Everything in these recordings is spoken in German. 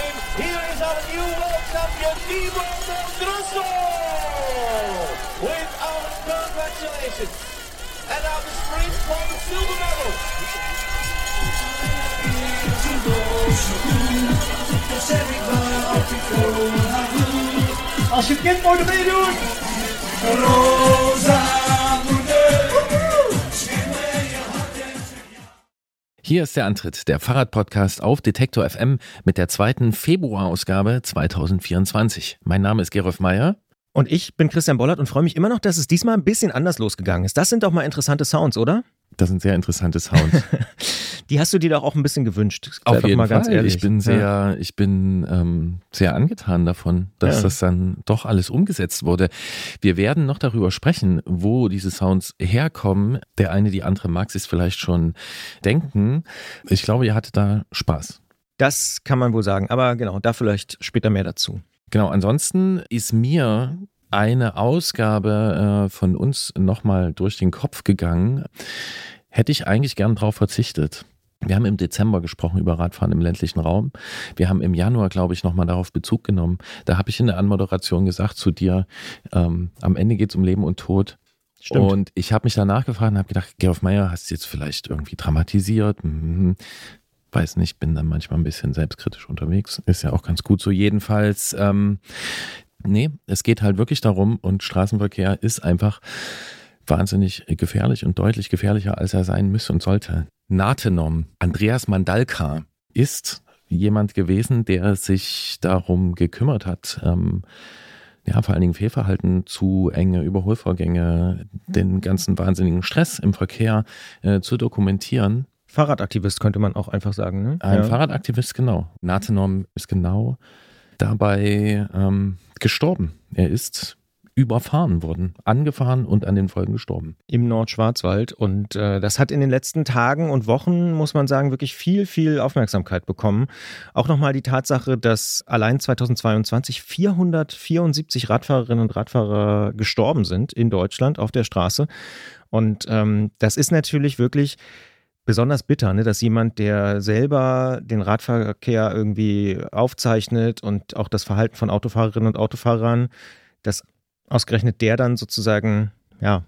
game. Here is our new world champion, Nimo Grosso! With our congratulations. And now the sprint for the silver medal. Als je kind mooi meedoen. Hier ist der Antritt, der Fahrradpodcast auf Detektor FM mit der zweiten Februarausgabe 2024. Mein Name ist Gerolf Meyer. Und ich bin Christian Bollert und freue mich immer noch, dass es diesmal ein bisschen anders losgegangen ist. Das sind doch mal interessante Sounds, oder? Das sind sehr interessante Sounds. Die hast du dir doch auch ein bisschen gewünscht. Auf jeden mal ganz Fall. ehrlich. Ich bin sehr, Ja. ich bin ähm, sehr angetan davon, dass Ja. das dann doch alles umgesetzt wurde. Wir werden noch darüber sprechen, wo diese Sounds herkommen. Der eine, die andere mag sich vielleicht schon denken. Ich glaube, ihr hattet da Spaß. Das kann man wohl sagen. Aber genau, da vielleicht später mehr dazu. Genau, ansonsten ist mir eine Ausgabe äh, von uns nochmal durch den Kopf gegangen. Hätte ich eigentlich gern drauf verzichtet. Wir haben im Dezember gesprochen über Radfahren im ländlichen Raum. Wir haben im Januar, glaube ich, nochmal darauf Bezug genommen. Da habe ich in der Anmoderation gesagt zu dir, ähm, am Ende geht es um Leben und Tod. Stimmt. Und ich habe mich danach gefragt und habe gedacht, Georg Meyer, hast du jetzt vielleicht irgendwie dramatisiert? Mhm. Weiß nicht, bin dann manchmal ein bisschen selbstkritisch unterwegs. Ist ja auch ganz gut so. Jedenfalls, ähm, nee, es geht halt wirklich darum und Straßenverkehr ist einfach wahnsinnig gefährlich und deutlich gefährlicher, als er sein müsste und sollte. Natenom, Andreas Mandalka, ist jemand gewesen, der sich darum gekümmert hat, ähm, ja, vor allen Dingen Fehlverhalten, zu enge Überholvorgänge, den ganzen wahnsinnigen Stress im Verkehr äh, zu dokumentieren. Fahrradaktivist könnte man auch einfach sagen. Ne? Ein ja. Fahrradaktivist, genau. Natenom ist genau dabei ähm, gestorben. Er ist überfahren worden, angefahren und an den Folgen gestorben. im Nordschwarzwald. Und äh, das hat in den letzten Tagen und Wochen, muss man sagen, wirklich viel, viel Aufmerksamkeit bekommen. Auch nochmal die Tatsache, dass allein 2022 474 Radfahrerinnen und Radfahrer gestorben sind in Deutschland auf der Straße. Und ähm, das ist natürlich wirklich besonders bitter, ne, dass jemand, der selber den Radverkehr irgendwie aufzeichnet und auch das Verhalten von Autofahrerinnen und Autofahrern, dass ausgerechnet der dann sozusagen, ja,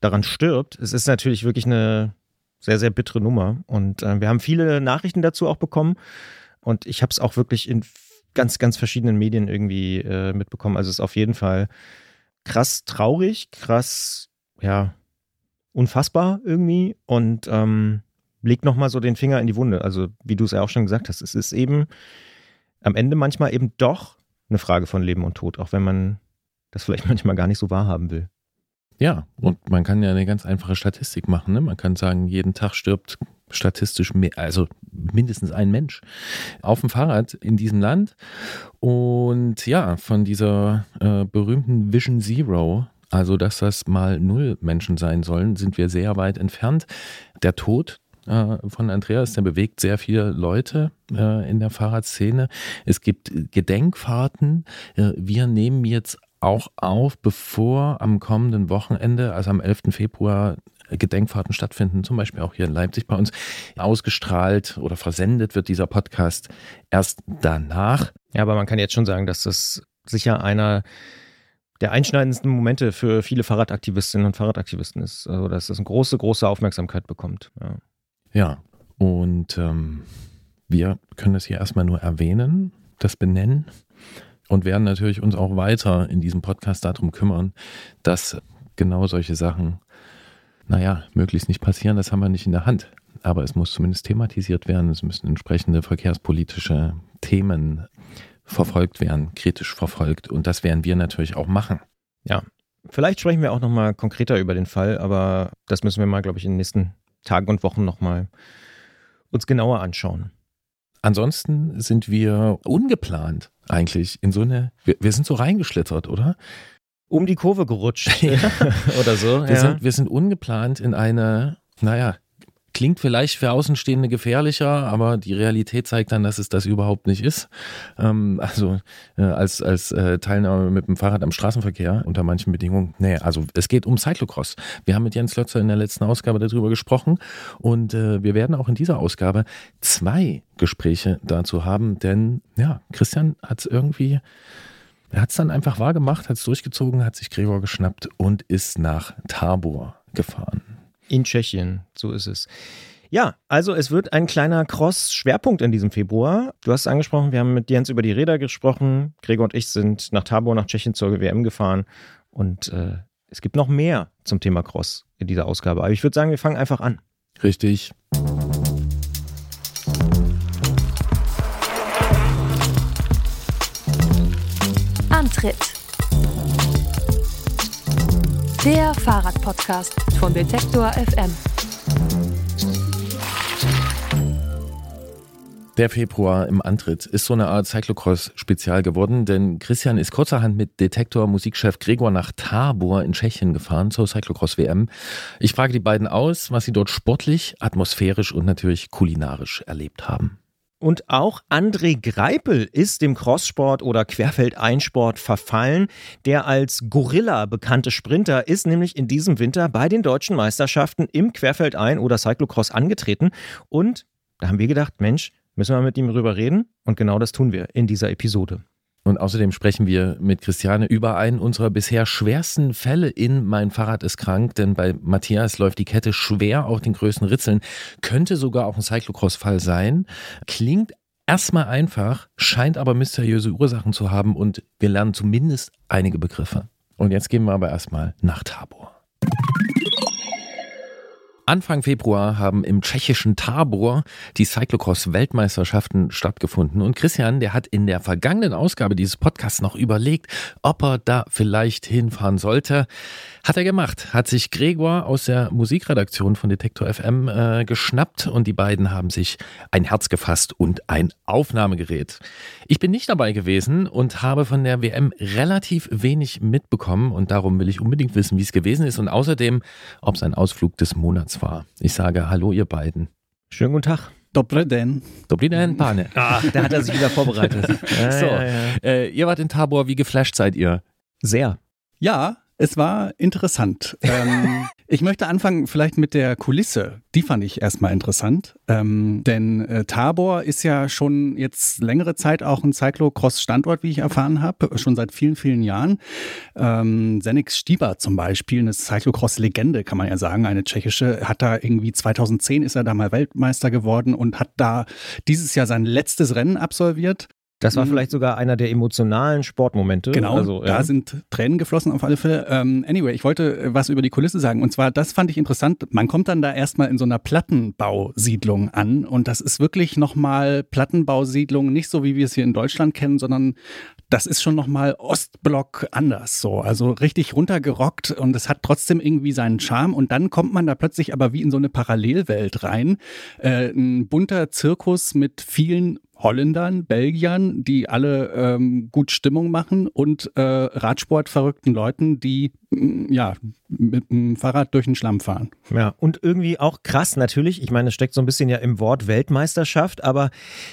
daran stirbt. Es ist natürlich wirklich eine sehr, sehr bittere Nummer. Und äh, wir haben viele Nachrichten dazu auch bekommen. Und ich habe es auch wirklich in ganz, ganz verschiedenen Medien irgendwie äh, mitbekommen. Also es ist auf jeden Fall krass traurig, krass, ja, unfassbar irgendwie. Und ähm, legt nochmal so den Finger in die Wunde. Also wie du es ja auch schon gesagt hast, es ist eben am Ende manchmal eben doch eine Frage von Leben und Tod, auch wenn man das vielleicht manchmal gar nicht so wahrhaben will. Ja, und man kann ja eine ganz einfache Statistik machen. Ne? Man kann sagen, jeden Tag stirbt statistisch mehr, also mindestens ein Mensch auf dem Fahrrad in diesem Land. Und ja, von dieser äh, berühmten Vision Zero, also dass das mal null Menschen sein sollen, sind wir sehr weit entfernt. Der Tod äh, von Andreas, der bewegt sehr viele Leute äh, in der Fahrradszene. Es gibt Gedenkfahrten. Äh, wir nehmen jetzt auch auf, bevor am kommenden Wochenende, also am 11. Februar, Gedenkfahrten stattfinden, zum Beispiel auch hier in Leipzig bei uns, ausgestrahlt oder versendet wird dieser Podcast erst danach. Ja, aber man kann jetzt schon sagen, dass das sicher einer der einschneidendsten Momente für viele Fahrradaktivistinnen und Fahrradaktivisten ist. Also, dass das eine große, große Aufmerksamkeit bekommt. Ja. Ja, und ähm, wir können das hier erstmal nur erwähnen, das benennen und werden natürlich uns auch weiter in diesem Podcast darum kümmern, dass genau solche Sachen, naja, möglichst nicht passieren, das haben wir nicht in der Hand. Aber es muss zumindest thematisiert werden, es müssen entsprechende verkehrspolitische Themen verfolgt werden, kritisch verfolgt. Und das werden wir natürlich auch machen. ja. Vielleicht sprechen wir auch nochmal konkreter über den Fall, aber das müssen wir mal, glaube ich, in den nächsten Tagen und Wochen nochmal uns genauer anschauen. Ansonsten sind wir ungeplant eigentlich in so eine, wir, wir sind so reingeschlittert, oder? Um die Kurve gerutscht Ja. oder so. Wir, ja. sind, wir sind ungeplant in eine, naja, klingt vielleicht für Außenstehende gefährlicher, aber die Realität zeigt dann, dass es das überhaupt nicht ist. Ähm, also äh, als, als äh, Teilnehmer mit dem Fahrrad am Straßenverkehr unter manchen Bedingungen. Nee, also es geht um Cyclocross. Wir haben mit Jens Lötzer in der letzten Ausgabe darüber gesprochen und äh, wir werden auch in dieser Ausgabe zwei Gespräche dazu haben, denn ja, Christian hat es irgendwie er hat es dann einfach wahr gemacht, hat es durchgezogen, hat sich Gregor geschnappt und ist nach Tabor gefahren. In Tschechien, so ist es. Ja, also es wird ein kleiner Cross-Schwerpunkt in diesem Februar. Du hast es angesprochen, wir haben mit Jens über die Räder gesprochen. Gregor und ich sind nach Tabor, nach Tschechien zur WM gefahren. Und äh, es gibt noch mehr zum Thema Cross in dieser Ausgabe. Aber ich würde sagen, wir fangen einfach an. Richtig. Antritt. Der Fahrradpodcast von Detektor FM. Der Februar im Antritt ist so eine Art Cyclocross-Spezial geworden, denn Christian ist kurzerhand mit Detektor-Musikchef Gregor nach Tabor in Tschechien gefahren zur Cyclocross-WM. Ich frage die beiden aus, was sie dort sportlich, atmosphärisch und natürlich kulinarisch erlebt haben. Und auch André Greipel ist dem Crosssport oder Querfeldeinsport verfallen. Der als Gorilla bekannte Sprinter ist nämlich in diesem Winter bei den deutschen Meisterschaften im Querfeldein oder Cyclocross angetreten. Und da haben wir gedacht, Mensch, müssen wir mit ihm drüber reden? Und genau das tun wir in dieser Episode. Und außerdem sprechen wir mit Christiane über einen unserer bisher schwersten Fälle in Mein Fahrrad ist krank, denn bei Matthias läuft die Kette schwer auf den größten Ritzeln. Könnte sogar auch ein Cyclocross-Fall sein. Klingt erstmal einfach, scheint aber mysteriöse Ursachen zu haben und wir lernen zumindest einige Begriffe. Und jetzt gehen wir aber erstmal nach Tabor. Anfang Februar haben im tschechischen Tabor die Cyclocross-Weltmeisterschaften stattgefunden. Und Christian, der hat in der vergangenen Ausgabe dieses Podcasts noch überlegt, ob er da vielleicht hinfahren sollte. Hat er gemacht, hat sich Gregor aus der Musikredaktion von Detektor FM äh, geschnappt und die beiden haben sich ein Herz gefasst und ein Aufnahmegerät. Ich bin nicht dabei gewesen und habe von der WM relativ wenig mitbekommen und darum will ich unbedingt wissen, wie es gewesen ist und außerdem, ob es ein Ausflug des Monats war. Ich sage Hallo, ihr beiden. Schönen guten Tag. Dobry den. Dobry den, Pane. Ah, da hat er sich wieder vorbereitet. Ja, so, ja, ja. Äh, ihr wart in Tabor, wie geflasht seid ihr? Sehr. Ja, es war interessant. ähm, ich möchte anfangen vielleicht mit der Kulisse. Die fand ich erstmal interessant. Ähm, denn äh, Tabor ist ja schon jetzt längere Zeit auch ein Cyclocross-Standort, wie ich erfahren habe, schon seit vielen, vielen Jahren. Ähm, Senix Stieber zum Beispiel, eine Cyclocross-Legende, kann man ja sagen, eine tschechische, hat da irgendwie 2010 ist er da mal Weltmeister geworden und hat da dieses Jahr sein letztes Rennen absolviert. Das war vielleicht sogar einer der emotionalen Sportmomente. Genau, also, da sind Tränen geflossen auf alle Fälle. Ähm, anyway, ich wollte äh, was über die Kulisse sagen. Und zwar, das fand ich interessant. Man kommt dann da erstmal in so einer Plattenbausiedlung an. Und das ist wirklich nochmal Plattenbausiedlung, nicht so wie wir es hier in Deutschland kennen, sondern das ist schon nochmal Ostblock anders so. Also richtig runtergerockt und es hat trotzdem irgendwie seinen Charme. Und dann kommt man da plötzlich aber wie in so eine Parallelwelt rein. Äh, ein bunter Zirkus mit vielen Holländern, Belgiern, die alle ähm, gut Stimmung machen und äh, Radsportverrückten Leuten, die mm, ja mit dem Fahrrad durch den Schlamm fahren. Ja, und irgendwie auch krass natürlich. Ich meine, es steckt so ein bisschen ja im Wort Weltmeisterschaft, aber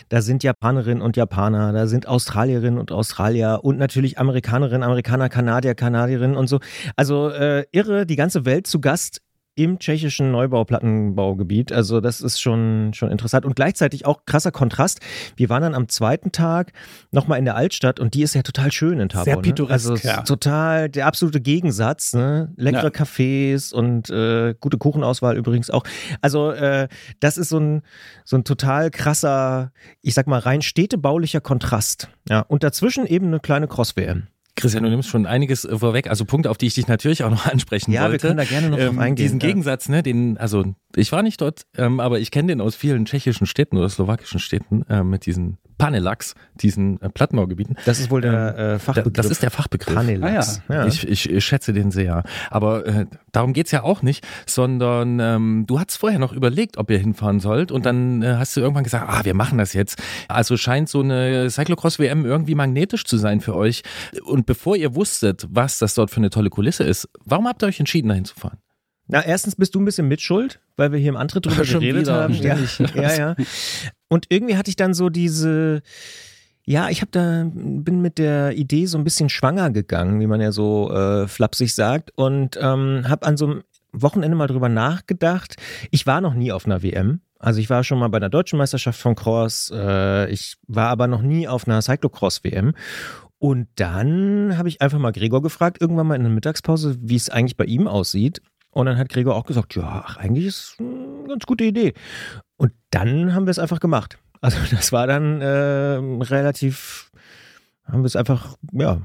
da sind Japanerinnen und Japaner, da sind Australierinnen und Australier und natürlich Amerikanerinnen, Amerikaner, Kanadier, Kanadierinnen und so. Also äh, irre, die ganze Welt zu Gast im tschechischen Neubauplattenbaugebiet. Also das ist schon, schon interessant und gleichzeitig auch krasser Kontrast. Wir waren dann am zweiten Tag nochmal in der Altstadt und die ist ja total schön in Tabor. Sehr pittoresk, ne? Also ja. total der absolute Gegensatz. Ne? Leckere Ja. Cafés und äh, gute Kuchenauswahl übrigens auch. Also äh, das ist so ein, so ein total krasser, ich sag mal rein städtebaulicher Kontrast. Ja, und dazwischen eben eine kleine Cross-WM. Christian, du nimmst schon einiges äh, vorweg, also Punkte, auf die ich dich natürlich auch noch ansprechen Ja, wir wollte. können da gerne noch drauf ähm, eingehen, Diesen ja. Gegensatz, ne, den, also ich war nicht dort, ähm, aber ich kenne den aus vielen tschechischen Städten oder slowakischen Städten äh, mit diesen Panelax, diesen äh, Plattenbaugebieten. Das ist wohl der äh, Da, Fachbegriff. das ist der Fachbegriff. Panelax. Ja. Ich, ich, ich schätze den sehr. Aber äh, darum geht's ja auch nicht, sondern ähm, du hattest vorher noch überlegt, ob ihr hinfahren sollt und dann äh, hast du irgendwann gesagt, ah, wir machen das jetzt. Also scheint so eine Cyclocross-WM irgendwie magnetisch zu sein für euch. Und bevor ihr wusstet, was das dort für eine tolle Kulisse ist, warum habt ihr euch entschieden, dahin zu fahren? Na, erstens bist du ein bisschen mitschuld, weil wir hier im Antritt drüber Schon geredet wieder, haben. Ja, ja, ja. Und irgendwie hatte ich dann so diese, ja, ich habe da, bin mit der Idee so ein bisschen schwanger gegangen, wie man ja so äh, flapsig sagt, und ähm, habe an so einem Wochenende mal drüber nachgedacht. Ich war noch nie auf einer WM. Also ich war schon mal bei einer deutschen Meisterschaft von Cross. Äh, ich war aber noch nie auf einer Cyclocross-WM. Und dann habe ich einfach mal Gregor gefragt, irgendwann mal in der Mittagspause, wie es eigentlich bei ihm aussieht. Und dann hat Gregor auch gesagt, ja, ach, eigentlich ist eine ganz gute Idee. Und dann haben wir es einfach gemacht. Also das war dann äh, relativ, haben wir es einfach, ja,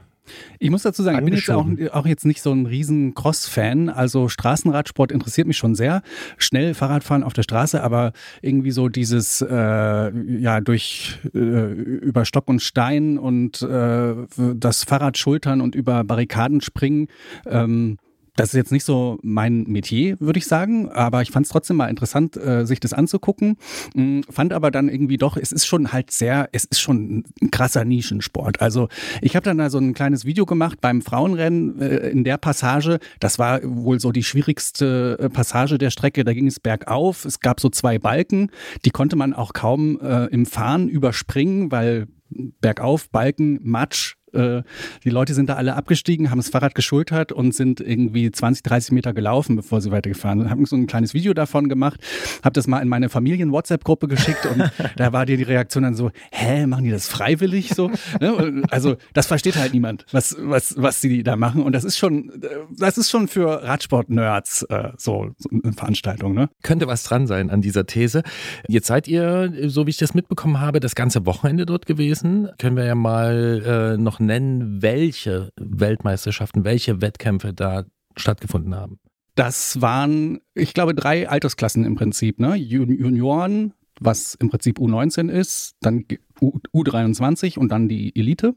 Ich muss dazu sagen, ich bin jetzt auch, auch jetzt nicht so ein riesen Cross-Fan. Also Straßenradsport interessiert mich schon sehr. Schnell Fahrradfahren auf der Straße, aber irgendwie so dieses äh, ja durch äh, über Stock und Stein und äh, das Fahrrad schultern und über Barrikaden springen. Ähm, das ist jetzt nicht so mein Metier, würde ich sagen, aber ich fand es trotzdem mal interessant, äh, sich das anzugucken. Mm, Fand aber dann irgendwie doch, es ist schon halt sehr, es ist schon ein krasser Nischensport. Also ich habe dann da so ein kleines Video gemacht beim Frauenrennen äh, in der Passage. Das war wohl so die schwierigste äh, Passage der Strecke. Da ging es bergauf. Es gab so zwei Balken, die konnte man auch kaum äh, im Fahren überspringen, weil bergauf, Balken, Matsch, äh, die Leute sind da alle abgestiegen, haben das Fahrrad geschultert und sind irgendwie 20, 30 Meter gelaufen, bevor sie weitergefahren sind. Haben so ein kleines Video davon gemacht, habe das mal in meine Familien-WhatsApp-Gruppe geschickt und da war dir die Reaktion dann so, hä, machen die das freiwillig so? Ne? Also das versteht halt niemand, was, was, was die da machen und das ist schon, das ist schon für Radsport-Nerds äh, so, so eine Veranstaltung, ne? Könnte was dran sein an dieser These. Jetzt seid ihr, so wie ich das mitbekommen habe, das ganze Wochenende dort gewesen. Können wir ja mal äh, noch nennen, welche Weltmeisterschaften, welche Wettkämpfe da stattgefunden haben. Das waren, ich glaube, drei Altersklassen im Prinzip. Ne? Jun- Junioren, was im Prinzip U19 ist, dann G- U U23 und dann die Elite.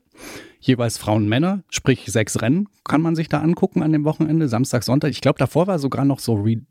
Jeweils Frauen, Männer, sprich sechs Rennen kann man sich da angucken an dem Wochenende, Samstag, Sonntag. Ich glaube, davor war sogar noch so Re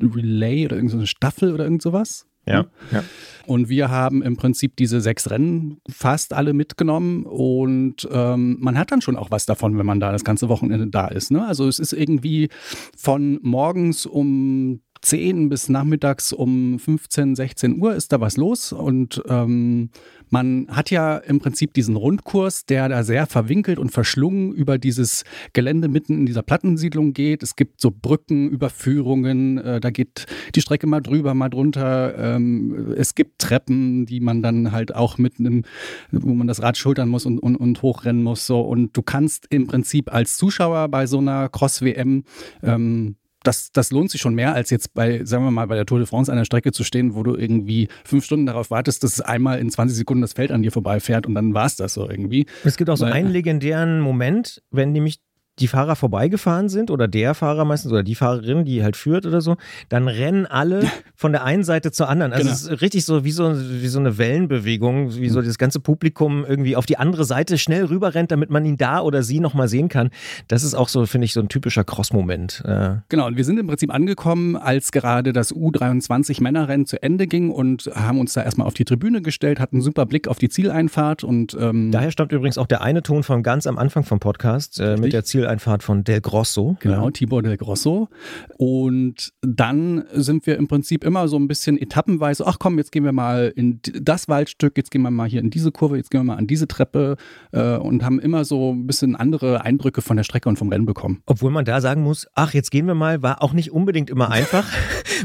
Relay oder irgendeine Staffel oder irgend sowas. Ja, ja. Und wir haben im Prinzip diese sechs Rennen fast alle mitgenommen und ähm, man hat dann schon auch was davon, wenn man da das ganze Wochenende da ist. Ne? Also es ist irgendwie von morgens um 10 bis nachmittags um 15, 16 Uhr ist da was los und ähm, man hat ja im Prinzip diesen Rundkurs, der da sehr verwinkelt und verschlungen über dieses Gelände mitten in dieser Plattensiedlung geht. Es gibt so Brücken, Überführungen, äh, da geht die Strecke mal drüber, mal drunter. Ähm, es gibt Treppen, die man dann halt auch mit einem, wo man das Rad schultern muss und, und, und hochrennen muss. So. Und du kannst im Prinzip als Zuschauer bei so einer Cross-WM ähm, das, das lohnt sich schon mehr, als jetzt bei, sagen wir mal, bei der Tour de France an der Strecke zu stehen, wo du irgendwie fünf Stunden darauf wartest, dass einmal in 20 Sekunden das Feld an dir vorbeifährt und dann war es das so irgendwie. Es gibt auch so Weil- einen legendären Moment, wenn nämlich die Fahrer vorbeigefahren sind oder der Fahrer meistens oder die Fahrerin, die halt führt oder so, dann rennen alle von der einen Seite zur anderen. Also Genau. es ist richtig so wie so, wie so eine Wellenbewegung, wie so das ganze Publikum irgendwie auf die andere Seite schnell rüber rennt, damit man ihn da oder sie nochmal sehen kann. Das ist auch so, finde ich, so ein typischer Cross-Moment. Äh, Genau, und wir sind im Prinzip angekommen, als gerade das U23 Männerrennen zu Ende ging und haben uns da erstmal auf die Tribüne gestellt, hatten einen super Blick auf die Zieleinfahrt und ähm, daher stammt übrigens auch der eine Ton von ganz am Anfang vom Podcast äh, mit der Zieleinfahrt von Del Grosso. Genau, Tibor del Grosso. Und dann sind wir im Prinzip immer so ein bisschen etappenweise, ach komm, jetzt gehen wir mal in das Waldstück, jetzt gehen wir mal hier in diese Kurve, jetzt gehen wir mal an diese Treppe äh, und haben immer so ein bisschen andere Eindrücke von der Strecke und vom Rennen bekommen. Obwohl man da sagen muss, ach, jetzt gehen wir mal, war auch nicht unbedingt immer einfach,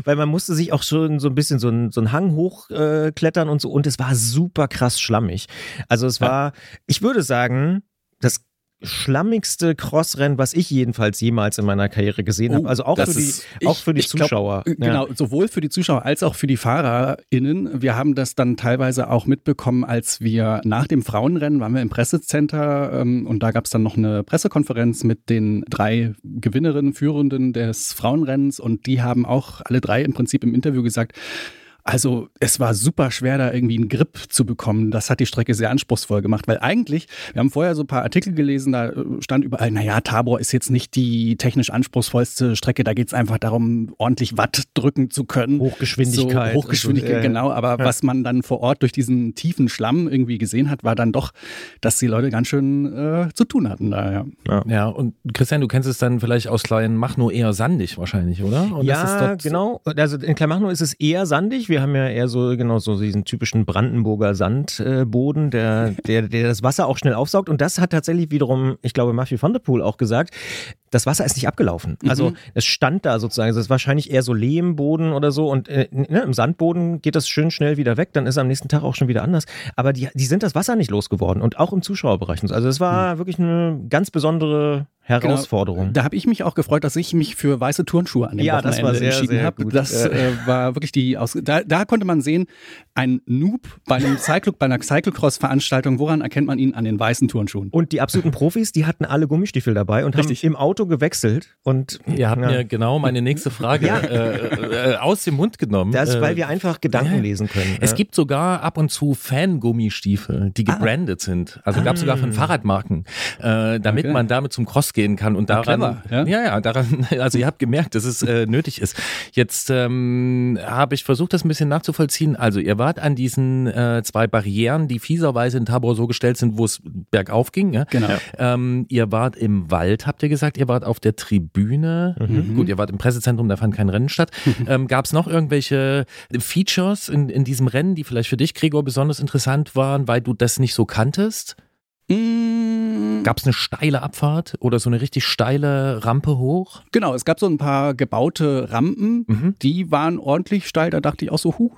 weil man musste sich auch schon so ein bisschen so einen so einen Hang hochklettern äh, und so und es war super krass schlammig. Also es war, ich würde sagen, das schlammigste Crossrennen, was ich jedenfalls jemals in meiner Karriere gesehen Oh, habe. Also auch für die, ist- auch ich- für die ich glaub, Zuschauer. äh, Genau, sowohl für die Zuschauer als auch für die FahrerInnen. Wir haben das dann teilweise auch mitbekommen, als wir nach dem Frauenrennen waren wir im Pressecenter ähm, und da gab es dann noch eine Pressekonferenz mit den drei Gewinnerinnen, Führenden des Frauenrennens und die haben auch alle drei im Prinzip im Interview gesagt, Also es war super schwer, da irgendwie einen Grip zu bekommen. Das hat die Strecke sehr anspruchsvoll gemacht, weil eigentlich, wir haben vorher so ein paar Artikel gelesen, da stand überall, naja, Tabor ist jetzt nicht die technisch anspruchsvollste Strecke, da geht es einfach darum, ordentlich Watt drücken zu können. Hochgeschwindigkeit. So, Hochgeschwindigkeit, so, genau. Aber ja. was man dann vor Ort durch diesen tiefen Schlamm irgendwie gesehen hat, war dann doch, dass die Leute ganz schön äh, zu tun hatten da, ja. Ja, und Christian, du kennst es dann vielleicht aus Kleinmachnow eher sandig wahrscheinlich, oder? Und das ist ja, dort- genau. Also in Kleinmachnow ist es eher sandig. Wir haben ja eher so genau so diesen typischen Brandenburger Sandboden, der, der, der das Wasser auch schnell aufsaugt. Und das hat tatsächlich wiederum, ich glaube, Matthew van der Poel auch gesagt, das Wasser ist nicht abgelaufen. Also es stand da sozusagen. Also es ist wahrscheinlich eher so Lehmboden oder so. Und äh, ne, im Sandboden geht das schön schnell wieder weg. Dann ist am nächsten Tag auch schon wieder anders. Aber die, die sind das Wasser nicht losgeworden. Und auch im Zuschauerbereich. Also es war wirklich eine ganz besondere Herausforderung. Da habe ich mich auch gefreut, dass ich mich für weiße Turnschuhe an dem Ja, das Wochenende war sehr, entschieden habe. Das Ja. äh, war wirklich die Aus da, da konnte man sehen, ein Noob bei einem Cyclo bei einer Cyclocross-Veranstaltung, woran erkennt man ihn an den weißen Turnschuhen? Und die absoluten Profis, die hatten alle Gummistiefel dabei und Richtig. haben im Auto gewechselt. Und Ihr habt Ja. mir genau meine nächste Frage Ja. äh, äh, aus dem Mund genommen. das, Äh, weil wir einfach Gedanken ja. lesen können. Es ja. gibt sogar ab und zu Fangummistiefel, die gebrandet sind. Also gab sogar von Fahrradmarken, äh, damit Okay. man damit zum Cross gehen kann und daran, clever, ja. ja, ja, daran, also ihr habt gemerkt, dass es äh, nötig ist. Jetzt ähm, habe ich versucht, das ein bisschen nachzuvollziehen. Also ihr wart an diesen äh, zwei Barrieren, die fieserweise in Tabor so gestellt sind, wo es bergauf ging. Ja? Genau. Ähm, ihr wart im Wald, habt ihr gesagt, ihr wart auf der Tribüne. Gut, ihr wart im Pressezentrum, da fand kein Rennen statt. ähm, Gab es noch irgendwelche Features in, in diesem Rennen, die vielleicht für dich, Gregor, besonders interessant waren, weil du das nicht so kanntest? Mm, Gab es eine steile Abfahrt oder so eine richtig steile Rampe hoch? Genau, es gab so ein paar gebaute Rampen, Mhm. die waren ordentlich steil, da dachte ich auch so, huh.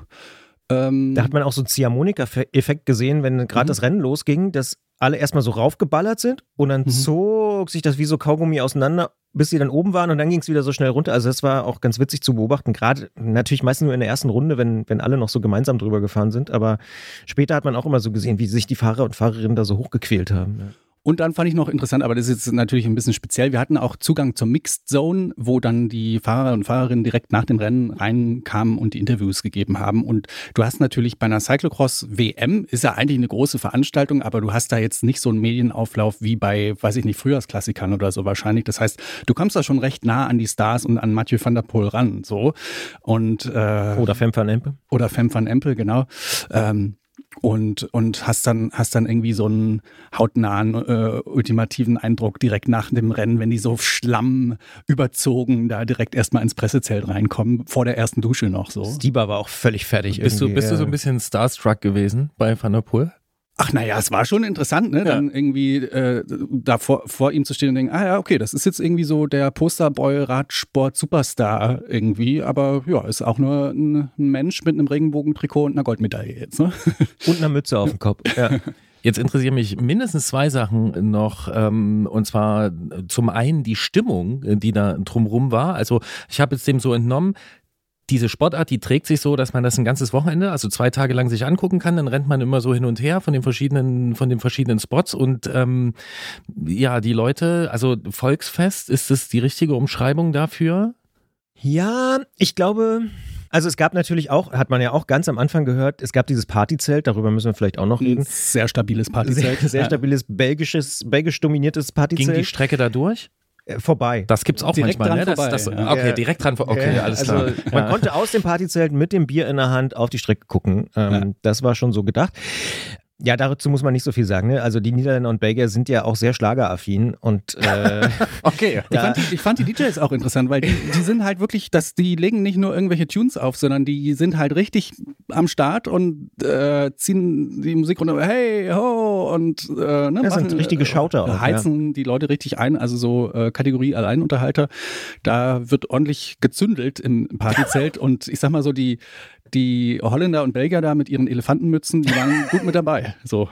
Ähm, Da hat man auch so einen Ziehharmonika-Effekt gesehen, wenn gerade Mhm. das Rennen losging, dass alle erstmal so raufgeballert sind und dann Mhm. zog sich das wie so Kaugummi auseinander, bis sie dann oben waren und dann ging es wieder so schnell runter. Also das war auch ganz witzig zu beobachten. Gerade natürlich meistens nur in der ersten Runde, wenn, wenn alle noch so gemeinsam drüber gefahren sind. Aber später hat man auch immer so gesehen, wie sich die Fahrer und Fahrerinnen da so hochgequält haben. Ja. Und dann fand ich noch interessant, aber das ist jetzt natürlich ein bisschen speziell. Wir hatten auch Zugang zur Mixed Zone, wo dann die Fahrer und Fahrerinnen direkt nach dem Rennen reinkamen und die Interviews gegeben haben. Und du hast natürlich bei einer Cyclocross WM, ist ja eigentlich eine große Veranstaltung, aber du hast da jetzt nicht so einen Medienauflauf wie bei, weiß ich nicht, Frühjahrsklassikern oder so wahrscheinlich. Das heißt, du kommst da schon recht nah an die Stars und an Mathieu van der Poel ran, so. Und, äh, Oder Fem van Empe. oder Fem van Empel, genau. Ähm, und, und hast dann, hast dann irgendwie so einen hautnahen, äh, ultimativen Eindruck direkt nach dem Rennen, wenn die so Schlamm überzogen da direkt erstmal ins Pressezelt reinkommen, vor der ersten Dusche noch so. Stieber war auch völlig fertig. Bist du, bist du so ein bisschen starstruck gewesen bei Van der Poel? Ach naja, es war schon interessant, ne? Dann irgendwie äh, da vor, vor ihm zu stehen und denken, ah ja, okay, das ist jetzt irgendwie so der Posterboy-Radsport-Superstar irgendwie, aber ja, ist auch nur ein, ein Mensch mit einem Regenbogentrikot und einer Goldmedaille jetzt, ne? Und eine Mütze auf dem Kopf. Ja. Jetzt interessieren mich mindestens zwei Sachen noch, ähm, und zwar zum einen die Stimmung, die da drumrum war. Also ich habe jetzt dem so entnommen, diese Sportart, die trägt sich so, dass man das ein ganzes Wochenende, also zwei Tage lang sich angucken kann. Dann rennt man immer so hin und her von den verschiedenen, von den verschiedenen Spots und ähm, ja, die Leute, also Volksfest, ist das die richtige Umschreibung dafür? Ja, ich glaube, also es gab natürlich auch, hat man ja auch ganz am Anfang gehört, es gab dieses Partyzelt, darüber müssen wir vielleicht auch noch Ein reden. sehr stabiles Sehr, Partyzelt. sehr Ja. stabiles belgisches, belgisch dominiertes Ging die Partyzelt. Strecke da durch? Äh, vorbei. Das gibt's auch Direkt manchmal, dran ne? Das, vorbei, das, ja. okay, Ja. direkt dran vor. Okay, Ja, alles also klar. Man Ja. konnte aus dem Partyzelt mit dem Bier in der Hand auf die Strecke gucken. Ähm, Ja. Das war schon so gedacht. Ja, dazu muss man nicht so viel sagen. Ne? Also die Niederländer und Belgier sind ja auch sehr schlageraffin und äh, Okay. Ich fand, die, ich fand die DJs auch interessant, weil die, die sind halt wirklich, dass die legen nicht nur irgendwelche Tunes auf, sondern die sind halt richtig am Start und äh, ziehen die Musik runter, hey, ho, und äh, ne, Ja, sind richtige Schauter auch, heizen die Leute richtig ein, also so äh, Kategorie Alleinunterhalter. Da wird ordentlich gezündelt im Partyzelt und ich sag mal so, die, die Holländer und Belgier da mit ihren Elefantenmützen, die waren gut mit dabei. So.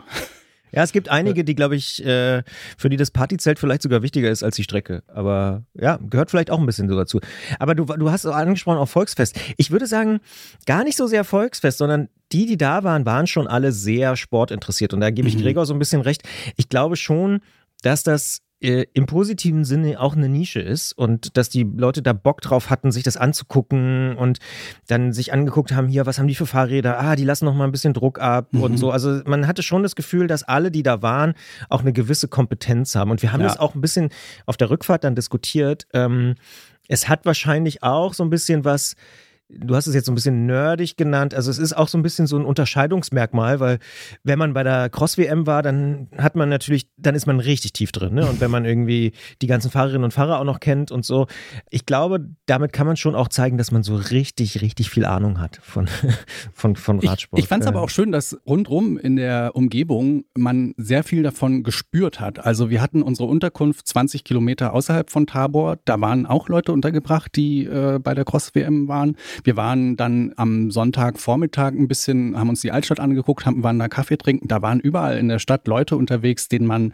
ja, es gibt einige, die, glaube ich, äh, für die das Partyzelt vielleicht sogar wichtiger ist als die Strecke. Aber ja, gehört vielleicht auch ein bisschen so dazu. Aber du, du hast auch angesprochen auf Volksfest. Ich würde sagen, gar nicht so sehr Volksfest, sondern die, die da waren, waren schon alle sehr sportinteressiert. Und da gebe ich Mhm. Gregor so ein bisschen recht. Ich glaube schon, dass das äh, im positiven Sinne auch eine Nische ist und dass die Leute da Bock drauf hatten, sich das anzugucken und dann sich angeguckt haben, hier, was haben die für Fahrräder? Ah, die lassen noch mal ein bisschen Druck ab Mhm. und so. Also man hatte schon das Gefühl, dass alle, die da waren, auch eine gewisse Kompetenz haben. Und wir haben Ja. das auch ein bisschen auf der Rückfahrt dann diskutiert. Ähm, es hat wahrscheinlich auch so ein bisschen was. Du hast es jetzt so ein bisschen nerdig genannt. Also es ist auch so ein bisschen so ein Unterscheidungsmerkmal, weil wenn man bei der Cross-WM war, dann hat man natürlich, dann ist man richtig tief drin. Ne? Und wenn man irgendwie die ganzen Fahrerinnen und Fahrer auch noch kennt und so. Ich glaube, damit kann man schon auch zeigen, dass man so richtig, richtig viel Ahnung hat von, von, von Ich, Radsport. ich fand es Äh, aber auch schön, dass rundrum in der Umgebung man sehr viel davon gespürt hat. Also wir hatten unsere Unterkunft 20 Kilometer außerhalb von Tabor. Da waren auch Leute untergebracht, die äh, bei der Cross-WM waren. Wir waren dann am Sonntagvormittag ein bisschen, haben uns die Altstadt angeguckt, haben, waren da Kaffee trinken. Da waren überall in der Stadt Leute unterwegs, denen man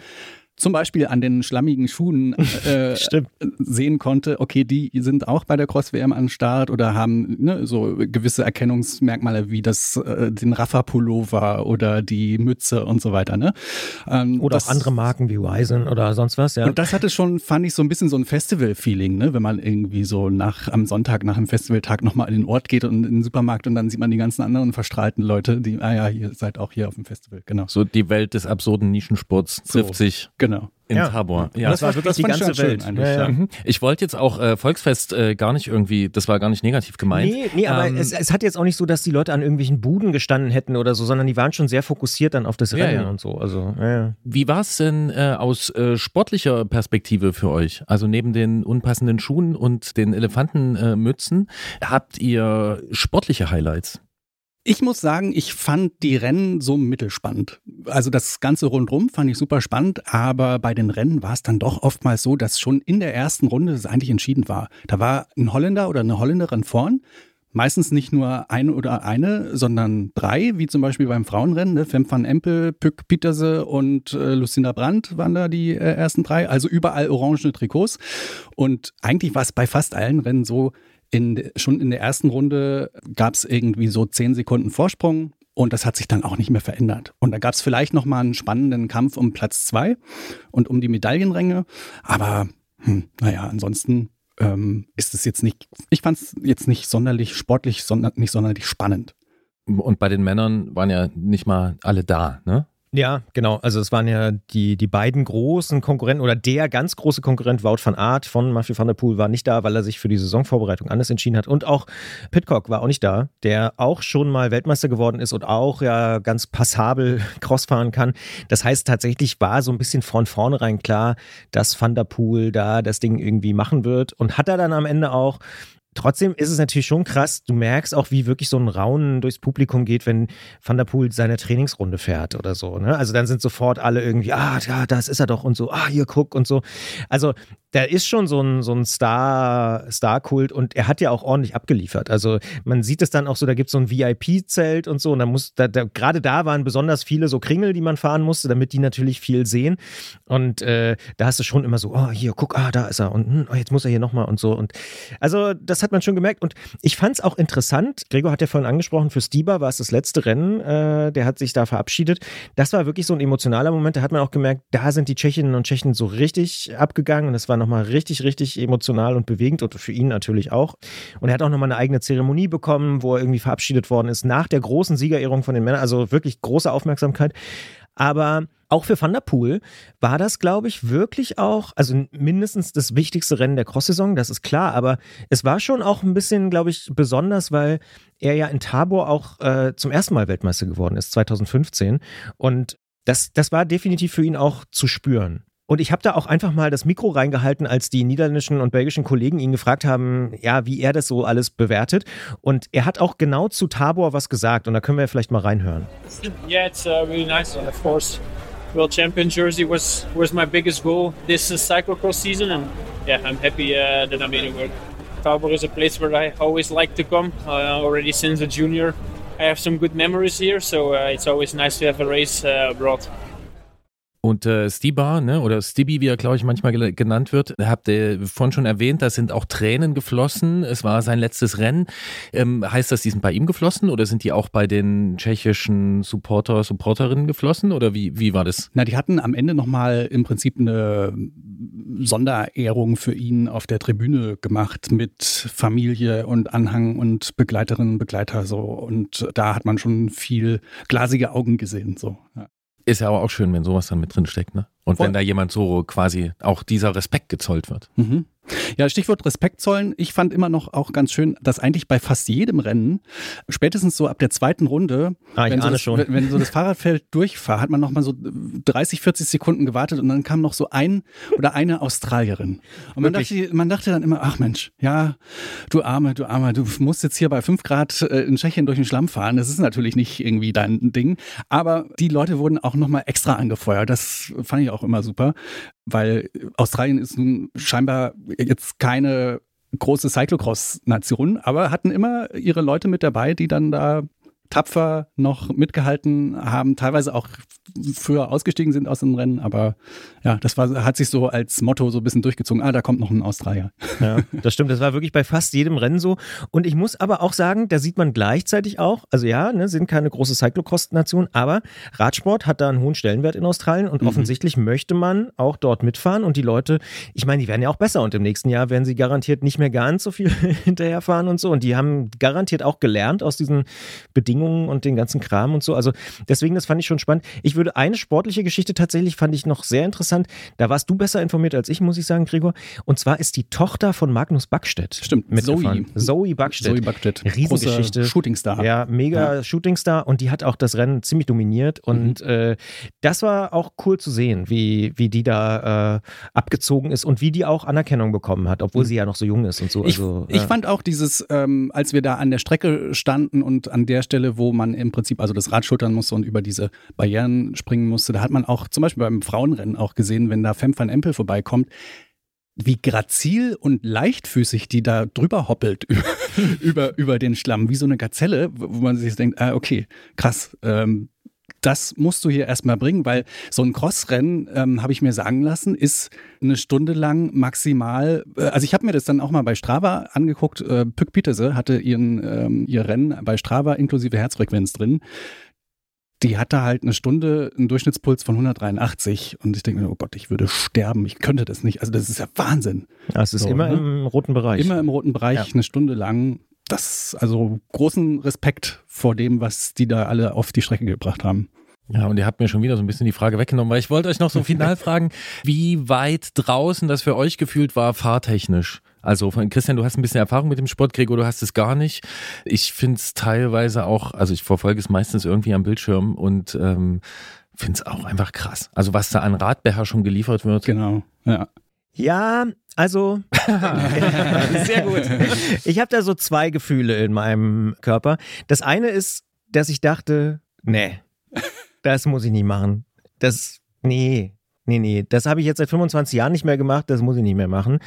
zum Beispiel an den schlammigen Schuhen äh, sehen konnte, okay, die sind auch bei der Cross-WM an Start oder haben ne, so gewisse Erkennungsmerkmale wie das, äh, den Raffa-Pullover oder die Mütze und so weiter. Ne? Ähm, Oder das, auch andere Marken wie Ryzen oder sonst was, ja. Und das hatte schon, fand ich, so ein bisschen so ein Festival-Feeling, ne? wenn man irgendwie so nach am Sonntag, nach dem Festivaltag nochmal in den Ort geht und in den Supermarkt und dann sieht man die ganzen anderen verstrahlten Leute, die, ah ja, ihr seid auch hier auf dem Festival, genau. So die Welt des absurden Nischensports trifft So. sich Genau. In Ja. Tabor. Ja, das war wirklich die fand ich ganze ganz schön Welt. eigentlich, Ja, ja. ja. Mhm. Ich wollte jetzt auch äh, Volksfest äh, gar nicht irgendwie, das war gar nicht negativ gemeint. Nee, nee, aber Ähm, es, es hat jetzt auch nicht so, dass die Leute an irgendwelchen Buden gestanden hätten oder so, sondern die waren schon sehr fokussiert dann auf das Rennen ja. und so. Also, ja, ja. Wie war es denn äh, aus äh, sportlicher Perspektive für euch? Also neben den unpassenden Schuhen und den Elefantenmützen, äh, habt ihr sportliche Highlights? Ich muss sagen, ich fand die Rennen so mittelspannend. Also das Ganze rundrum fand ich super spannend, aber bei den Rennen war es dann doch oftmals so, dass schon in der ersten Runde es eigentlich entschieden war. Da war ein Holländer oder eine Holländerin vorn. Meistens nicht nur ein oder eine, sondern drei, wie zum Beispiel beim Frauenrennen. Ne? Fem van Empel, Pück Pieterse und äh, Lucinda Brandt waren da die äh, ersten drei. Also überall orangene Trikots. Und eigentlich war es bei fast allen Rennen so, in, schon in der ersten Runde gab es irgendwie so zehn Sekunden Vorsprung und das hat sich dann auch nicht mehr verändert. Und da gab es vielleicht noch mal einen spannenden Kampf um Platz zwei und um die Medaillenränge. Aber hm, naja, ansonsten ähm, ist es jetzt nicht, ich fand es jetzt nicht sonderlich sportlich, sondern nicht sonderlich spannend. Und bei den Männern waren ja nicht mal alle da, ne? Ja, genau. Also es waren ja die, die beiden großen Konkurrenten oder der ganz große Konkurrent Wout van Aert von Mathieu van der Poel war nicht da, weil er sich für die Saisonvorbereitung anders entschieden hat. Und auch Pitcock war auch nicht da, der auch schon mal Weltmeister geworden ist und auch ja ganz passabel Cross fahren kann. Das heißt, tatsächlich war so ein bisschen von vornherein klar, dass Van der Poel da das Ding irgendwie machen wird und hat er dann am Ende auch. Trotzdem ist es natürlich schon krass. Du merkst auch, wie wirklich so ein Raunen durchs Publikum geht, wenn Van der Poel seine Trainingsrunde fährt oder so. Ne? Also dann sind sofort alle irgendwie, ah, ja, das ist er doch und so, ah, hier guck und so. Also da ist schon so ein, so ein Star, Star-Kult und er hat ja auch ordentlich abgeliefert. Also man sieht es dann auch so, da gibt es so ein VIP-Zelt und so und da muss, da, da, gerade da waren besonders viele so Kringel, die man fahren musste, damit die natürlich viel sehen. Und äh, da hast du schon immer so, oh, hier, guck, ah, da ist er und hm, oh, jetzt muss er hier nochmal und so. Und also das hat man schon gemerkt. Und ich fand es auch interessant. Gregor hat ja vorhin angesprochen, für Stieber war es das letzte Rennen. Äh, der hat sich da verabschiedet. Das war wirklich so ein emotionaler Moment. Da hat man auch gemerkt, da sind die Tschechinnen und Tschechen so richtig abgegangen. Und das war nochmal richtig, richtig emotional und bewegend und für ihn natürlich auch. Und er hat auch nochmal eine eigene Zeremonie bekommen, wo er irgendwie verabschiedet worden ist nach der großen Siegerehrung von den Männern. Also wirklich große Aufmerksamkeit. Aber auch für Van der Poel war das, glaube ich, wirklich auch, also mindestens das wichtigste Rennen der Cross-Saison, das ist klar, aber es war schon auch ein bisschen, glaube ich, besonders, weil er ja in Tabor auch äh, zum ersten Mal Weltmeister geworden ist, 2015. Und das, das war definitiv für ihn auch zu spüren. Und ich habe da auch einfach mal das Mikro reingehalten, als die niederländischen und belgischen Kollegen ihn gefragt haben, ja, wie er das so alles bewertet. Und er hat auch genau zu Tabor was gesagt. Und da können wir vielleicht mal reinhören. Yeah, it's uh, really nice. And of course, World Champion jersey was was my biggest goal this cyclocross season, and yeah, I'm happy uh, that I made it work. Tabor is a place where I always like to come. Uh, already since a junior, I have some good memories here, so uh, it's always nice to have a race uh, abroad. Und äh, Stibar, ne, oder Stibby, wie er, glaube ich, manchmal genannt wird, habt ihr vorhin schon erwähnt, da sind auch Tränen geflossen. Es war sein letztes Rennen. Ähm, heißt das, die sind bei ihm geflossen oder sind die auch bei den tschechischen Supporter, Supporterinnen geflossen? Oder wie, wie war das? Na, die hatten am Ende nochmal im Prinzip eine Sonderehrung für ihn auf der Tribüne gemacht mit Familie und Anhang und Begleiterinnen und Begleiter so. Und da hat man schon viel glasige Augen gesehen. So. Ja. Ist ja aber auch schön, wenn sowas dann mit drin steckt, ne? Und Voll. wenn da jemand so quasi auch dieser Respekt gezollt wird. Mhm. Ja, Stichwort Respekt zollen. Ich fand immer noch auch ganz schön, dass eigentlich bei fast jedem Rennen, spätestens so ab der zweiten Runde, Ah, wenn, so das, schon. wenn, so das Fahrradfeld durchfahrt, hat man noch mal so 30, 40 Sekunden gewartet und dann kam noch so ein oder eine Australierin. Und man dachte, man dachte dann immer, ach Mensch, ja, du Arme, du Arme, du musst jetzt hier bei 5 Grad äh, in Tschechien durch den Schlamm fahren. Das ist natürlich nicht irgendwie dein Ding. Aber die Leute wurden auch noch mal extra angefeuert. Das fand ich auch immer super weil Australien ist nun scheinbar jetzt keine große Cyclocross-Nation, aber hatten immer ihre Leute mit dabei, die dann da tapfer noch mitgehalten haben, teilweise auch früher ausgestiegen sind aus dem Rennen, aber ja, das war, hat sich so als Motto so ein bisschen durchgezogen. Ah, da kommt noch ein Australier. Ja, das stimmt. Das war wirklich bei fast jedem Rennen so. Und ich muss aber auch sagen, da sieht man gleichzeitig auch, also ja, ne, sind keine große Cyclocross-Nation, aber Radsport hat da einen hohen Stellenwert in Australien und offensichtlich möchte man auch dort mitfahren und die Leute, ich meine, die werden ja auch besser und im nächsten Jahr werden sie garantiert nicht mehr ganz so viel hinterherfahren und so und die haben garantiert auch gelernt aus diesen Bedingungen und den ganzen Kram und so. Also deswegen, das fand ich schon spannend. Ich würde eine sportliche Geschichte tatsächlich, fand ich noch sehr interessant. Da warst du besser informiert als ich, muss ich sagen, Gregor. Und zwar ist die Tochter von Magnus Backstedt. Stimmt, mitgefahren. Zoe. Zoe Backstedt. Zoe Backstedt. Riesengeschichte. Shootingstar. Ja, mega Shootingstar und die hat auch das Rennen ziemlich dominiert und äh, das war auch cool zu sehen, wie, wie die da äh, abgezogen ist und wie die auch Anerkennung bekommen hat, obwohl sie ja noch so jung ist und so. Ich, also, ich ja. fand auch dieses, ähm, als wir da an der Strecke standen und an der Stelle, wo man im Prinzip also das Rad schultern musste und über diese Barrieren springen musste, da hat man auch zum Beispiel beim Frauenrennen auch gesehen, wenn da Fem van Empel vorbeikommt, wie grazil und leichtfüßig die da drüber hoppelt über, über, über den Schlamm, wie so eine Gazelle, wo man sich denkt, ah, okay, krass, ähm, das musst du hier erstmal bringen, weil so ein Crossrennen, ähm, habe ich mir sagen lassen, ist eine Stunde lang maximal. Äh, also ich habe mir das dann auch mal bei Strava angeguckt. Äh, Pück Peterse hatte ihren, ähm, ihr Rennen bei Strava inklusive Herzfrequenz drin. Die hatte halt eine Stunde einen Durchschnittspuls von 183 und ich denke mir, oh Gott, ich würde sterben, ich könnte das nicht. Also das ist ja Wahnsinn. Ja, es ist So, immer ne? im roten Bereich. Immer im roten Bereich, Ja. eine Stunde lang. Das, also großen Respekt vor dem, was die da alle auf die Strecke gebracht haben. Ja, und ihr habt mir schon wieder so ein bisschen die Frage weggenommen, weil ich wollte euch noch so final fragen, wie weit draußen das für euch gefühlt war, fahrtechnisch. Also von Christian, du hast ein bisschen Erfahrung mit dem Sport, Gregor, du hast es gar nicht. Ich finde es teilweise auch, also ich verfolge es meistens irgendwie am Bildschirm und ähm, finde es auch einfach krass. Also was da an Radbeherrschung geliefert wird. Genau, ja. Ja, also sehr gut. Ich habe da so zwei Gefühle in meinem Körper. Das eine ist, dass ich dachte, nee, das muss ich nicht machen. Das, nee, nee, nee, das habe ich jetzt seit 25 Jahren nicht mehr gemacht, das muss ich nicht mehr machen.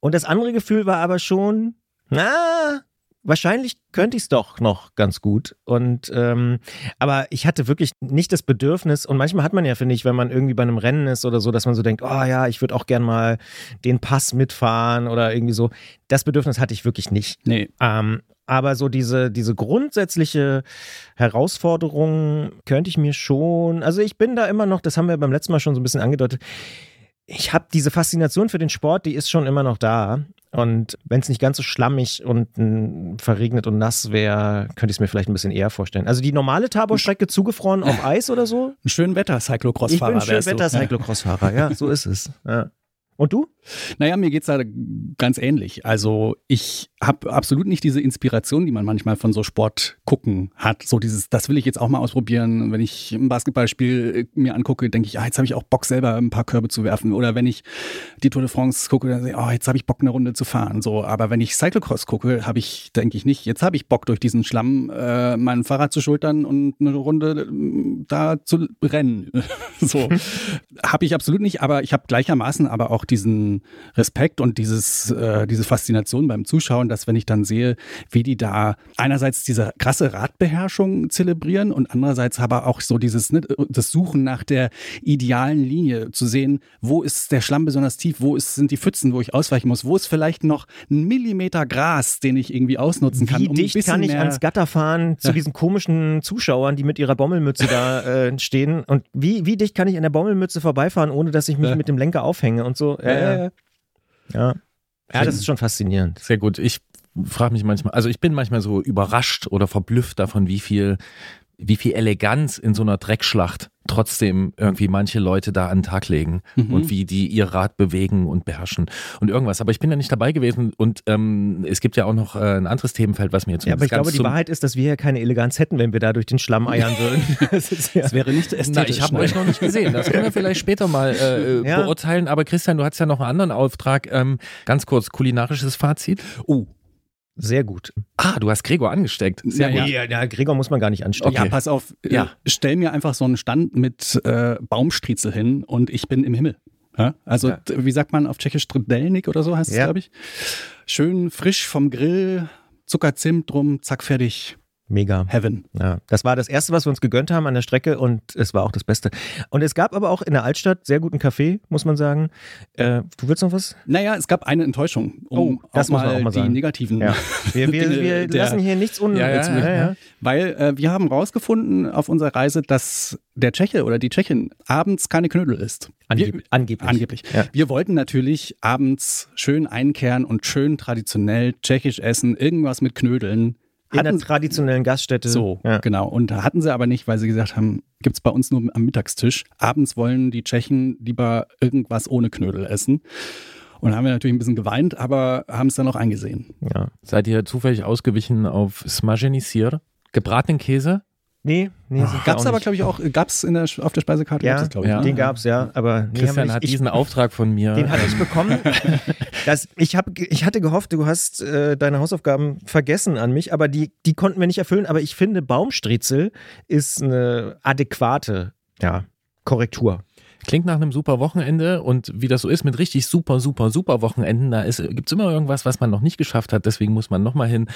Und das andere Gefühl war aber schon, na, wahrscheinlich könnte ich es doch noch ganz gut. Und ähm, aber ich hatte wirklich nicht das Bedürfnis, und manchmal hat man ja, finde ich, wenn man irgendwie bei einem Rennen ist oder so, dass man so denkt, oh ja, ich würde auch gern mal den Pass mitfahren oder irgendwie so. Das Bedürfnis hatte ich wirklich nicht. Nee, Ähm, aber so diese, diese grundsätzliche Herausforderung könnte ich mir schon, also ich bin da immer noch, das haben wir beim letzten Mal schon so ein bisschen angedeutet, ich habe diese Faszination für den Sport, die ist schon immer noch da. Und wenn es nicht ganz so schlammig und mm, verregnet und nass wäre, könnte ich es mir vielleicht ein bisschen eher vorstellen. Also die normale Taborstrecke zugefroren auf Eis oder so? ein schön Wetter Ich Cyclocross-Fahrer bin schön wärst du. Wetter Cyclocross-Fahrer, ja, so ist es. Ja. Und du? Naja, mir geht's da ganz ähnlich. Also ich habe absolut nicht diese Inspiration, die man manchmal von so Sport gucken hat. So dieses, das will ich jetzt auch mal ausprobieren. Wenn ich ein Basketballspiel mir angucke, denke ich, ah, jetzt habe ich auch Bock selber ein paar Körbe zu werfen. Oder wenn ich die Tour de France gucke, dann denke ich, oh, jetzt habe ich Bock eine Runde zu fahren. So, aber wenn ich Cyclocross gucke, habe ich, denke ich nicht, jetzt habe ich Bock durch diesen Schlamm äh, mein Fahrrad zu schultern und eine Runde äh, da zu rennen. so habe ich absolut nicht. Aber ich habe gleichermaßen aber auch diesen Respekt und dieses, äh, diese Faszination beim Zuschauen, dass wenn ich dann sehe, wie die da einerseits diese krasse Radbeherrschung zelebrieren und andererseits aber auch so dieses, ne, das Suchen nach der idealen Linie, zu sehen, wo ist der Schlamm besonders tief, wo ist, sind die Pfützen, wo ich ausweichen muss, wo ist vielleicht noch ein Millimeter Gras, den ich irgendwie ausnutzen kann. Wie um dicht kann ich ans Gatter fahren zu Ja. diesen komischen Zuschauern, die mit ihrer Bommelmütze da äh, stehen? Und wie, wie dicht kann ich an der Bommelmütze vorbeifahren, ohne dass ich mich Ja. mit dem Lenker aufhänge und so? Ja, ja, ja. das ist schon faszinierend. Sehr gut. Ich frage mich manchmal, also ich bin manchmal so überrascht oder verblüfft davon, wie viel, wie viel Eleganz in so einer Dreckschlacht trotzdem irgendwie manche Leute da an den Tag legen Mhm. und wie die ihr Rad bewegen und beherrschen und irgendwas. Aber ich bin ja nicht dabei gewesen und ähm, es gibt ja auch noch äh, ein anderes Themenfeld, was mir jetzt Ja, aber ich glaube, die Wahrheit ist, dass wir ja keine Eleganz hätten, wenn wir da durch den Schlamm eiern würden. Das ist ja Das wäre nicht Na, ästhetisch. ich habe ne? euch noch nicht gesehen. Das können wir vielleicht später mal äh, Ja. beurteilen. Aber Christian, du hast ja noch einen anderen Auftrag. Ähm, ganz kurz, kulinarisches Fazit. Oh, sehr gut. Ah, du hast Gregor angesteckt. Sehr Ja, gut. Ja, ja, Gregor muss man gar nicht anstecken. Ja, pass auf. Ja. Ja. Stell mir einfach so einen Stand mit äh, Baumstriezel hin und ich bin im Himmel. Ja? Also, Ja. wie sagt man auf Tschechisch Trdelnik oder so heißt es, Ja. glaube ich. Schön frisch vom Grill, Zucker, Zimt drum, zack, fertig. Mega. Heaven. Ja, das war das Erste, was wir uns gegönnt haben an der Strecke und es war auch das Beste. Und es gab aber auch in der Altstadt sehr guten Kaffee, muss man sagen. Äh, du willst noch was? Naja, es gab eine Enttäuschung, um Oh, das muss man auch mal die sagen. negativen Ja. Wir, wir, wir der- lassen hier nichts un... Ja. Weil äh, wir haben rausgefunden auf unserer Reise, dass der Tscheche oder die Tschechin abends keine Knödel isst. Angeb Wir, angeblich. Angeblich. Wir wollten natürlich abends schön einkehren und schön traditionell tschechisch essen, irgendwas mit Knödeln. In einer Hatten, traditionellen Gaststätte. so, Ja. genau. Und da hatten sie aber nicht, weil sie gesagt haben, gibt's bei uns nur am Mittagstisch. Abends wollen die Tschechen lieber irgendwas ohne Knödel essen. Und da haben wir natürlich ein bisschen geweint, aber haben es dann auch eingesehen. ja. Seid ihr zufällig ausgewichen auf Smaženi Sir? Gebratenen Käse? Nee, nee. wir Gab's auch aber, glaube ich, auch, gab's in der, auf der Speisekarte? Ja, gab's das, ich, ja. Den gab's, ja. Aber nee, Christian hat diesen Auftrag von mir. Den hatte ich bekommen. Das, ich, hab, ich hatte gehofft, du hast äh, deine Hausaufgaben vergessen an mich, aber die, die konnten wir nicht erfüllen. Aber ich finde, Baumstriezel ist eine adäquate ja, Korrektur. Klingt nach einem super Wochenende und wie das so ist mit richtig super, super, super Wochenenden, da gibt es immer irgendwas, was man noch nicht geschafft hat, deswegen muss man nochmal hin.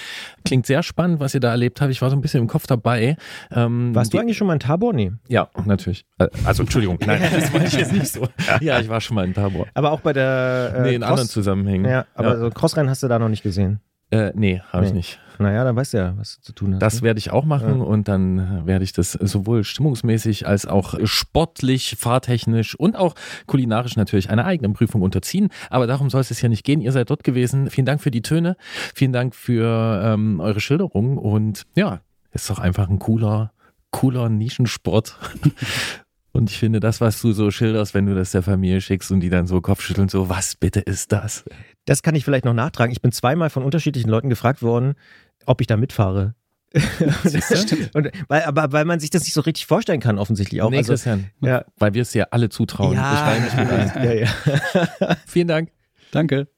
Klingt sehr spannend, was ihr da erlebt habt. Ich war so ein bisschen im Kopf dabei. Ähm, Warst du die- eigentlich schon mal in Tabor? Nee. Ja, natürlich. Äh, Also, Entschuldigung, nein, das wollte ich jetzt nicht so. Ja, ich war schon mal in Tabor. Aber auch bei der. Äh, Nee, in Cross- anderen Zusammenhängen. Ja, aber so Crossrennen hast du da noch nicht gesehen. Äh, nee, habe ich Nee. nicht. Naja, dann weißt du ja, was du zu tun hast. Das ne? werde ich auch machen und dann werde ich das sowohl stimmungsmäßig als auch sportlich, fahrtechnisch und auch kulinarisch natürlich einer eigenen Prüfung unterziehen. Aber darum soll es jetzt ja nicht gehen. Ihr seid dort gewesen. Vielen Dank für die Töne. Vielen Dank für ähm, eure Schilderung. Und ja, ist doch einfach ein cooler, cooler Nischensport. Und ich finde, das, was du so schilderst, wenn du das der Familie schickst und die dann so Kopfschütteln, so, was bitte ist das? Das kann ich vielleicht noch nachtragen. Ich bin zweimal von unterschiedlichen Leuten gefragt worden, ob ich da mitfahre. Und, weil, aber weil man sich das nicht so richtig vorstellen kann, offensichtlich auch. nee, also, Christian, ja. weil wir es dir alle zutrauen. Ja, Ich steige nicht mit ein. ja, ja. Vielen Dank. Danke.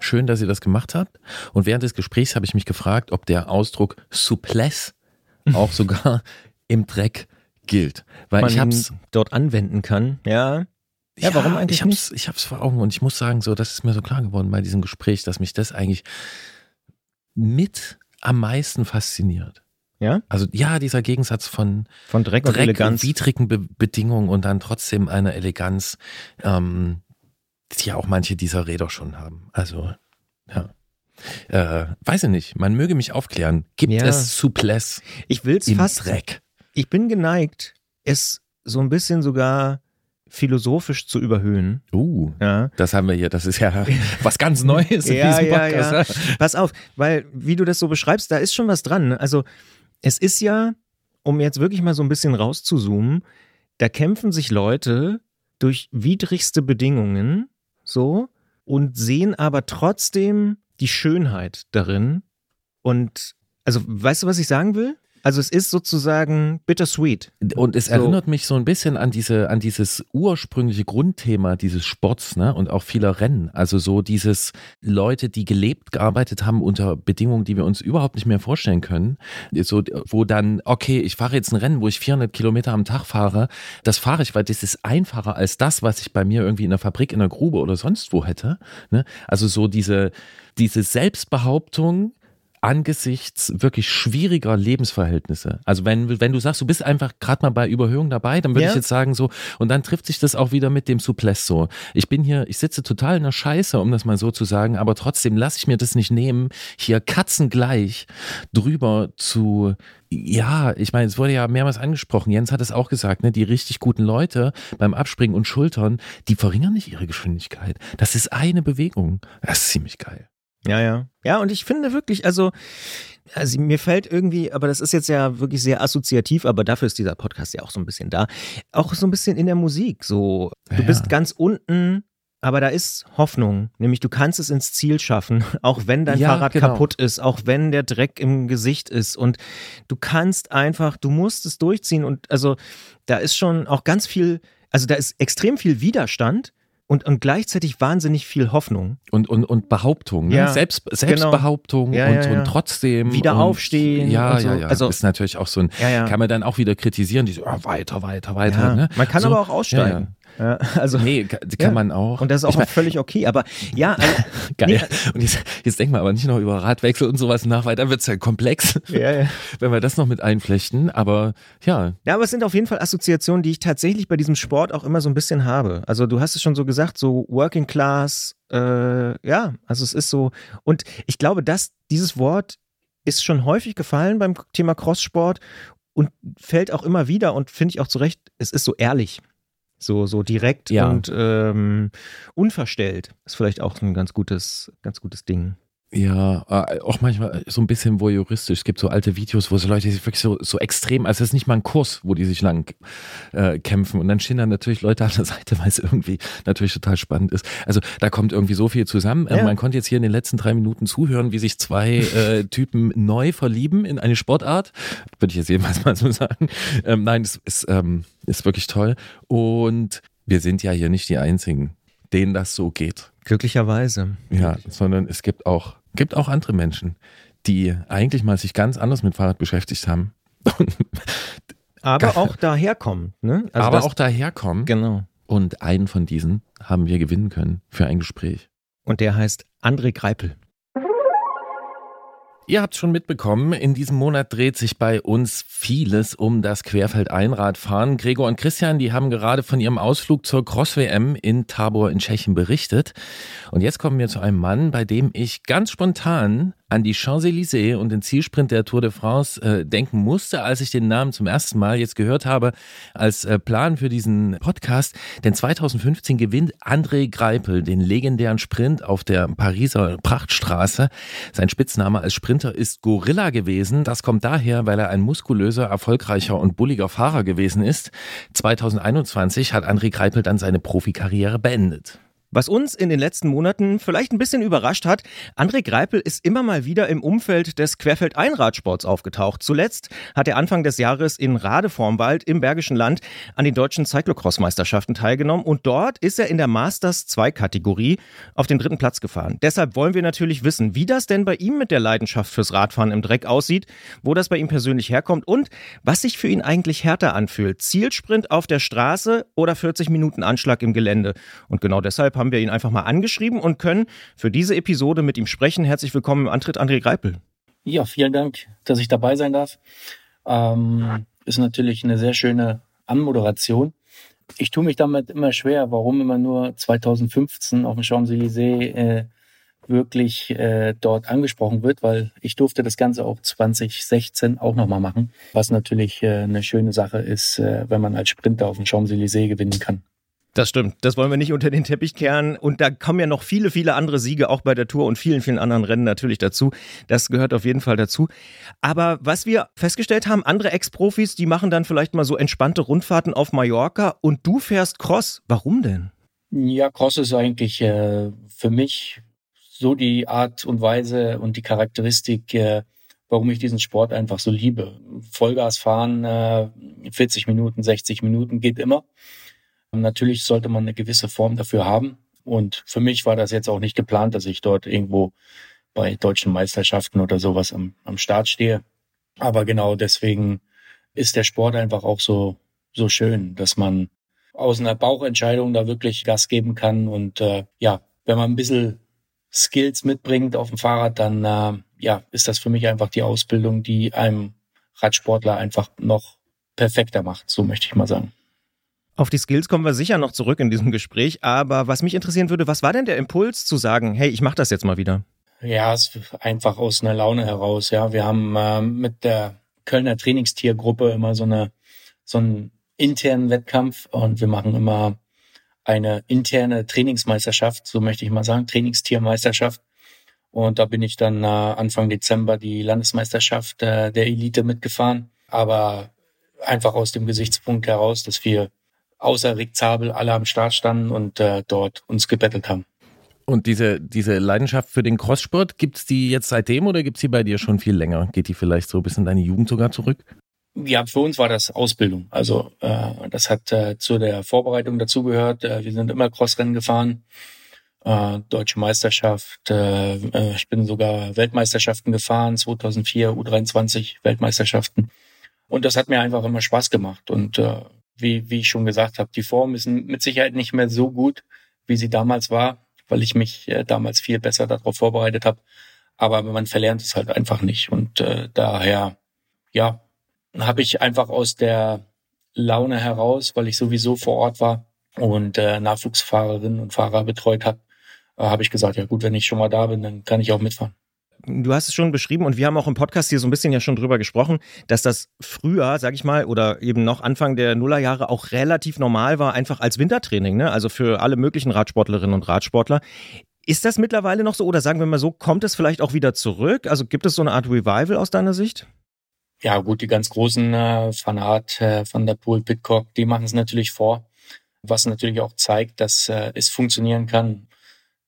Schön, dass ihr das gemacht habt. Und während des Gesprächs habe ich mich gefragt, ob der Ausdruck Souplesse auch sogar im Dreck gilt. Weil man ich hab's, dort anwenden kann. Ja. Ja, warum eigentlich ich hab's, Ich hab's vor Augen und ich muss sagen, so, das ist mir so klar geworden bei diesem Gespräch, dass mich das eigentlich mit am meisten fasziniert. Ja? Also ja, dieser Gegensatz von Von Dreck, und Dreck und Eleganz. widrigen Be Bedingungen und dann trotzdem eine Eleganz, ähm, die ja auch manche dieser Räder schon haben. Also, ja. Äh, weiß ich nicht, man möge mich aufklären. Gibt Ja. es Souplesse Ich will es im fast. Dreck? Ich bin geneigt, es so ein bisschen sogar philosophisch zu überhöhen. Uh, Ja. das haben wir hier, das ist ja was ganz Neues in Ja, diesem Podcast. ja. Pass auf, weil, wie du das so beschreibst, da ist schon was dran. Also, es ist ja, um jetzt wirklich mal so ein bisschen rauszuzoomen, da kämpfen sich Leute durch widrigste Bedingungen so und sehen aber trotzdem die Schönheit darin. Und, also, weißt du, was ich sagen will? Also es ist sozusagen bittersweet. Und es So. erinnert mich so ein bisschen an diese, an dieses ursprüngliche Grundthema dieses Sports, ne? Und auch vieler Rennen. Also so dieses Leute, die gelebt, gearbeitet haben unter Bedingungen, die wir uns überhaupt nicht mehr vorstellen können. So, wo dann, okay, ich fahre jetzt ein Rennen, wo ich 400 Kilometer am Tag fahre. Das fahre ich, weil das ist einfacher als das, was ich bei mir irgendwie in der Fabrik, in der Grube oder sonst wo hätte. Ne? Also so diese, diese Selbstbehauptung, angesichts wirklich schwieriger Lebensverhältnisse. Also wenn, wenn du sagst, du bist einfach gerade mal bei Überhöhung dabei, dann würde Ja. ich jetzt sagen so, und dann trifft sich das auch wieder mit dem Souplesse so. Ich bin hier, ich sitze total in der Scheiße, um das mal so zu sagen, aber trotzdem lasse ich mir das nicht nehmen, hier katzengleich drüber zu, ja, ich meine, es wurde ja mehrmals angesprochen, Jens hat es auch gesagt, ne, die richtig guten Leute beim Abspringen und Schultern, die verringern nicht ihre Geschwindigkeit. Das ist eine Bewegung. Das ist ziemlich geil. Ja, ja. Ja, und ich finde wirklich, also, also mir fällt irgendwie, aber das ist jetzt ja wirklich sehr assoziativ, aber dafür ist dieser Podcast ja auch so ein bisschen da. Auch so ein bisschen in der Musik. So, du Ja. bist ganz unten, aber da ist Hoffnung. Nämlich du kannst es ins Ziel schaffen, auch wenn dein Ja, Fahrrad genau. kaputt ist, auch wenn der Dreck im Gesicht ist. Und du kannst einfach, du musst es durchziehen. Und also da ist schon auch ganz viel, also da ist extrem viel Widerstand. Und, und gleichzeitig wahnsinnig viel Hoffnung. Und, und, und Behauptung, ne? Ja, Selbst, Selbstbehauptung Ja, und, ja, und trotzdem. Wieder und, aufstehen Ja, so. ja, ja. Also- ist natürlich auch so ein, kann man dann auch wieder kritisieren, die so, ah, weiter, weiter, weiter. Ja, Ne? Man kann so, aber auch aussteigen. Ja, also, Nee, ka- kann Ja. man auch. und das ist auch Ich mein, völlig okay. Aber ja, also, geil. Und jetzt, jetzt denken wir aber nicht noch über Radwechsel und sowas nach, weil dann wird's ja komplex, ja, ja. wenn wir das noch mit einflechten. Aber ja, ja, aber es sind auf jeden Fall Assoziationen, die ich tatsächlich bei diesem Sport auch immer so ein bisschen habe. Also du hast es schon so gesagt, so Working Class, äh, ja, also es ist so. Und ich glaube, dass dieses Wort ist schon häufig gefallen beim Thema Crosssport und fällt auch immer wieder und finde ich auch zu Recht, es ist so ehrlich. So, so direkt Ja. und ähm, unverstellt. Ist vielleicht auch ein ganz gutes, ganz gutes Ding. Ja, äh, auch manchmal so ein bisschen voyeuristisch. Es gibt so alte Videos, wo so Leute sich wirklich so, so extrem, also es ist nicht mal ein Kurs, wo die sich lang äh, kämpfen. Und dann stehen dann natürlich Leute an der Seite, weil es irgendwie natürlich total spannend ist. Also da kommt irgendwie so viel zusammen. Äh, Ja. man konnte jetzt hier in den letzten drei Minuten zuhören, wie sich zwei äh, Typen neu verlieben in eine Sportart. Würde ich jetzt jedenfalls mal so sagen. Ähm, nein, es ist, ähm, ist wirklich toll. Und wir sind ja hier nicht die Einzigen, denen das so geht. Glücklicherweise. Ja, sondern es gibt auch, gibt auch andere Menschen, die eigentlich mal sich ganz anders mit Fahrrad beschäftigt haben. Aber auch daherkommen. Ne? Also aber das- auch daherkommen. Genau. Und einen von diesen haben wir gewinnen können für ein Gespräch. Und der heißt André Greipel. Ihr habt schon mitbekommen, in diesem Monat dreht sich bei uns vieles um das Querfeld-Einradfahren. Gregor und Christian, die haben gerade von ihrem Ausflug zur Cross-WM in Tabor in Tschechien berichtet. Und jetzt kommen wir zu einem Mann, bei dem ich ganz spontan an die Champs-Élysées und den Zielsprint der Tour de France äh, denken musste, als ich den Namen zum ersten Mal jetzt gehört habe als äh, Plan für diesen Podcast. Denn 2015 gewinnt André Greipel den legendären Sprint auf der Pariser Prachtstraße. Sein Spitzname als Sprinter ist Gorilla gewesen. Das kommt daher, weil er ein muskulöser, erfolgreicher und bulliger Fahrer gewesen ist. 2021 hat André Greipel dann seine Profikarriere beendet. Was uns in den letzten Monaten vielleicht ein bisschen überrascht hat, André Greipel ist immer mal wieder im Umfeld des Querfeld-Einradsports aufgetaucht. Zuletzt hat er Anfang des Jahres in Radevormwald im Bergischen Land an den deutschen Cyclocross-Meisterschaften teilgenommen und dort ist er in der Masters-2-Kategorie auf den dritten Platz gefahren. Deshalb wollen wir natürlich wissen, wie das denn bei ihm mit der Leidenschaft fürs Radfahren im Dreck aussieht, wo das bei ihm persönlich herkommt und was sich für ihn eigentlich härter anfühlt. Zielsprint auf der Straße oder 40 Minuten Anschlag im Gelände. Und genau deshalb haben wir ihn einfach mal angeschrieben und können für diese Episode mit ihm sprechen. Herzlich willkommen im Antritt, André Greipel. Ja, vielen Dank, dass ich dabei sein darf. Ähm, ist natürlich eine sehr schöne Anmoderation. Ich tue mich damit immer schwer, warum immer nur 2015 auf dem Champs-Élysées äh, wirklich äh, dort angesprochen wird, weil ich durfte das Ganze auch 2016 auch nochmal machen, was natürlich äh, eine schöne Sache ist, äh, wenn man als Sprinter auf dem Champs-Élysées gewinnen kann. Das stimmt. Das wollen wir nicht unter den Teppich kehren. Und da kommen ja noch viele, viele andere Siege auch bei der Tour und vielen, vielen anderen Rennen natürlich dazu. Das gehört auf jeden Fall dazu. Aber was wir festgestellt haben, andere Ex-Profis, die machen dann vielleicht mal so entspannte Rundfahrten auf Mallorca und du fährst Cross. Warum denn? Ja, Cross ist eigentlich äh, für mich so die Art und Weise und die Charakteristik, äh, warum ich diesen Sport einfach so liebe. Vollgas fahren, äh, 40 Minuten, 60 Minuten geht immer. Und natürlich sollte man eine gewisse Form dafür haben. Und für mich war das jetzt auch nicht geplant, dass ich dort irgendwo bei deutschen Meisterschaften oder sowas am, am Start stehe. Aber genau deswegen ist der Sport einfach auch so, so schön, dass man aus einer Bauchentscheidung da wirklich Gas geben kann. Und äh, ja, wenn man ein bisschen Skills mitbringt auf dem Fahrrad, dann äh, ja, ist das für mich einfach die Ausbildung, die einem Radsportler einfach noch perfekter macht, so möchte ich mal sagen. Auf die Skills kommen wir sicher noch zurück in diesem Gespräch, aber was mich interessieren würde, was war denn der Impuls zu sagen, hey, ich mache das jetzt mal wieder? Ja, es einfach aus einer Laune heraus. Ja, wir haben äh, mit der Kölner Trainingstiergruppe immer so eine so einen internen Wettkampf und wir machen immer eine interne Trainingsmeisterschaft, so möchte ich mal sagen, Trainingstiermeisterschaft. Und da bin ich dann äh, Anfang Dezember die Landesmeisterschaft äh, der Elite mitgefahren. Aber einfach aus dem Gesichtspunkt heraus, dass wir außer Rick Zabel alle am Start standen und äh, dort uns gebettelt haben. Und diese, diese Leidenschaft für den Crosssport, gibt es die jetzt seitdem oder gibt es die bei dir schon viel länger? Geht die vielleicht so bis in deine Jugend sogar zurück? Ja, für uns war das Ausbildung. Also äh, das hat äh, zu der Vorbereitung dazugehört. Äh, wir sind immer Crossrennen gefahren, äh, deutsche Meisterschaft. Äh, äh ich bin sogar Weltmeisterschaften gefahren, 2004 U23 Weltmeisterschaften. Und das hat mir einfach immer Spaß gemacht. Und äh, wie, wie ich schon gesagt habe, die Form ist mit Sicherheit nicht mehr so gut, wie sie damals war, weil ich mich äh, damals viel besser darauf vorbereitet habe. Aber man verlernt es halt einfach nicht. Und äh, daher, ja, habe ich einfach aus der Laune heraus, weil ich sowieso vor Ort war und äh, Nachwuchsfahrerinnen und Fahrer betreut habe, äh, habe ich gesagt, ja gut, wenn ich schon mal da bin, dann kann ich auch mitfahren du hast es schon beschrieben und wir haben auch im Podcast hier so ein bisschen ja schon drüber gesprochen, dass das früher, sag ich mal, oder eben noch Anfang der Nullerjahre auch relativ normal war, einfach als Wintertraining, ne? Also für alle möglichen Radsportlerinnen und Radsportler. Ist das mittlerweile noch so oder sagen wir mal so, kommt es vielleicht auch wieder zurück? Also gibt es so eine Art Revival aus deiner Sicht? Ja, gut, die ganz großen äh, Van äh, Van der Poel, Pitcock, die machen es natürlich vor, was natürlich auch zeigt, dass äh, es funktionieren kann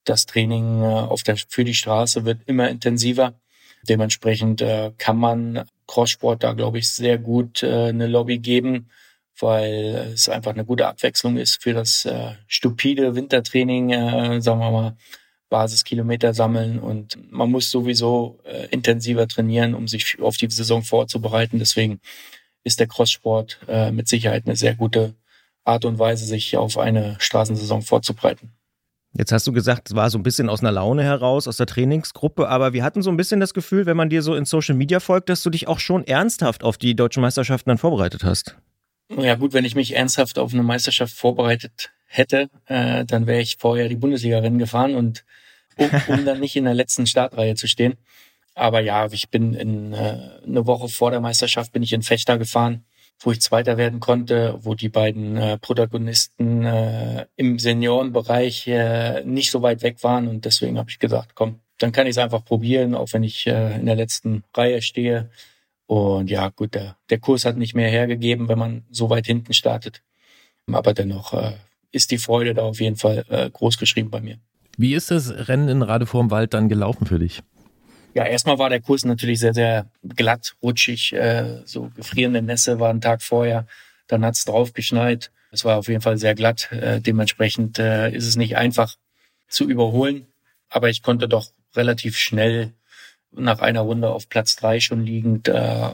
das Training äh, auf der, für die Straße wird immer intensiver. Dementsprechend äh, kann man Crosssport da, glaube ich, sehr gut äh, eine Lobby geben, weil es einfach eine gute Abwechslung ist für das äh, stupide Wintertraining, äh, sagen wir mal, Basiskilometer sammeln und man muss sowieso äh, intensiver trainieren, um sich auf die Saison vorzubereiten. Deswegen ist der Crosssport äh, mit Sicherheit eine sehr gute Art und Weise, sich auf eine Straßensaison vorzubereiten. Jetzt hast du gesagt, es war so ein bisschen aus einer Laune heraus, aus der Trainingsgruppe, aber wir hatten so ein bisschen das Gefühl, wenn man dir so in Social Media folgt, dass du dich auch schon ernsthaft auf die deutschen Meisterschaften dann vorbereitet hast. Ja gut, wenn ich mich ernsthaft auf eine Meisterschaft vorbereitet hätte, äh, dann wäre ich vorher die Bundesliga-Rennen gefahren und um, um dann nicht in der letzten Startreihe zu stehen. Aber ja, ich bin in äh, eine Woche vor der Meisterschaft bin ich in Fechter gefahren wo ich Zweiter werden konnte, wo die beiden äh, Protagonisten äh, im Seniorenbereich äh, nicht so weit weg waren. Und deswegen habe ich gesagt, komm, dann kann ich es einfach probieren, auch wenn ich äh, in der letzten Reihe stehe. Und ja, gut, der, der Kurs hat nicht mehr hergegeben, wenn man so weit hinten startet. Aber dennoch äh, ist die Freude da auf jeden Fall äh, groß geschrieben bei mir. Wie ist das Rennen in Rade vorm Wald dann gelaufen für dich? Ja, erstmal war der Kurs natürlich sehr, sehr glatt, rutschig. Äh, so gefrierende Nässe war ein Tag vorher. Dann hat's drauf geschneit. Es war auf jeden Fall sehr glatt. Äh, dementsprechend äh, ist es nicht einfach zu überholen. Aber ich konnte doch relativ schnell nach einer Runde auf Platz drei schon liegend äh,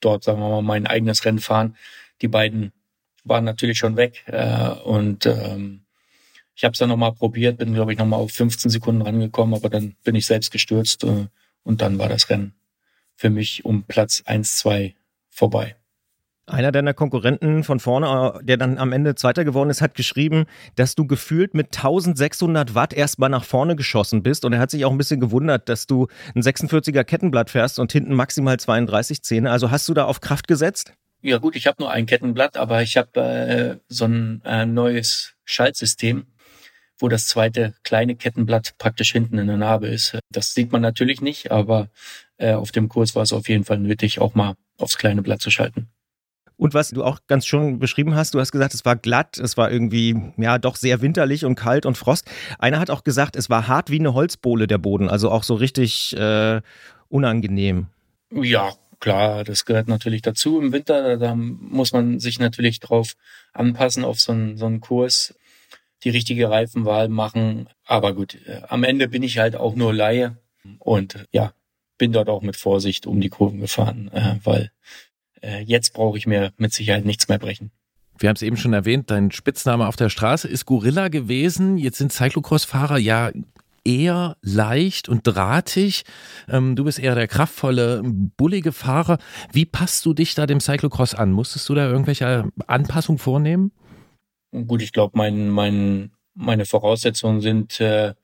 dort, sagen wir mal, mein eigenes Rennen fahren. Die beiden waren natürlich schon weg. Äh, und ähm, ich habe es dann nochmal probiert, bin, glaube ich, nochmal auf 15 Sekunden rangekommen, aber dann bin ich selbst gestürzt äh, und dann war das Rennen für mich um Platz 1, 2 vorbei. Einer deiner Konkurrenten von vorne, äh, der dann am Ende Zweiter geworden ist, hat geschrieben, dass du gefühlt mit 1600 Watt erstmal nach vorne geschossen bist. Und er hat sich auch ein bisschen gewundert, dass du ein 46er Kettenblatt fährst und hinten maximal 32 Zähne. Also hast du da auf Kraft gesetzt? Ja gut, ich habe nur ein Kettenblatt, aber ich habe äh, so ein äh, neues Schaltsystem, wo das zweite kleine Kettenblatt praktisch hinten in der Narbe ist. Das sieht man natürlich nicht, aber äh, auf dem Kurs war es auf jeden Fall nötig, auch mal aufs kleine Blatt zu schalten. Und was du auch ganz schön beschrieben hast, du hast gesagt, es war glatt, es war irgendwie, ja, doch sehr winterlich und kalt und Frost. Einer hat auch gesagt, es war hart wie eine Holzbohle der Boden, also auch so richtig äh, unangenehm. Ja, klar, das gehört natürlich dazu im Winter. Da muss man sich natürlich drauf anpassen auf so einen, so einen Kurs, die richtige Reifenwahl machen. Aber gut, äh, am Ende bin ich halt auch nur Laie und ja, bin dort auch mit Vorsicht um die Kurven gefahren, äh, weil äh, jetzt brauche ich mir mit Sicherheit nichts mehr brechen. Wir haben es eben schon erwähnt, dein Spitzname auf der Straße ist Gorilla gewesen. Jetzt sind Cyclocross-Fahrer ja eher leicht und drahtig. Ähm, du bist eher der kraftvolle, bullige Fahrer. Wie passt du dich da dem Cyclocross an? Musstest du da irgendwelche Anpassungen vornehmen? Gut, ich glaube, mein, mein, meine Voraussetzungen sind äh,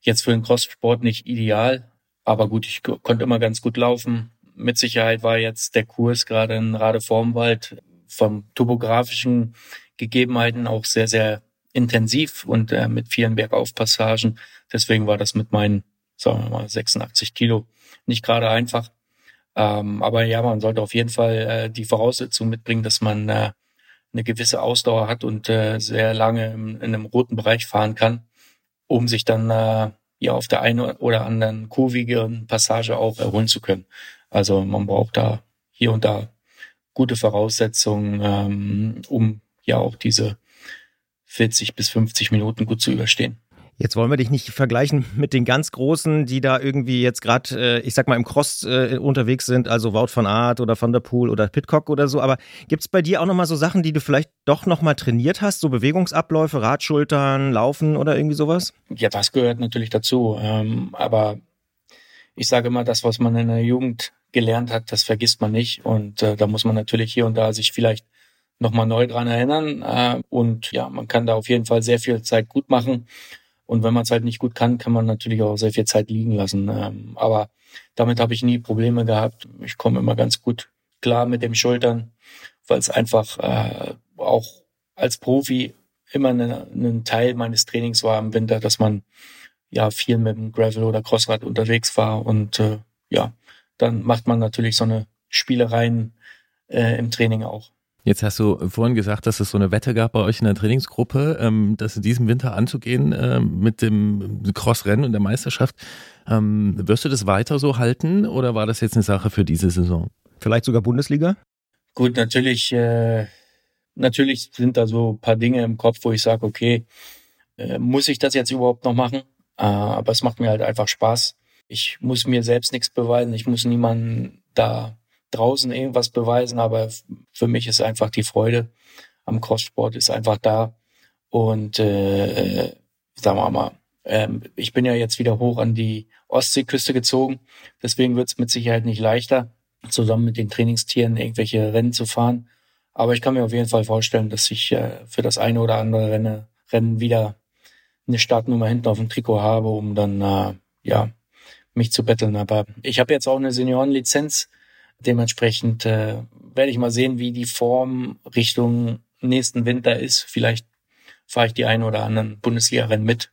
jetzt für den Crosssport nicht ideal. Aber gut, ich konnte immer ganz gut laufen. Mit Sicherheit war jetzt der Kurs gerade in Radevormwald vom topografischen Gegebenheiten auch sehr, sehr intensiv und äh, mit vielen Bergaufpassagen. Deswegen war das mit meinen, sagen wir mal, 86 Kilo nicht gerade einfach. Ähm, aber ja, man sollte auf jeden Fall äh, die Voraussetzung mitbringen, dass man äh, eine gewisse Ausdauer hat und äh, sehr lange im, in einem roten Bereich fahren kann, um sich dann äh, ja auf der einen oder anderen kurvigen Passage auch erholen zu können. Also man braucht da hier und da gute Voraussetzungen, ähm, um ja auch diese 40 bis 50 Minuten gut zu überstehen. Jetzt wollen wir dich nicht vergleichen mit den ganz Großen, die da irgendwie jetzt gerade, äh, ich sag mal, im Cross äh, unterwegs sind, also Wout van Aert oder Van der Poel oder Pitcock oder so. Aber gibt es bei dir auch nochmal so Sachen, die du vielleicht doch nochmal trainiert hast, so Bewegungsabläufe, Radschultern, Laufen oder irgendwie sowas? Ja, das gehört natürlich dazu. Ähm, aber ich sage immer, das, was man in der Jugend gelernt hat, das vergisst man nicht. Und äh, da muss man natürlich hier und da sich vielleicht nochmal neu dran erinnern. Äh, und ja, man kann da auf jeden Fall sehr viel Zeit gut machen. Und wenn man es halt nicht gut kann, kann man natürlich auch sehr viel Zeit liegen lassen. Ähm, aber damit habe ich nie Probleme gehabt. Ich komme immer ganz gut klar mit den Schultern, weil es einfach äh, auch als Profi immer ein Teil meines Trainings war im Winter, dass man ja viel mit dem Gravel oder Crossrad unterwegs war und äh, ja, dann macht man natürlich so eine Spielereien äh, im Training auch. Jetzt hast du vorhin gesagt, dass es so eine Wette gab bei euch in der Trainingsgruppe, ähm, das in diesem Winter anzugehen äh, mit dem Crossrennen und der Meisterschaft. Ähm, wirst du das weiter so halten oder war das jetzt eine Sache für diese Saison? Vielleicht sogar Bundesliga? Gut, natürlich, äh, natürlich sind da so ein paar Dinge im Kopf, wo ich sage, okay, äh, muss ich das jetzt überhaupt noch machen? Äh, aber es macht mir halt einfach Spaß. Ich muss mir selbst nichts beweisen, ich muss niemanden da draußen irgendwas beweisen, aber für mich ist einfach die Freude am Crosssport ist einfach da. Und äh, sagen wir mal, ähm, ich bin ja jetzt wieder hoch an die Ostseeküste gezogen, deswegen wird es mit Sicherheit nicht leichter, zusammen mit den Trainingstieren irgendwelche Rennen zu fahren. Aber ich kann mir auf jeden Fall vorstellen, dass ich äh, für das eine oder andere Rennen, Rennen wieder eine Startnummer hinten auf dem Trikot habe, um dann äh, ja mich zu betteln. Aber ich habe jetzt auch eine Seniorenlizenz Dementsprechend äh, werde ich mal sehen, wie die Form Richtung nächsten Winter ist. Vielleicht fahre ich die ein oder anderen Bundesliga-Rennen mit,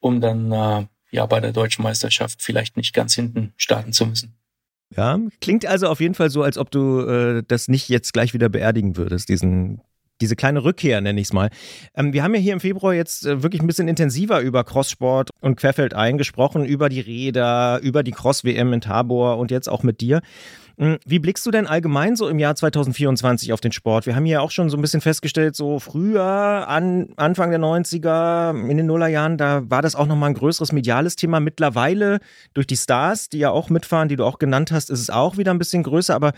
um dann äh, ja bei der deutschen Meisterschaft vielleicht nicht ganz hinten starten zu müssen. Ja, klingt also auf jeden Fall so, als ob du äh, das nicht jetzt gleich wieder beerdigen würdest, diesen diese kleine Rückkehr, nenne ich es mal. Ähm, wir haben ja hier im Februar jetzt äh, wirklich ein bisschen intensiver über Crosssport und Querfeldein gesprochen, über die Räder, über die Cross-WM in Tabor und jetzt auch mit dir. Hm, wie blickst du denn allgemein so im Jahr 2024 auf den Sport? Wir haben hier auch schon so ein bisschen festgestellt, so früher, an Anfang der 90er, in den Nullerjahren, da war das auch nochmal ein größeres mediales Thema. Mittlerweile durch die Stars, die ja auch mitfahren, die du auch genannt hast, ist es auch wieder ein bisschen größer. Aber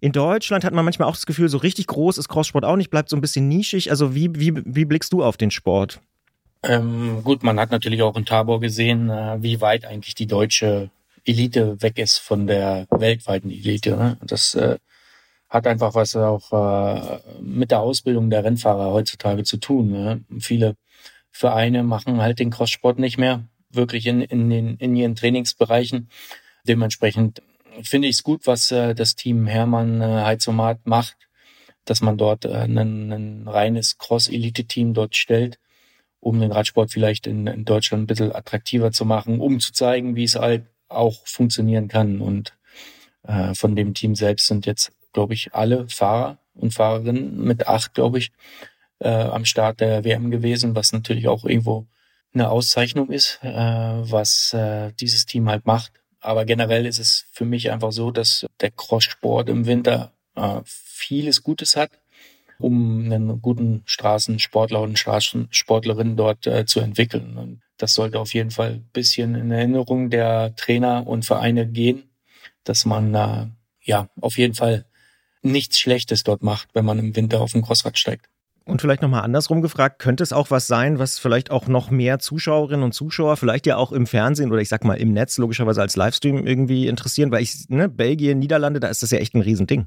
in Deutschland hat man manchmal auch das Gefühl, so richtig groß ist Crosssport auch nicht, bleibt so ein bisschen nischig. Also wie, wie, wie blickst du auf den Sport? Ähm, gut, man hat natürlich auch in Tabor gesehen, äh, wie weit eigentlich die deutsche Elite weg ist von der weltweiten Elite. Ne? Das äh, hat einfach was auch äh, mit der Ausbildung der Rennfahrer heutzutage zu tun. Ne? Viele Vereine machen halt den Crosssport nicht mehr wirklich in, in, den, in ihren Trainingsbereichen. Dementsprechend finde ich es gut, was äh, das Team Hermann äh, Heizomat macht, dass man dort äh, ein, ein reines Cross-Elite-Team dort stellt, um den Radsport vielleicht in, in Deutschland ein bisschen attraktiver zu machen, um zu zeigen, wie es halt auch funktionieren kann. Und äh, von dem Team selbst sind jetzt, glaube ich, alle Fahrer und Fahrerinnen mit acht, glaube ich, äh, am Start der WM gewesen, was natürlich auch irgendwo eine Auszeichnung ist, äh, was äh, dieses Team halt macht. Aber generell ist es für mich einfach so, dass der Crosssport im Winter äh, vieles Gutes hat, um einen guten Straßensportler und Straßensportlerin dort äh, zu entwickeln. Und das sollte auf jeden Fall ein bisschen in Erinnerung der Trainer und Vereine gehen, dass man äh, ja auf jeden Fall nichts Schlechtes dort macht, wenn man im Winter auf dem Crossrad steigt. Und vielleicht nochmal andersrum gefragt, könnte es auch was sein, was vielleicht auch noch mehr Zuschauerinnen und Zuschauer, vielleicht ja auch im Fernsehen oder ich sag mal im Netz, logischerweise als Livestream irgendwie interessieren? Weil ich, ne, Belgien, Niederlande, da ist das ja echt ein Riesending.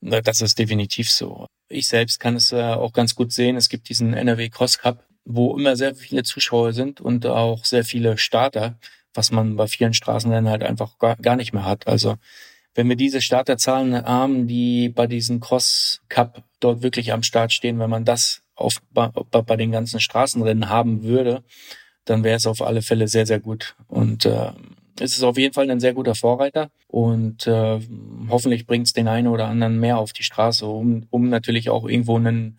Das ist definitiv so. Ich selbst kann es auch ganz gut sehen. Es gibt diesen NRW Cross Cup, wo immer sehr viele Zuschauer sind und auch sehr viele Starter, was man bei vielen Straßenrennen halt einfach gar, gar nicht mehr hat. Also wenn wir diese Starterzahlen haben, die bei diesem Cross Cup dort wirklich am Start stehen, wenn man das auf, bei, bei den ganzen Straßenrennen haben würde, dann wäre es auf alle Fälle sehr, sehr gut. Und äh, es ist auf jeden Fall ein sehr guter Vorreiter und äh, hoffentlich bringt es den einen oder anderen mehr auf die Straße, um, um natürlich auch irgendwo einen,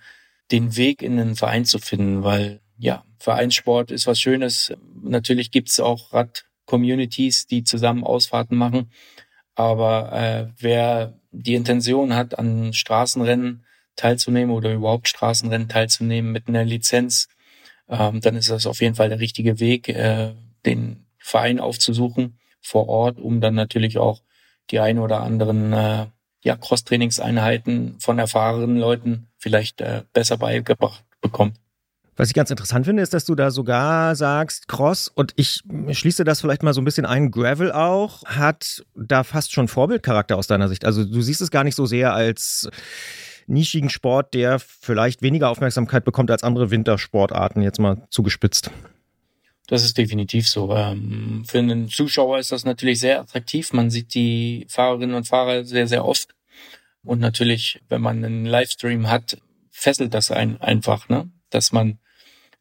den Weg in einen Verein zu finden, weil ja, Vereinssport ist was Schönes. Natürlich gibt's auch Rad-Communities, die zusammen Ausfahrten machen. Aber äh, wer die Intention hat, an Straßenrennen teilzunehmen oder überhaupt Straßenrennen teilzunehmen mit einer Lizenz, ähm, dann ist das auf jeden Fall der richtige Weg, äh, den Verein aufzusuchen vor Ort, um dann natürlich auch die ein oder anderen äh, ja, Cross-Trainingseinheiten von erfahrenen Leuten vielleicht äh, besser beigebracht bekommt. Was ich ganz interessant finde, ist, dass du da sogar sagst, Cross, und ich schließe das vielleicht mal so ein bisschen ein, Gravel auch, hat da fast schon Vorbildcharakter aus deiner Sicht. Also du siehst es gar nicht so sehr als nischigen Sport, der vielleicht weniger Aufmerksamkeit bekommt als andere Wintersportarten, jetzt mal zugespitzt. Das ist definitiv so. Ähm, für einen Zuschauer ist das natürlich sehr attraktiv. Man sieht die Fahrerinnen und Fahrer sehr, sehr oft. Und natürlich, wenn man einen Livestream hat, fesselt das einen einfach, ne? dass man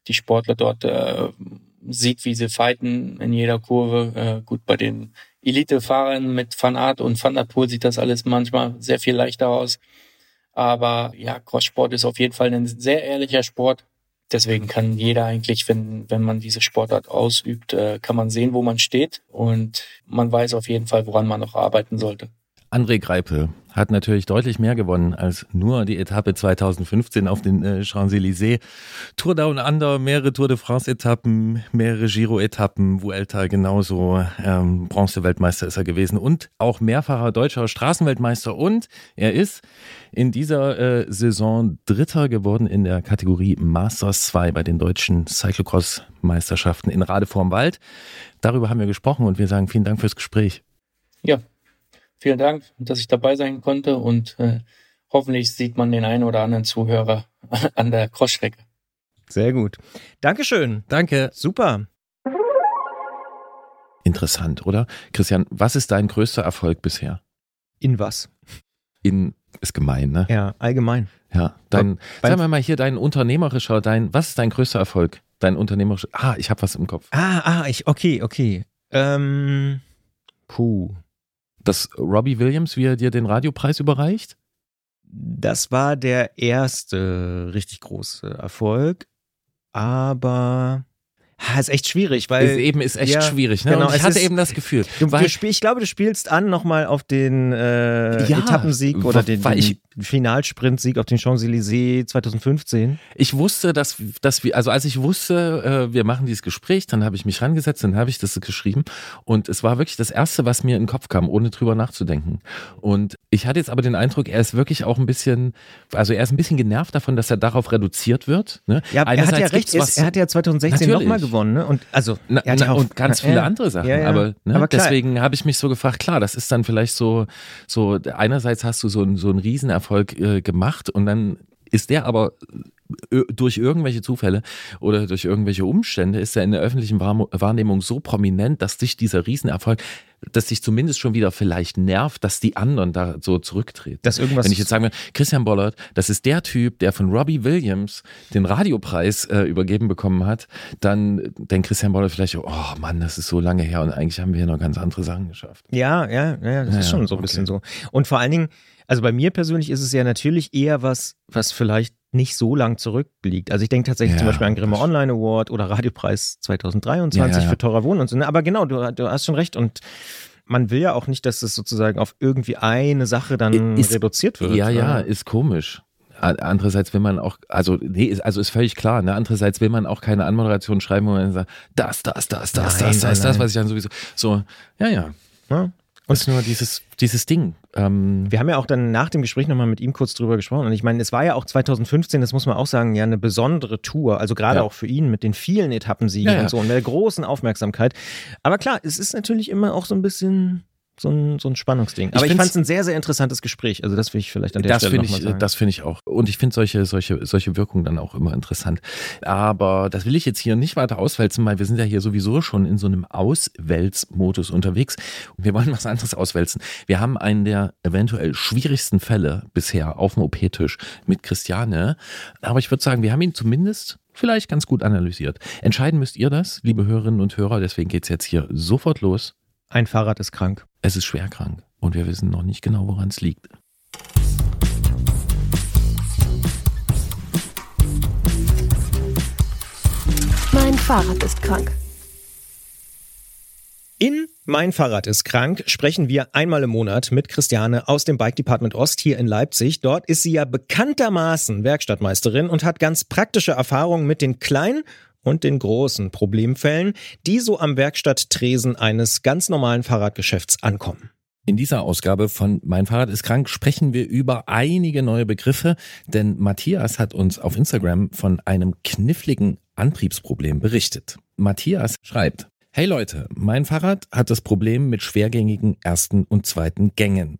die Sportler dort äh, sieht, wie sie fighten in jeder Kurve. Äh, gut, bei den Elite-Fahrern mit Van Aert und Van der Poel sieht das alles manchmal sehr viel leichter aus. Aber ja, Crosssport ist auf jeden Fall ein sehr ehrlicher Sport. Deswegen kann jeder eigentlich, wenn, wenn man diese Sportart ausübt, äh, kann man sehen, wo man steht und man weiß auf jeden Fall, woran man noch arbeiten sollte. André Greipel hat natürlich deutlich mehr gewonnen als nur die Etappe 2015 auf den äh, Champs-Élysées. Tour Down Under, mehrere Tour de France-Etappen, mehrere Giro-Etappen, Vuelta genauso. Ähm, Bronze-Weltmeister ist er gewesen und auch mehrfacher deutscher Straßenweltmeister. Und er ist in dieser äh, Saison Dritter geworden in der Kategorie Masters 2 bei den deutschen Cyclocross-Meisterschaften in Rade vorm Wald. Darüber haben wir gesprochen und wir sagen vielen Dank fürs Gespräch. Ja, vielen Dank, dass ich dabei sein konnte und äh, hoffentlich sieht man den einen oder anderen Zuhörer an der Crossstrecke. Sehr gut. Dankeschön. Danke. Super. Interessant, oder? Christian, was ist dein größter Erfolg bisher? In was? In, ist gemein, ne? Ja, allgemein. Ja, dein, sagen wir mal hier, dein unternehmerischer, dein, was ist dein größter Erfolg? Dein unternehmerischer, ah, ich habe was im Kopf. Ah, ah, ich, okay, okay. Ähm, puh. Dass Robbie Williams, wie er dir den Radiopreis überreicht? Das war der erste richtig große Erfolg. Aber ha, ist echt schwierig, weil. ist eben ist echt ja, schwierig, ne? genau, Und ich hatte ist- eben das Gefühl, Du, du spiel, ich glaube, du spielst an nochmal auf den äh, Ja, Etappensieg oder den, den ich- Finalsprint-Sieg auf den Champs-Élysées 2015. ich wusste, dass, dass wir, also als ich wusste, äh, wir machen dieses Gespräch, dann habe ich mich rangesetzt, dann habe ich das geschrieben und es war wirklich das Erste, was mir in den Kopf kam, ohne drüber nachzudenken. Und ich hatte jetzt aber den Eindruck, er ist wirklich auch ein bisschen, also er ist ein bisschen genervt davon, dass er darauf reduziert wird. Ne? Ja, er hat ja Einerseits recht, was- er hat ja 2016 Natürlich. nochmal gewonnen. Ne? Und, also, Na, ja na, auch, und ganz viele ja, andere Sachen. Ja, ja. Aber, ne, aber deswegen habe ich mich so gefragt, klar, das ist dann vielleicht so, so einerseits hast du so, einen- so einen Riesenerfolg äh, gemacht und dann ist der aber ö- durch irgendwelche Zufälle oder durch irgendwelche Umstände ist er in der öffentlichen Wahrnehmung so prominent, dass dich dieser Riesenerfolg, dass dich zumindest schon wieder vielleicht nervt, dass die anderen da so zurücktreten. Dass irgendwas- Wenn ich jetzt sagen würde, Christian Bollert, das ist der Typ, der von Robbie Williams den Radiopreis äh, übergeben bekommen hat, dann denkt Christian Bollert vielleicht, oh Mann, das ist so lange her und eigentlich haben wir hier noch ganz andere Sachen geschafft. Ja, ja, ja, das Ja, ist schon so ein okay. bisschen so. Und vor allen Dingen, also bei mir persönlich ist es ja natürlich eher was, was vielleicht nicht so lang zurückliegt. Also ich denke tatsächlich Ja, zum Beispiel an Grimme Online Award oder Radiopreis 2023 Ja, ja, ja. für teurer Wohnen und so. Aber genau, du, du hast schon recht. Und man will ja auch nicht, dass es sozusagen auf irgendwie eine Sache dann Ist- reduziert wird. Ja, ja, ne? ist komisch. Andererseits will man auch, also nee, ist, also ist völlig klar. Ne? Andererseits will man auch keine Anmoderation schreiben, wo man sagt, das, das, das, das, Nein, das, das, nein, das, nein. was ich dann sowieso. So, ja, ja. Ja. Und ist nur dieses, dieses Ding. Ähm, Wir haben ja auch dann nach dem Gespräch nochmal mit ihm kurz drüber gesprochen. Und ich meine, es war ja auch 2015, das muss man auch sagen, ja eine besondere Tour. Also gerade Ja. auch für ihn mit den vielen Etappensiegen Ja, ja. und so und der großen Aufmerksamkeit. Aber klar, es ist natürlich immer auch so ein bisschen so ein, so ein Spannungsding. Aber ich, find's- fand es ein sehr, sehr interessantes Gespräch. Also das will ich vielleicht an der das Stelle ich, sagen. das finde ich auch. Und ich finde solche, solche, solche Wirkungen dann auch immer interessant. Aber das will ich jetzt hier nicht weiter auswälzen, weil wir sind ja hier sowieso schon in so einem Auswälzmodus unterwegs. Und wir wollen was anderes auswälzen. Wir haben einen der eventuell schwierigsten Fälle bisher auf dem OP-Tisch mit Christiane. Aber ich würde sagen, wir haben ihn zumindest vielleicht ganz gut analysiert. Entscheiden müsst ihr das, liebe Hörerinnen und Hörer. Deswegen geht's jetzt hier sofort los. Ein Fahrrad ist krank. Es ist schwer krank und wir wissen noch nicht genau, woran es liegt. Mein Fahrrad ist krank. In Mein Fahrrad ist krank sprechen wir einmal im Monat mit Christiane aus dem Bike Department Ost hier in Leipzig. Dort ist sie ja bekanntermaßen Werkstattmeisterin und hat ganz praktische Erfahrungen mit den kleinen und den großen Problemfällen, die so am Werkstatttresen eines ganz normalen Fahrradgeschäfts ankommen. In dieser Ausgabe von Mein Fahrrad ist krank sprechen wir über einige neue Begriffe, denn Matthias hat uns auf Instagram von einem kniffligen Antriebsproblem berichtet. Matthias schreibt, Hey Leute, mein Fahrrad hat das Problem mit schwergängigen ersten und zweiten Gängen.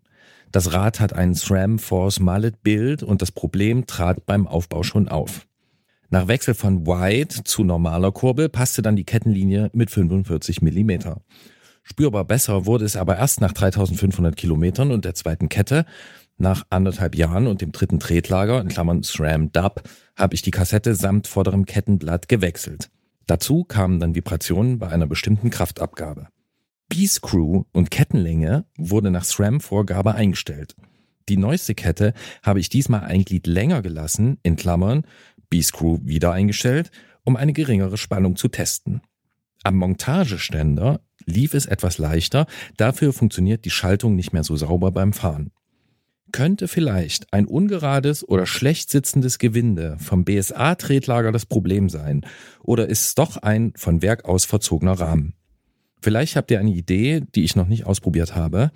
Das Rad hat einen SRAM Force Mallet Bild und das Problem trat beim Aufbau schon auf. Nach Wechsel von Wide zu normaler Kurbel passte dann die Kettenlinie mit 45 Millimeter. Spürbar besser wurde es aber erst nach 3500 Kilometern und der zweiten Kette. Nach anderthalb Jahren und dem dritten Tretlager, in Klammern SRAM Dub, habe ich die Kassette samt vorderem Kettenblatt gewechselt. Dazu kamen dann Vibrationen bei einer bestimmten Kraftabgabe. B-Screw und Kettenlänge wurde nach SRAM-Vorgabe eingestellt. Die neueste Kette habe ich diesmal ein Glied länger gelassen, in Klammern, B-Screw wieder eingestellt, um eine geringere Spannung zu testen. Am Montageständer lief es etwas leichter, dafür funktioniert die Schaltung nicht mehr so sauber beim Fahren. Könnte vielleicht ein ungerades oder schlecht sitzendes Gewinde vom BSA-Tretlager das Problem sein? Oder ist es doch ein von Werk aus verzogener Rahmen? Vielleicht habt ihr eine Idee, die ich noch nicht ausprobiert habe.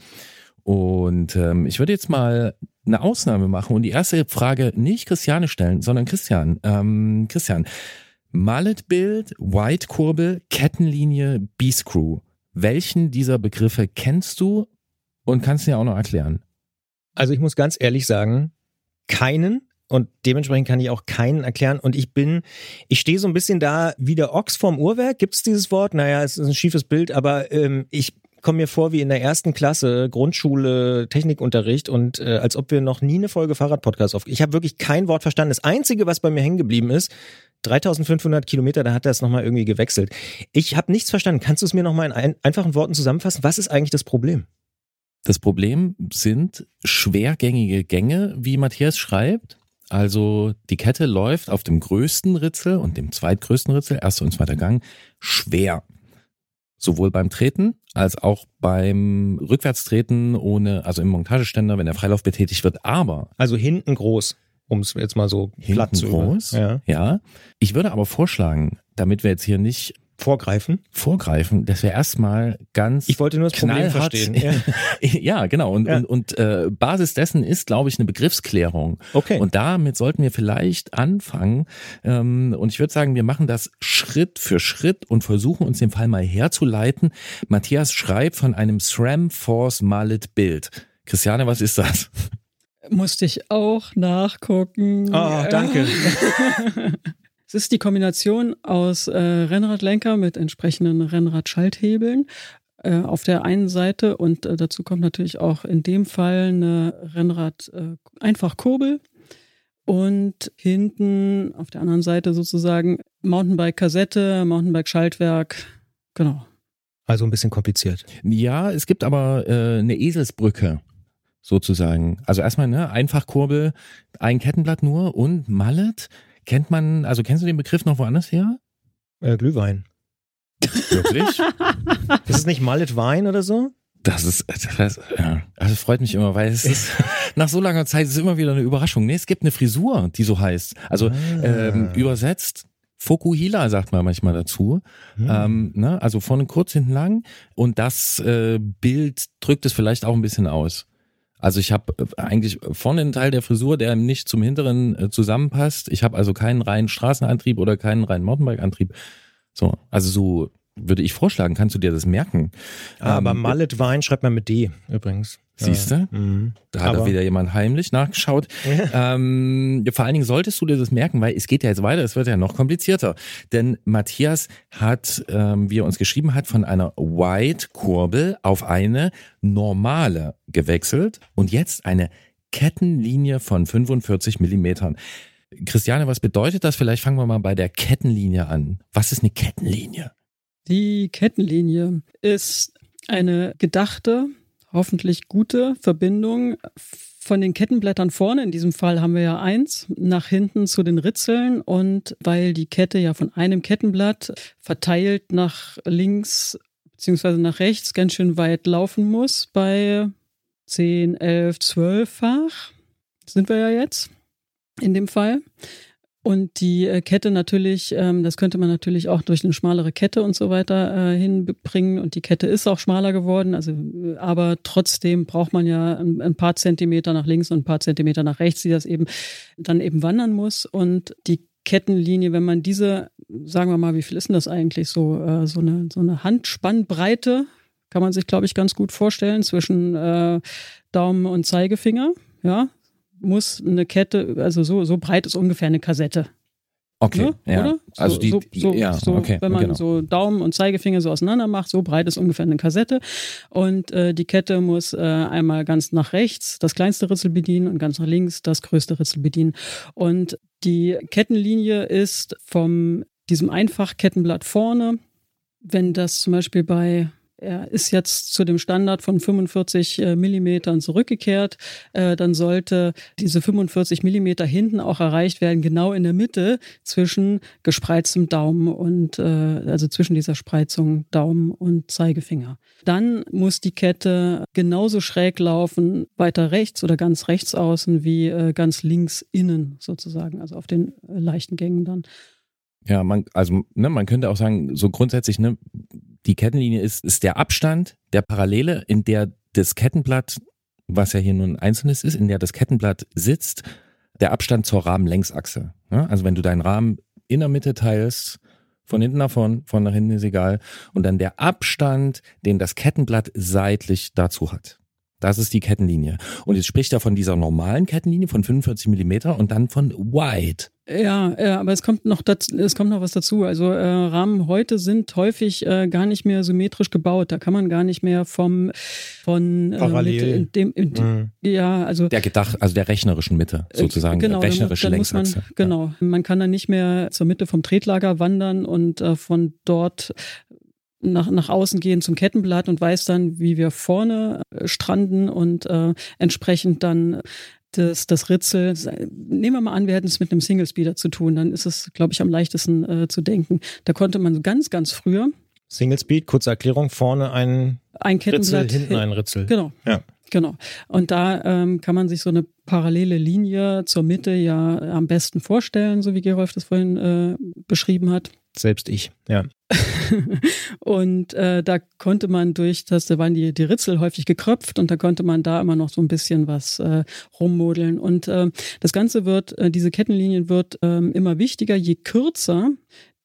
Und ähm, ich würde jetzt mal eine Ausnahme machen und die erste Frage nicht Christiane stellen, sondern Christian. Ähm, Christian, Mallet-Bild, White-Kurbel, Kettenlinie, B-Screw. Welchen dieser Begriffe kennst du und kannst dir auch noch erklären? Also ich muss ganz ehrlich sagen, keinen. Und dementsprechend kann ich auch keinen erklären. Und ich bin, ich stehe so ein bisschen da wie der Ochs vorm Uhrwerk. Gibt es dieses Wort? Naja, es ist ein schiefes Bild, aber ähm, ich komme mir vor wie in der ersten Klasse Grundschule Technikunterricht und äh, als ob wir noch nie eine Folge Fahrradpodcast auf. Ich habe wirklich kein Wort verstanden. Das Einzige, was bei mir hängen geblieben ist, 3500 Kilometer, da hat er es nochmal irgendwie gewechselt. Ich habe nichts verstanden. Kannst du es mir nochmal in ein, einfachen Worten zusammenfassen? Was ist eigentlich das Problem? Das Problem sind schwergängige Gänge, wie Matthias schreibt. Also die Kette läuft auf dem größten Ritzel und dem zweitgrößten Ritzel, erster und zweiter Gang, schwer. Sowohl beim Treten als auch beim Rückwärtstreten ohne, also im Montageständer, wenn der Freilauf betätigt wird. Aber Also hinten groß, um es jetzt mal so platt hinten zu über- groß. Ja. ja. Ich würde aber vorschlagen, damit wir jetzt hier nicht Vorgreifen. vorgreifen, dass wir erstmal ganz Ich wollte nur das Problem verstehen. Ja. ja, genau. Und, Ja. und, und äh, Basis dessen ist, glaube ich, eine Begriffsklärung. Okay. Und damit sollten wir vielleicht anfangen. Ähm, und ich würde sagen, wir machen das Schritt für Schritt und versuchen uns den Fall mal herzuleiten. Matthias schreibt von einem SRAM Force Mallet Bild. Christiane, was ist das? Musste ich auch nachgucken. Oh, danke. Es ist die Kombination aus äh, Rennradlenker mit entsprechenden Rennradschalthebeln äh, auf der einen Seite und äh, dazu kommt natürlich auch in dem Fall eine Rennrad-Einfachkurbel und hinten auf der anderen Seite sozusagen Mountainbike-Kassette, Mountainbike-Schaltwerk. Genau. Also ein bisschen kompliziert. Ja, es gibt aber äh, eine Eselsbrücke sozusagen. Also erstmal ne Einfachkurbel, ein Kettenblatt nur und Mallet. Kennt man, also kennst du den Begriff noch woanders her? Äh, Glühwein. Wirklich? Ist es nicht Mallet Wein oder so? Das ist, das, ja. also freut mich immer, weil es ist, nach so langer Zeit ist es immer wieder eine Überraschung. Nee, es gibt eine Frisur, die so heißt. Also Ah. ähm, übersetzt Fokuhila sagt man manchmal dazu. Hm. Ähm, ne? Also vorne kurz, hinten lang. Und das äh, Bild drückt es vielleicht auch ein bisschen aus. Also ich habe eigentlich vorne einen Teil der Frisur, der nicht zum hinteren äh, zusammenpasst. Ich habe also keinen reinen Straßenantrieb oder keinen reinen Mountainbike-Antrieb. So, also so würde ich vorschlagen, kannst du dir das merken? Ah, Aber Ähm, Mallet Wein schreibt man mit D übrigens. Siehst du? Mhm. Da hat Aber- er wieder jemand heimlich nachgeschaut. ähm, vor allen Dingen solltest du dir das merken, weil es geht ja jetzt weiter, es wird ja noch komplizierter. Denn Matthias hat, ähm, wie er uns geschrieben hat, von einer White-Kurbel auf eine normale gewechselt und jetzt eine Kettenlinie von 45 Millimetern. Christiane, was bedeutet das? Vielleicht fangen wir mal bei der Kettenlinie an. Was ist eine Kettenlinie? Die Kettenlinie ist eine gedachte, hoffentlich gute Verbindung von den Kettenblättern vorne, in diesem Fall haben wir ja eins, nach hinten zu den Ritzeln und weil die Kette ja von einem Kettenblatt verteilt nach links beziehungsweise nach rechts ganz schön weit laufen muss bei 10, 11, 12-fach sind wir ja jetzt in dem Fall. Und die äh, Kette natürlich, ähm, das könnte man natürlich auch durch eine schmalere Kette und so weiter äh, hinbringen. Und die Kette ist auch schmaler geworden. Also, äh, aber trotzdem braucht man ja ein, paar Zentimeter nach links und ein paar Zentimeter nach rechts, die das eben dann eben wandern muss. Und die Kettenlinie, wenn man diese, sagen wir mal, wie viel ist denn das eigentlich so, so eine so eine Handspannbreite, kann man sich glaube ich ganz gut vorstellen zwischen Daumen und Zeigefinger, ja, muss eine Kette, also so, so breit ist ungefähr eine Kassette. Okay, Ne? ja. Oder? So, also die, so, so, ja, so, okay, wenn man genau. so Daumen und Zeigefinger so auseinander macht, so breit ist ungefähr eine Kassette. Und äh, die Kette muss äh, einmal ganz nach rechts das kleinste Ritzel bedienen und ganz nach links das größte Ritzel bedienen. Und die Kettenlinie ist vom diesem Einfachkettenblatt vorne, wenn das zum Beispiel bei er ist jetzt zu dem Standard von 45 äh, Millimetern zurückgekehrt, äh, dann sollte diese 45 Millimeter hinten auch erreicht werden, genau in der Mitte zwischen gespreiztem Daumen und äh, also zwischen dieser Spreizung Daumen und Zeigefinger. Dann muss die Kette genauso schräg laufen, weiter rechts oder ganz rechts außen wie ganz links innen sozusagen, also auf den leichten Gängen dann. Ja, man, also ne, man könnte auch sagen, so grundsätzlich, ne, die Kettenlinie ist, ist der Abstand der Parallele, in der das Kettenblatt, was ja hier nur ein einzelnes ist, in der das Kettenblatt sitzt, der Abstand zur Rahmenlängsachse. Ne? Also wenn du deinen Rahmen in der Mitte teilst, von hinten nach vorn, von nach hinten ist egal, und dann der Abstand, den das Kettenblatt seitlich dazu hat. Das ist die Kettenlinie. Und jetzt spricht er von dieser normalen Kettenlinie von 45 Millimeter und dann von Wide. Ja, ja, aber es kommt noch dazu, es kommt noch was dazu. Also äh, Rahmen heute sind häufig äh, gar nicht mehr symmetrisch gebaut. Da kann man gar nicht mehr vom von äh, Parallel. mit in dem in, Mhm. ja, also Der Gedacht, also der rechnerischen Mitte sozusagen, Genau, dann mu- rechnerische dann muss man. Genau, man kann dann nicht mehr zur Mitte vom Tretlager wandern und äh, von dort nach, nach außen gehen zum Kettenblatt und weiß dann, wie wir vorne äh, stranden und äh, entsprechend dann das, das Ritzel, nehmen wir mal an, wir hätten es mit einem Single Speeder zu tun, dann ist es, glaube ich, am leichtesten äh, zu denken. Da konnte man ganz, ganz früher Single Speed, kurze Erklärung, vorne ein ein Ritzel, Kettenblatt hinten ein Ritzel. Genau. Ja. Genau. Und da ähm, kann man sich so eine parallele Linie zur Mitte ja am besten vorstellen, so wie Gerolf das vorhin äh, beschrieben hat. Selbst ich, ja. und äh, da konnte man durch das, da waren die, die Ritzel häufig gekröpft und da konnte man da immer noch so ein bisschen was äh, rummodeln. Und äh, das Ganze wird, äh, diese Kettenlinien wird ähm, immer wichtiger, je kürzer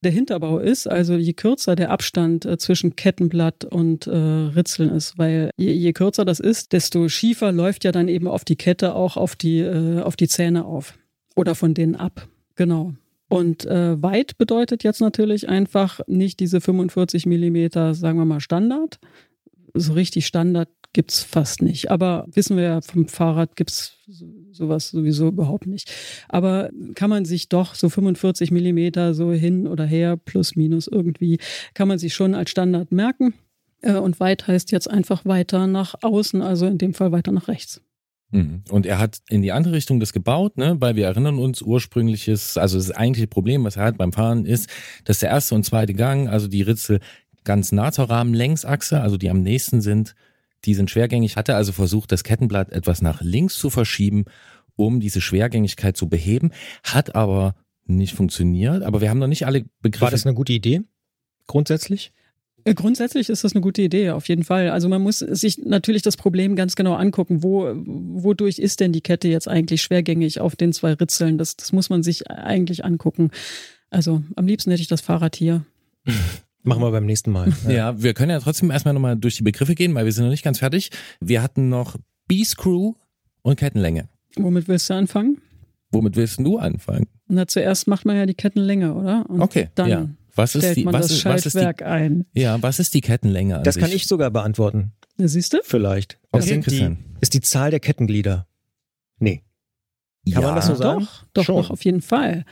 der Hinterbau ist, also je kürzer der Abstand äh, zwischen Kettenblatt und äh, Ritzeln ist, weil je, je kürzer das ist, desto schiefer läuft ja dann eben auf die Kette auch auf die, äh, auf die Zähne auf oder von denen ab. Genau. Und äh, weit bedeutet jetzt natürlich einfach nicht diese 45 Millimeter, sagen wir mal, Standard. So richtig Standard gibt's fast nicht. Aber wissen wir ja, vom Fahrrad gibt's so- sowas sowieso überhaupt nicht. Aber kann man sich doch so 45 Millimeter so hin oder her, plus minus irgendwie, kann man sich schon als Standard merken. Äh, Und weit heißt jetzt einfach weiter nach außen, also in dem Fall weiter nach rechts. Mhm. Und er hat in die andere Richtung das gebaut, ne? weil wir erinnern uns, ursprüngliches, also das eigentliche Problem, was er hat beim Fahren, ist, dass der erste und zweite Gang, also die Ritzel ganz nah zur Rahmenlängsachse, also die am nächsten sind, Die sind schwergängig, hatte also versucht, das Kettenblatt etwas nach links zu verschieben, um diese Schwergängigkeit zu beheben, hat aber nicht funktioniert. Aber wir haben noch nicht alle Begriffe. War das eine gute Idee? Grundsätzlich? Äh, Grundsätzlich ist das eine gute Idee, auf jeden Fall. Also man muss sich natürlich das Problem ganz genau angucken, wo, wodurch ist denn die Kette jetzt eigentlich schwergängig auf den zwei Ritzeln? Das, das muss man sich eigentlich angucken. Also am liebsten hätte ich das Fahrrad hier. Machen wir beim nächsten Mal. Ja, wir können ja trotzdem erstmal nochmal durch die Begriffe gehen, weil wir sind noch nicht ganz fertig. Wir hatten noch B-Screw und Kettenlänge. Womit willst du anfangen? Womit willst du anfangen? Na, zuerst macht man ja die Kettenlänge, oder? Und Okay, dann ja. Was ist stellt die, man was das ist, was ist die, Schaltwerk ein. ja, was ist die Kettenlänge an Das sich? kann ich sogar beantworten. Siehst du? Vielleicht. Okay, sind die, Christian. ist die Zahl der Kettenglieder. Nee. Kann ja, man das so sagen? Doch, doch, Schon. doch, auf jeden Fall.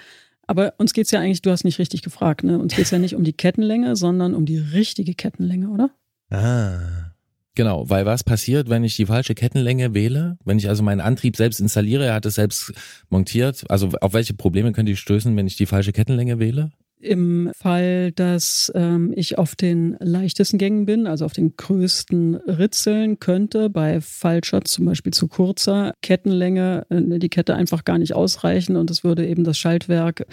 Aber uns geht's ja eigentlich, du hast nicht richtig gefragt, ne? Uns geht's ja nicht um die Kettenlänge, sondern um die richtige Kettenlänge, oder? Ah. Genau, weil was passiert, wenn ich die falsche Kettenlänge wähle? Wenn ich also meinen Antrieb selbst installiere, er hat es selbst montiert. Also auf welche Probleme könnte ich stößen, wenn ich die falsche Kettenlänge wähle? Im Fall, dass ähm, ich auf den leichtesten Gängen bin, also auf den größten Ritzeln, könnte bei falscher, zum Beispiel zu kurzer Kettenlänge, äh, die Kette einfach gar nicht ausreichen und es würde eben das Schaltwerk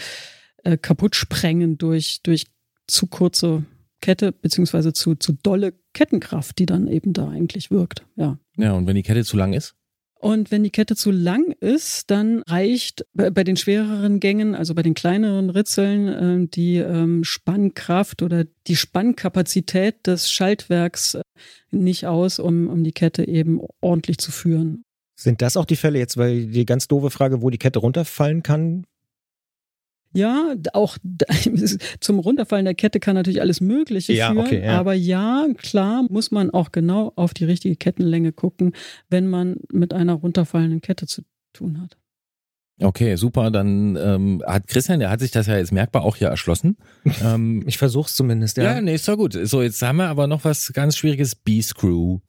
äh, kaputt sprengen durch, durch zu kurze Kette, beziehungsweise zu, zu dolle Kettenkraft, die dann eben da eigentlich wirkt. Ja. Ja, und wenn die Kette zu lang ist? Und wenn die Kette zu lang ist, dann reicht bei den schwereren Gängen, also bei den kleineren Ritzeln, äh, die ähm, Spannkraft oder die Spannkapazität des Schaltwerks äh, nicht aus, um, um die Kette eben ordentlich zu führen. Sind das auch die Fälle jetzt, weil die ganz doofe Frage, wo die Kette runterfallen kann? Ja, auch zum Runterfallen der Kette kann natürlich alles Mögliche Ja, führen. okay, ja. Aber ja, klar muss man auch genau auf die richtige Kettenlänge gucken, wenn man mit einer runterfallenden Kette zu tun hat. Okay, super. Dann ähm, hat Christian, der hat sich das ja jetzt merkbar auch hier erschlossen. ähm, Ich versuch's zumindest, ja. ja, nee, ist doch gut. So, jetzt haben wir aber noch was ganz Schwieriges. B-Screw.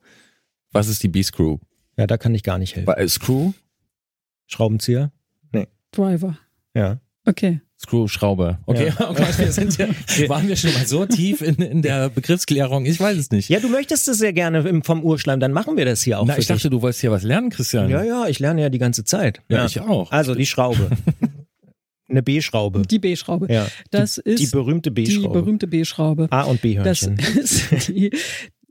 Was ist die B-Screw? Ja, da kann ich gar nicht helfen. Äh, Screw? Schraubenzieher? Driver. Ja. Okay. Screw, Schraube. Okay, Ja. oh Gott, wir sind ja, waren wir schon mal so tief in, in der Begriffsklärung? Ich weiß es nicht. Ja, du möchtest es sehr gerne vom Urschleim, dann machen wir das hier auch Na, für ich dachte, du wolltest hier was lernen, Christian. dich. Ja, ja, ich lerne ja die ganze Zeit. Ja, ich auch. Also die Schraube. Eine B-Schraube. Die B-Schraube. Ja. Das die, ist die berühmte die B-Schraube. berühmte B-Schraube. A und Das B-Hörnchen. ist die,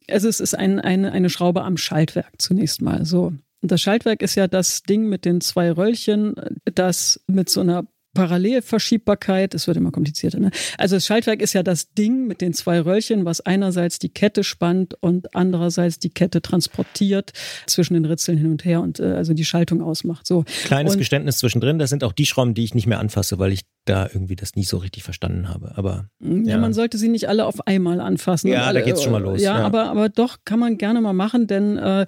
also es ist ein, eine, eine Schraube am Schaltwerk zunächst mal. So. Und das Schaltwerk ist ja das Ding mit den zwei Röllchen, das mit so einer Parallelverschiebbarkeit, es wird immer komplizierter, ne? Also das Schaltwerk ist ja das Ding mit den zwei Röllchen, was einerseits die Kette spannt und andererseits die Kette transportiert zwischen den Ritzeln hin und her und äh, also die Schaltung ausmacht. So. Kleines und- Geständnis zwischendrin, das sind auch die Schrauben, die ich nicht mehr anfasse, weil ich da irgendwie das nie so richtig verstanden habe. Aber Ja, Ja. man sollte sie nicht alle auf einmal anfassen. Ja, da Alle- geht's schon mal los, Ja, ja. Aber, aber doch kann man gerne mal machen, denn äh,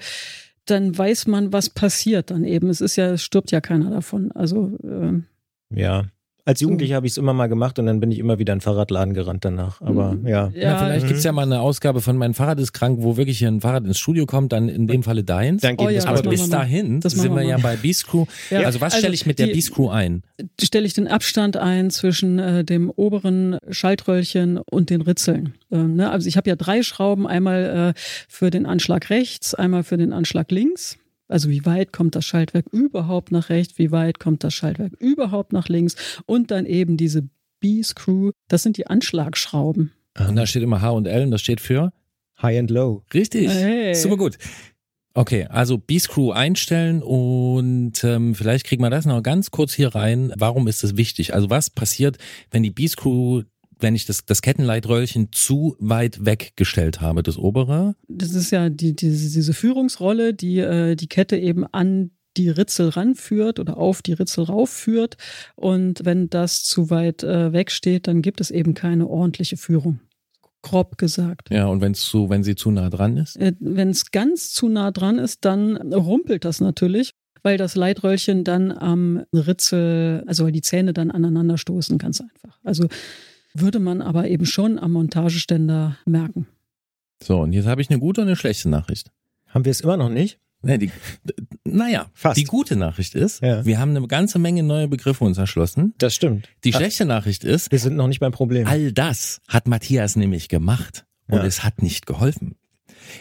dann weiß man, was passiert dann eben. Es ist ja, es stirbt ja keiner davon. Also äh, ja. Als Jugendlicher habe ich es immer mal gemacht und dann bin ich immer wieder in den Fahrradladen gerannt danach. Aber Mhm. ja. Ja, vielleicht Mhm. gibt's ja mal eine Ausgabe von Mein Fahrrad ist krank, wo wirklich ein Fahrrad ins Studio kommt, dann in dem Falle deins. Dann geht Oh ja, es das Aber bis dahin Das sind wir wir ja bei B-Screw. Ja, also was also stelle ich mit der B-Screw ein? stelle ich den Abstand ein zwischen äh, dem oberen Schaltröllchen und den Ritzeln. Ähm, ne? Also ich habe ja drei Schrauben, einmal äh, für den Anschlag rechts, einmal für den Anschlag links. Also wie weit kommt das Schaltwerk überhaupt nach rechts, wie weit kommt das Schaltwerk überhaupt nach links und dann eben diese B-Screw, das sind die Anschlagschrauben. Und da steht immer H und L und das steht für? High and Low. Richtig. Hey. Super gut. Okay, also B-Screw einstellen und ähm, vielleicht kriegen wir das noch ganz kurz hier rein. Warum ist das wichtig? Also was passiert, wenn die B-Screw, wenn ich das, das Kettenleitröllchen zu weit weggestellt habe, das obere? Das ist ja die, diese, diese Führungsrolle, die äh, die Kette eben an die Ritzel ranführt oder auf die Ritzel raufführt. Und wenn das zu weit äh, weg steht, dann gibt es eben keine ordentliche Führung. Grob gesagt. Ja, und wenn's zu, wenn sie zu nah dran ist? Äh, wenn es ganz zu nah dran ist, dann rumpelt das natürlich, weil das Leitröllchen dann am Ritzel, also weil die Zähne dann aneinander stoßen, ganz einfach. Also würde man aber eben schon am Montageständer merken. So, und jetzt habe ich eine gute und eine schlechte Nachricht. Haben wir es immer noch nicht? Nee, die, naja, Fast. die gute Nachricht ist, Ja. wir haben eine ganze Menge neue Begriffe uns erschlossen. Das stimmt. Die Ah, schlechte Nachricht ist, Wir sind noch nicht beim Problem. all das hat Matthias nämlich gemacht und Ja. es hat nicht geholfen.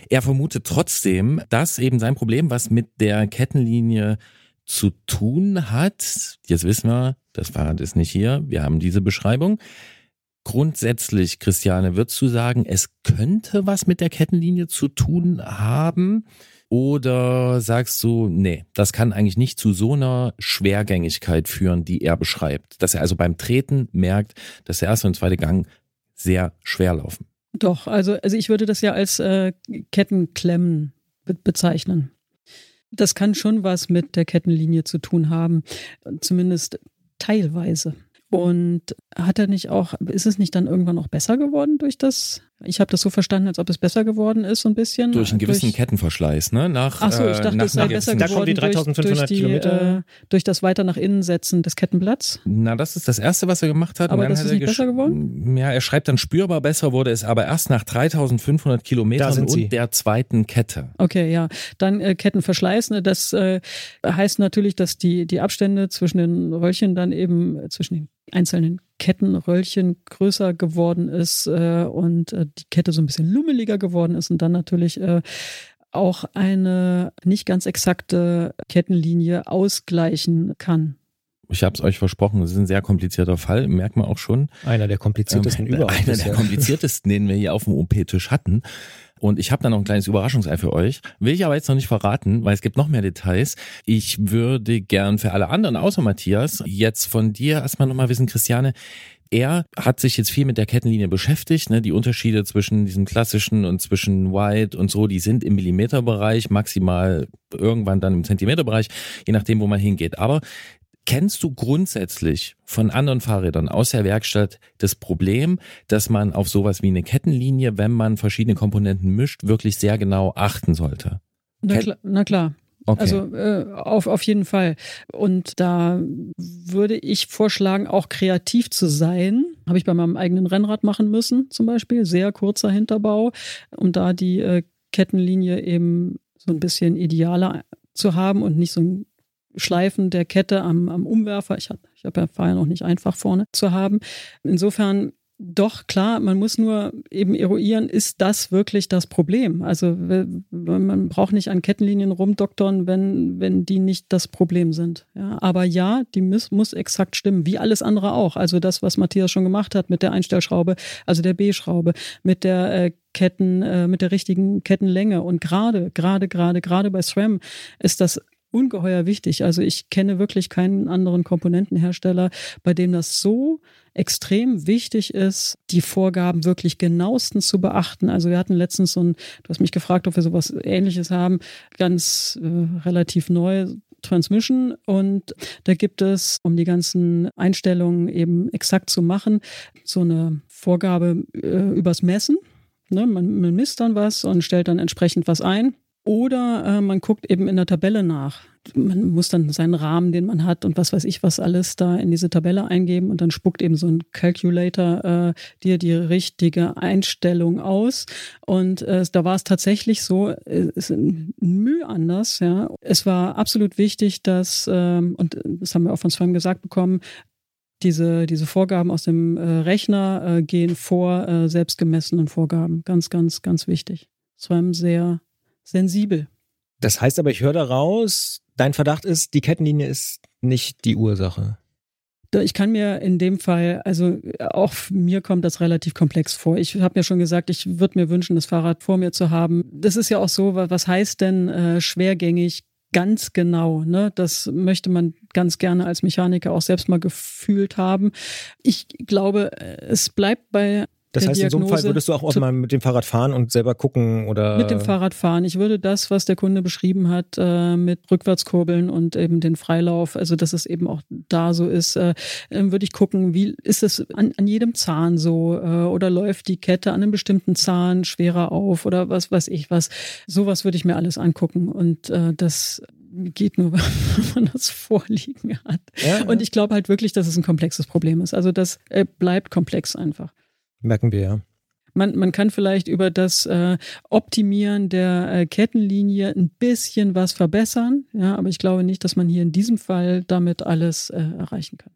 Er vermutet trotzdem, dass eben sein Problem, was mit der Kettenlinie zu tun hat, jetzt wissen wir, das Fahrrad ist nicht hier, wir haben diese Beschreibung. Grundsätzlich, Christiane, würdest du sagen, es könnte was mit der Kettenlinie zu tun haben? Oder sagst du, nee, das kann eigentlich nicht zu so einer Schwergängigkeit führen, die er beschreibt? Dass er also beim Treten merkt, dass der erste und zweite Gang sehr schwer laufen. Doch, also, also ich würde das ja als äh, Kettenklemmen be bezeichnen. Das kann schon was mit der Kettenlinie zu tun haben, zumindest teilweise. Und hat er nicht auch, ist es nicht dann irgendwann auch besser geworden durch das ich habe das so verstanden, als ob es besser geworden ist, so ein bisschen. Durch einen gewissen durch, Kettenverschleiß, ne? Nach, Ach so, ich dachte, nach, es sei besser geworden da kommen die 3500 durch, durch, die, Kilometer. Äh, durch das weiter nach innen setzen des Kettenblatts. Na, das ist das Erste, was er gemacht hat. Aber das ist nicht besser geworden? Ja, er schreibt dann, spürbar besser wurde es aber erst nach 3500 Kilometern und sie. der zweiten Kette. Okay, ja. Dann äh, Kettenverschleiß, ne? das äh, heißt natürlich, dass die, die Abstände zwischen den Röllchen dann eben, äh, zwischen den einzelnen Kettenröllchen größer geworden ist äh, und äh, die Kette so ein bisschen lummeliger geworden ist und dann natürlich äh, auch eine nicht ganz exakte Kettenlinie ausgleichen kann. Ich habe es euch versprochen, es ist ein sehr komplizierter Fall, merkt man auch schon. Einer der kompliziertesten ähm, überhaupt. Einer der kompliziertesten, den wir hier auf dem OP-Tisch hatten. Und ich habe da noch ein kleines Überraschungsei für euch. Will ich aber jetzt noch nicht verraten, weil es gibt noch mehr Details. Ich würde gern für alle anderen außer Matthias jetzt von dir erstmal nochmal wissen, Christiane, er hat sich jetzt viel mit der Kettenlinie beschäftigt. Ne? Die Unterschiede zwischen diesem klassischen und zwischen White und so, die sind im Millimeterbereich, maximal irgendwann dann im Zentimeterbereich, je nachdem, wo man hingeht. Aber Kennst du grundsätzlich von anderen Fahrrädern aus der Werkstatt das Problem, dass man auf sowas wie eine Kettenlinie, wenn man verschiedene Komponenten mischt, wirklich sehr genau achten sollte? Na, klar. Na klar. Okay. Also äh, auf, auf jeden Fall. Und da würde ich vorschlagen, auch kreativ zu sein. Habe ich bei meinem eigenen Rennrad machen müssen, zum Beispiel. Sehr kurzer Hinterbau, um da die äh, Kettenlinie eben so ein bisschen idealer zu haben und nicht so ein Schleifen der Kette am, am Umwerfer. Ich habe ich hab ja vorher noch nicht einfach vorne zu haben. Insofern doch, klar, man muss nur eben eruieren, ist das wirklich das Problem? Also man braucht nicht an Kettenlinien rumdoktern, wenn, wenn die nicht das Problem sind. Ja, aber ja, die muss, muss exakt stimmen, wie alles andere auch. Also das, was Matthias schon gemacht hat mit der Einstellschraube, also der B-Schraube, mit der äh, Ketten, äh, mit der richtigen Kettenlänge. Und gerade, gerade, gerade, gerade bei SRAM ist das ungeheuer wichtig. Also ich kenne wirklich keinen anderen Komponentenhersteller, bei dem das so extrem wichtig ist, die Vorgaben wirklich genauestens zu beachten. Also wir hatten letztens so ein, du hast mich gefragt, ob wir sowas ähnliches haben, ganz äh, relativ neu, Transmission und da gibt es, um die ganzen Einstellungen eben exakt zu machen, so eine Vorgabe äh, übers Messen. Ne, man, man misst dann was und stellt dann entsprechend was ein. Oder äh, man guckt eben in der Tabelle nach. Man muss dann seinen Rahmen, den man hat und was weiß ich, was alles da in diese Tabelle eingeben und dann spuckt eben so ein Calculator äh, dir die richtige Einstellung aus. Und äh, da war es tatsächlich so, es ist Mühe anders. Ja, es war absolut wichtig, dass ähm, und das haben wir auch von Swam gesagt bekommen, diese, diese Vorgaben aus dem äh, Rechner äh, gehen vor äh, selbstgemessenen Vorgaben. Ganz, ganz, ganz wichtig. Swam sehr sensibel. Das heißt aber, ich höre daraus, dein Verdacht ist, die Kettenlinie ist nicht die Ursache. Ich kann mir in dem Fall, also auch mir kommt das relativ komplex vor. Ich habe ja schon gesagt, ich würde mir wünschen, das Fahrrad vor mir zu haben. Das ist ja auch so, was heißt denn äh, schwergängig? Ganz genau, ne? Das möchte man ganz gerne als Mechaniker auch selbst mal gefühlt haben. Ich glaube, es bleibt bei das heißt, Diagnose in so einem Fall würdest du auch, auch mal mit dem Fahrrad fahren und selber gucken oder? Mit dem Fahrrad fahren. Ich würde das, was der Kunde beschrieben hat, äh, mit Rückwärtskurbeln und eben den Freilauf, also dass es eben auch da so ist, äh, ähm, würde ich gucken, wie ist es an, an jedem Zahn so äh, oder läuft die Kette an einem bestimmten Zahn schwerer auf oder was weiß ich was. Sowas würde ich mir alles angucken und das geht nur, wenn man das vorliegen hat. Ja, und ich glaube halt wirklich, dass es ein komplexes Problem ist. Also das bleibt komplex einfach. Merken wir ja. Man, man kann vielleicht über das äh, Optimieren der äh, Kettenlinie ein bisschen was verbessern, ja, aber ich glaube nicht, dass man hier in diesem Fall damit alles äh, erreichen kann.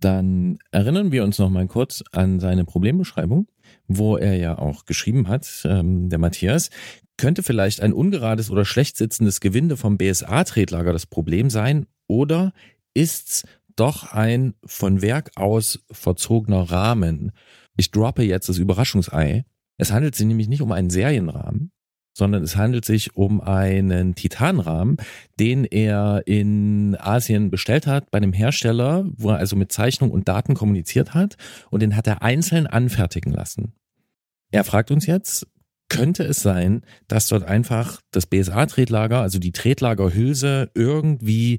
Dann erinnern wir uns noch mal kurz an seine Problembeschreibung, wo er ja auch geschrieben hat, ähm, der Matthias, könnte vielleicht ein ungerades oder schlecht sitzendes Gewinde vom BSA-Tretlager das Problem sein oder ist's doch ein von Werk aus verzogener Rahmen? Ich droppe jetzt das Überraschungsei. Es handelt sich nämlich nicht um einen Serienrahmen, sondern es handelt sich um einen Titanrahmen, den er in Asien bestellt hat bei einem Hersteller, wo er also mit Zeichnung und Daten kommuniziert hat und den hat er einzeln anfertigen lassen. Er fragt uns jetzt, könnte es sein, dass dort einfach das BSA-Tretlager, also die Tretlagerhülse irgendwie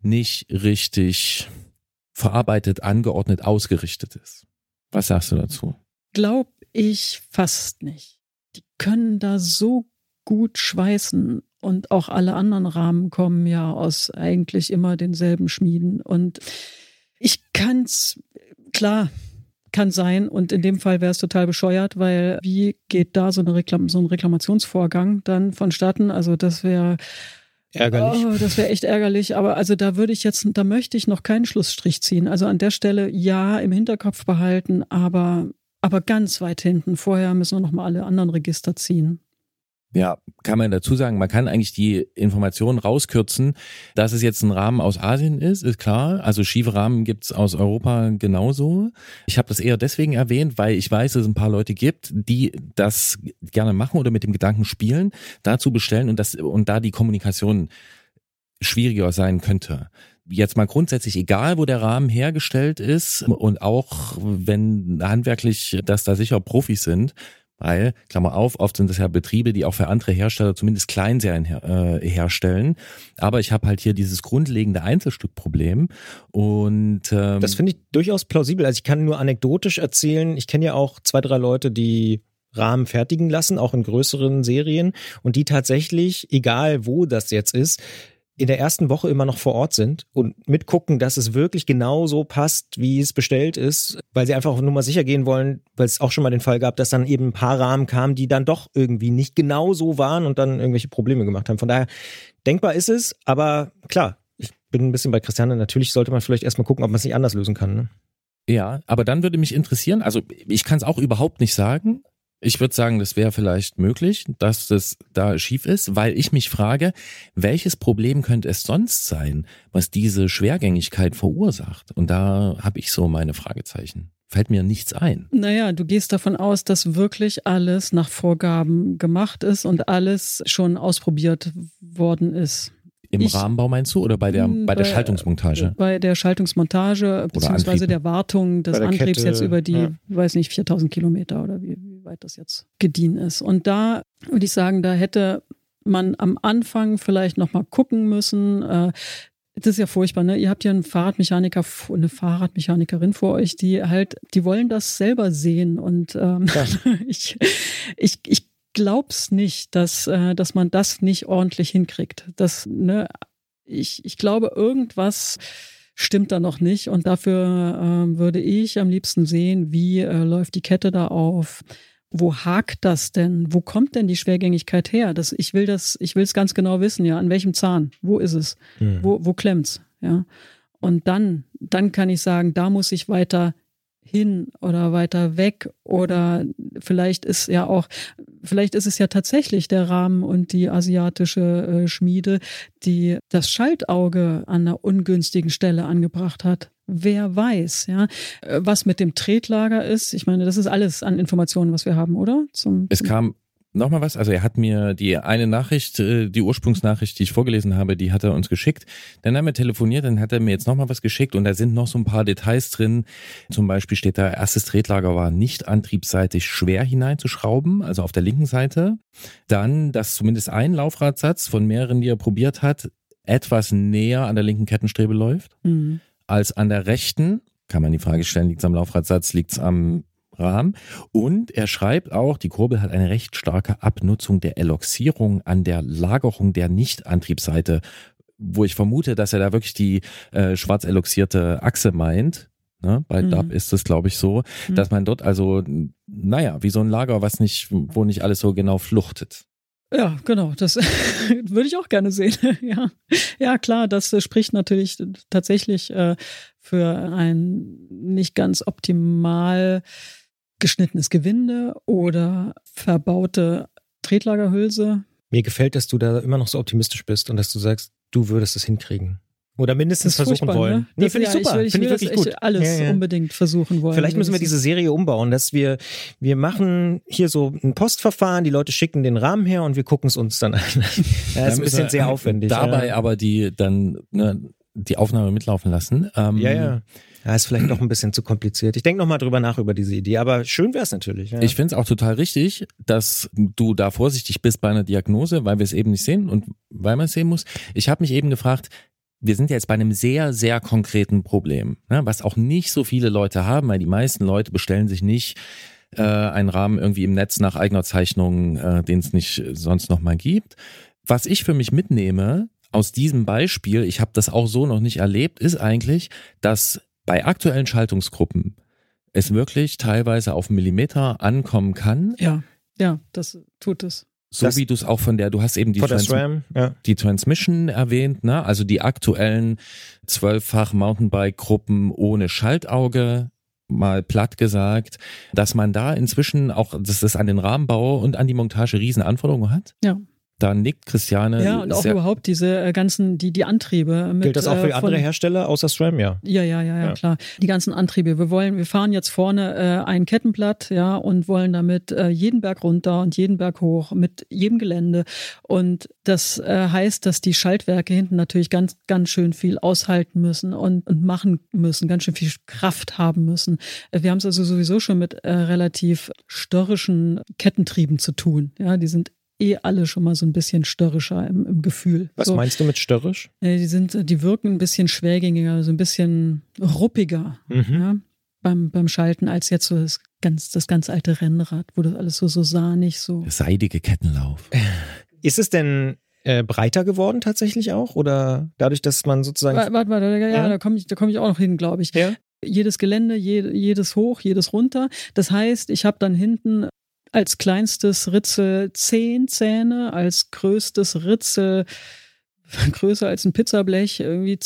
nicht richtig verarbeitet, angeordnet, ausgerichtet ist? Was sagst du dazu? Glaub ich fast nicht die können da so gut schweißen und auch alle anderen Rahmen kommen ja aus eigentlich immer denselben Schmieden und ich kann's klar kann sein und in dem Fall wäre es total bescheuert, weil wie geht da so, eine Reklam so ein Reklamationsvorgang dann vonstatten? Also das wäre Ärgerlich. Oh, das wäre echt ärgerlich, aber also da würde ich jetzt, da möchte ich noch keinen Schlussstrich ziehen. Also an der Stelle ja im Hinterkopf behalten, aber aber ganz weit hinten. Vorher müssen wir noch mal alle anderen Register ziehen. Ja, kann man dazu sagen, man kann eigentlich die Informationen rauskürzen, dass es jetzt ein Rahmen aus Asien ist, ist klar. Also schiefe Rahmen gibt's aus Europa genauso. Ich habe das eher deswegen erwähnt, weil ich weiß, dass es ein paar Leute gibt, die das gerne machen oder mit dem Gedanken spielen, dazu bestellen und das und da die Kommunikation schwieriger sein könnte jetzt mal grundsätzlich egal, wo der Rahmen hergestellt ist und auch wenn handwerklich das da sicher Profis sind, weil, Klammer auf, oft sind das ja Betriebe, die auch für andere Hersteller zumindest Kleinserien her äh, herstellen. Aber ich habe halt hier dieses grundlegende Einzelstückproblem. Und ähm, das finde ich durchaus plausibel. Also ich kann nur anekdotisch erzählen, ich kenne ja auch zwei, drei Leute, die Rahmen fertigen lassen, auch in größeren Serien, und die tatsächlich, egal wo das jetzt ist, in der ersten Woche immer noch vor Ort sind und mitgucken, dass es wirklich genau so passt, wie es bestellt ist, weil sie einfach nur mal sicher gehen wollen, weil es auch schon mal den Fall gab, dass dann eben ein paar Rahmen kamen, die dann doch irgendwie nicht genau so waren und dann irgendwelche Probleme gemacht haben. Von daher, denkbar ist es, aber klar, ich bin ein bisschen bei Christiane, natürlich sollte man vielleicht erstmal gucken, ob man es nicht anders lösen kann. Ne? Ja, aber dann würde mich interessieren, also ich kann es auch überhaupt nicht sagen, ich würde sagen, das wäre vielleicht möglich, dass das da schief ist, weil ich mich frage, welches Problem könnte es sonst sein, was diese Schwergängigkeit verursacht? Und da habe ich so meine Fragezeichen. Fällt mir nichts ein. Naja, du gehst davon aus, dass wirklich alles nach Vorgaben gemacht ist und alles schon ausprobiert worden ist. Im ich, Rahmenbau meinst du oder bei der, bei, bei der Schaltungsmontage? Bei der Schaltungsmontage beziehungsweise der Wartung des der Antriebs Kette, jetzt über die, ja. weiß nicht, 4000 Kilometer oder wie, wie weit das jetzt gediehen ist. Und da würde ich sagen, da hätte man am Anfang vielleicht nochmal gucken müssen. Äh, das ist ja furchtbar, ne? Ihr habt ja einen Fahrradmechaniker, eine Fahrradmechanikerin vor euch, die halt, die wollen das selber sehen. Und ähm, ja. ich, ich, ich glaub's nicht, dass, äh, dass man das nicht ordentlich hinkriegt. Das, ne, ich, ich glaube, irgendwas stimmt da noch nicht. Und dafür äh, würde ich am liebsten sehen, wie äh, läuft die Kette da auf. Wo hakt das denn? Wo kommt denn die Schwergängigkeit her? Das, ich will das, ich will es ganz genau wissen, ja. An welchem Zahn? Wo ist es? Mhm. Wo, wo klemmt's? Ja. Und dann, dann kann ich sagen, da muss ich weiter hin oder weiter weg oder vielleicht ist ja auch, vielleicht ist es ja tatsächlich der Rahmen und die asiatische äh, Schmiede, die das Schaltauge an einer ungünstigen Stelle angebracht hat. Wer weiß, ja, äh, was mit dem Tretlager ist. Ich meine, das ist alles an Informationen, was wir haben, oder? Zum, es kam Nochmal was, also er hat mir die eine Nachricht, äh, die Ursprungsnachricht, die ich vorgelesen habe, die hat er uns geschickt. Dann haben wir telefoniert, dann hat er mir jetzt nochmal was geschickt und da sind noch so ein paar Details drin. Zum Beispiel steht da, erstes Tretlager war nicht antriebsseitig schwer hineinzuschrauben, also auf der linken Seite. Dann, dass zumindest ein Laufradsatz von mehreren, die er probiert hat, etwas näher an der linken Kettenstrebe läuft mhm. als an der rechten. Kann man die Frage stellen, liegt es am Laufradsatz, liegt es am Rahmen. Und er schreibt auch, die Kurbel hat eine recht starke Abnutzung der Eloxierung an der Lagerung der Nicht-Antriebsseite, wo ich vermute, dass er da wirklich die äh, schwarz eloxierte Achse meint. Ne? Bei mhm. DAP ist es, glaube ich, so, mhm. dass man dort also, naja, wie so ein Lager, was nicht, wo nicht alles so genau fluchtet. Ja, genau, das würde ich auch gerne sehen. ja. ja, klar, das äh, spricht natürlich tatsächlich äh, für ein nicht ganz optimal geschnittenes Gewinde oder verbaute Tretlagerhülse. Mir gefällt, dass du da immer noch so optimistisch bist und dass du sagst, du würdest es hinkriegen. Oder mindestens versuchen wollen. Ne? Nee, finde ich super. Ich, finde ich wirklich gut. alles ja, ja. unbedingt versuchen wollen. Vielleicht müssen wir diese Serie umbauen, dass wir, wir machen hier so ein Postverfahren, die Leute schicken den Rahmen her und wir gucken es uns dann an. ja, ist ein bisschen sehr aufwendig. Dabei ja. aber die dann ne, die Aufnahme mitlaufen lassen. Ähm, ja, ja. Ja, ist vielleicht noch ein bisschen zu kompliziert. Ich denke noch mal drüber nach über diese Idee, aber schön wäre es natürlich. Ja. Ich finde es auch total richtig, dass du da vorsichtig bist bei einer Diagnose, weil wir es eben nicht sehen und weil man es sehen muss. Ich habe mich eben gefragt, wir sind jetzt bei einem sehr, sehr konkreten Problem, ne, was auch nicht so viele Leute haben, weil die meisten Leute bestellen sich nicht äh, einen Rahmen irgendwie im Netz nach eigener Zeichnung, äh, den es nicht sonst noch mal gibt. Was ich für mich mitnehme aus diesem Beispiel, ich habe das auch so noch nicht erlebt, ist eigentlich, dass bei aktuellen Schaltungsgruppen es wirklich teilweise auf Millimeter ankommen kann. Ja, ja, das tut es. So das wie du es auch von der, du hast eben die, Trans RAM, ja. die Transmission erwähnt, ne? also die aktuellen zwölffach Mountainbike-Gruppen ohne Schaltauge, mal platt gesagt, dass man da inzwischen auch, dass das an den Rahmenbau und an die Montage Riesenanforderungen hat? Ja, da nickt Christiane. Ja, und auch überhaupt diese äh, ganzen, die, die Antriebe. Mit, Gilt das auch für äh, von, andere Hersteller außer SRAM, ja? Ja, ja, ja, ja, klar. Die ganzen Antriebe. Wir wollen, wir fahren jetzt vorne äh, ein Kettenblatt, ja, und wollen damit äh, jeden Berg runter und jeden Berg hoch mit jedem Gelände. Und das äh, heißt, dass die Schaltwerke hinten natürlich ganz, ganz schön viel aushalten müssen und, und machen müssen, ganz schön viel Kraft haben müssen. Äh, wir haben es also sowieso schon mit äh, relativ störrischen Kettentrieben zu tun. Ja, die sind eh alle schon mal so ein bisschen störrischer im, im Gefühl. Was so, meinst du mit störrisch? Äh, die sind, die wirken ein bisschen schwergängiger, so ein bisschen ruppiger mhm. ja, beim, beim Schalten als jetzt so das ganz, das ganz alte Rennrad, wo das alles so, so sahnig, so. Seidige Kettenlauf. Ist es denn äh, breiter geworden tatsächlich auch? Oder dadurch, dass man sozusagen. Warte, warte, warte ja, ja, da komme ich, komm ich auch noch hin, glaube ich. Ja? Jedes Gelände, je, jedes hoch, jedes runter. Das heißt, ich habe dann hinten als kleinstes Ritzel zehn Zähne, als größtes Ritzel größer als ein Pizzablech, irgendwie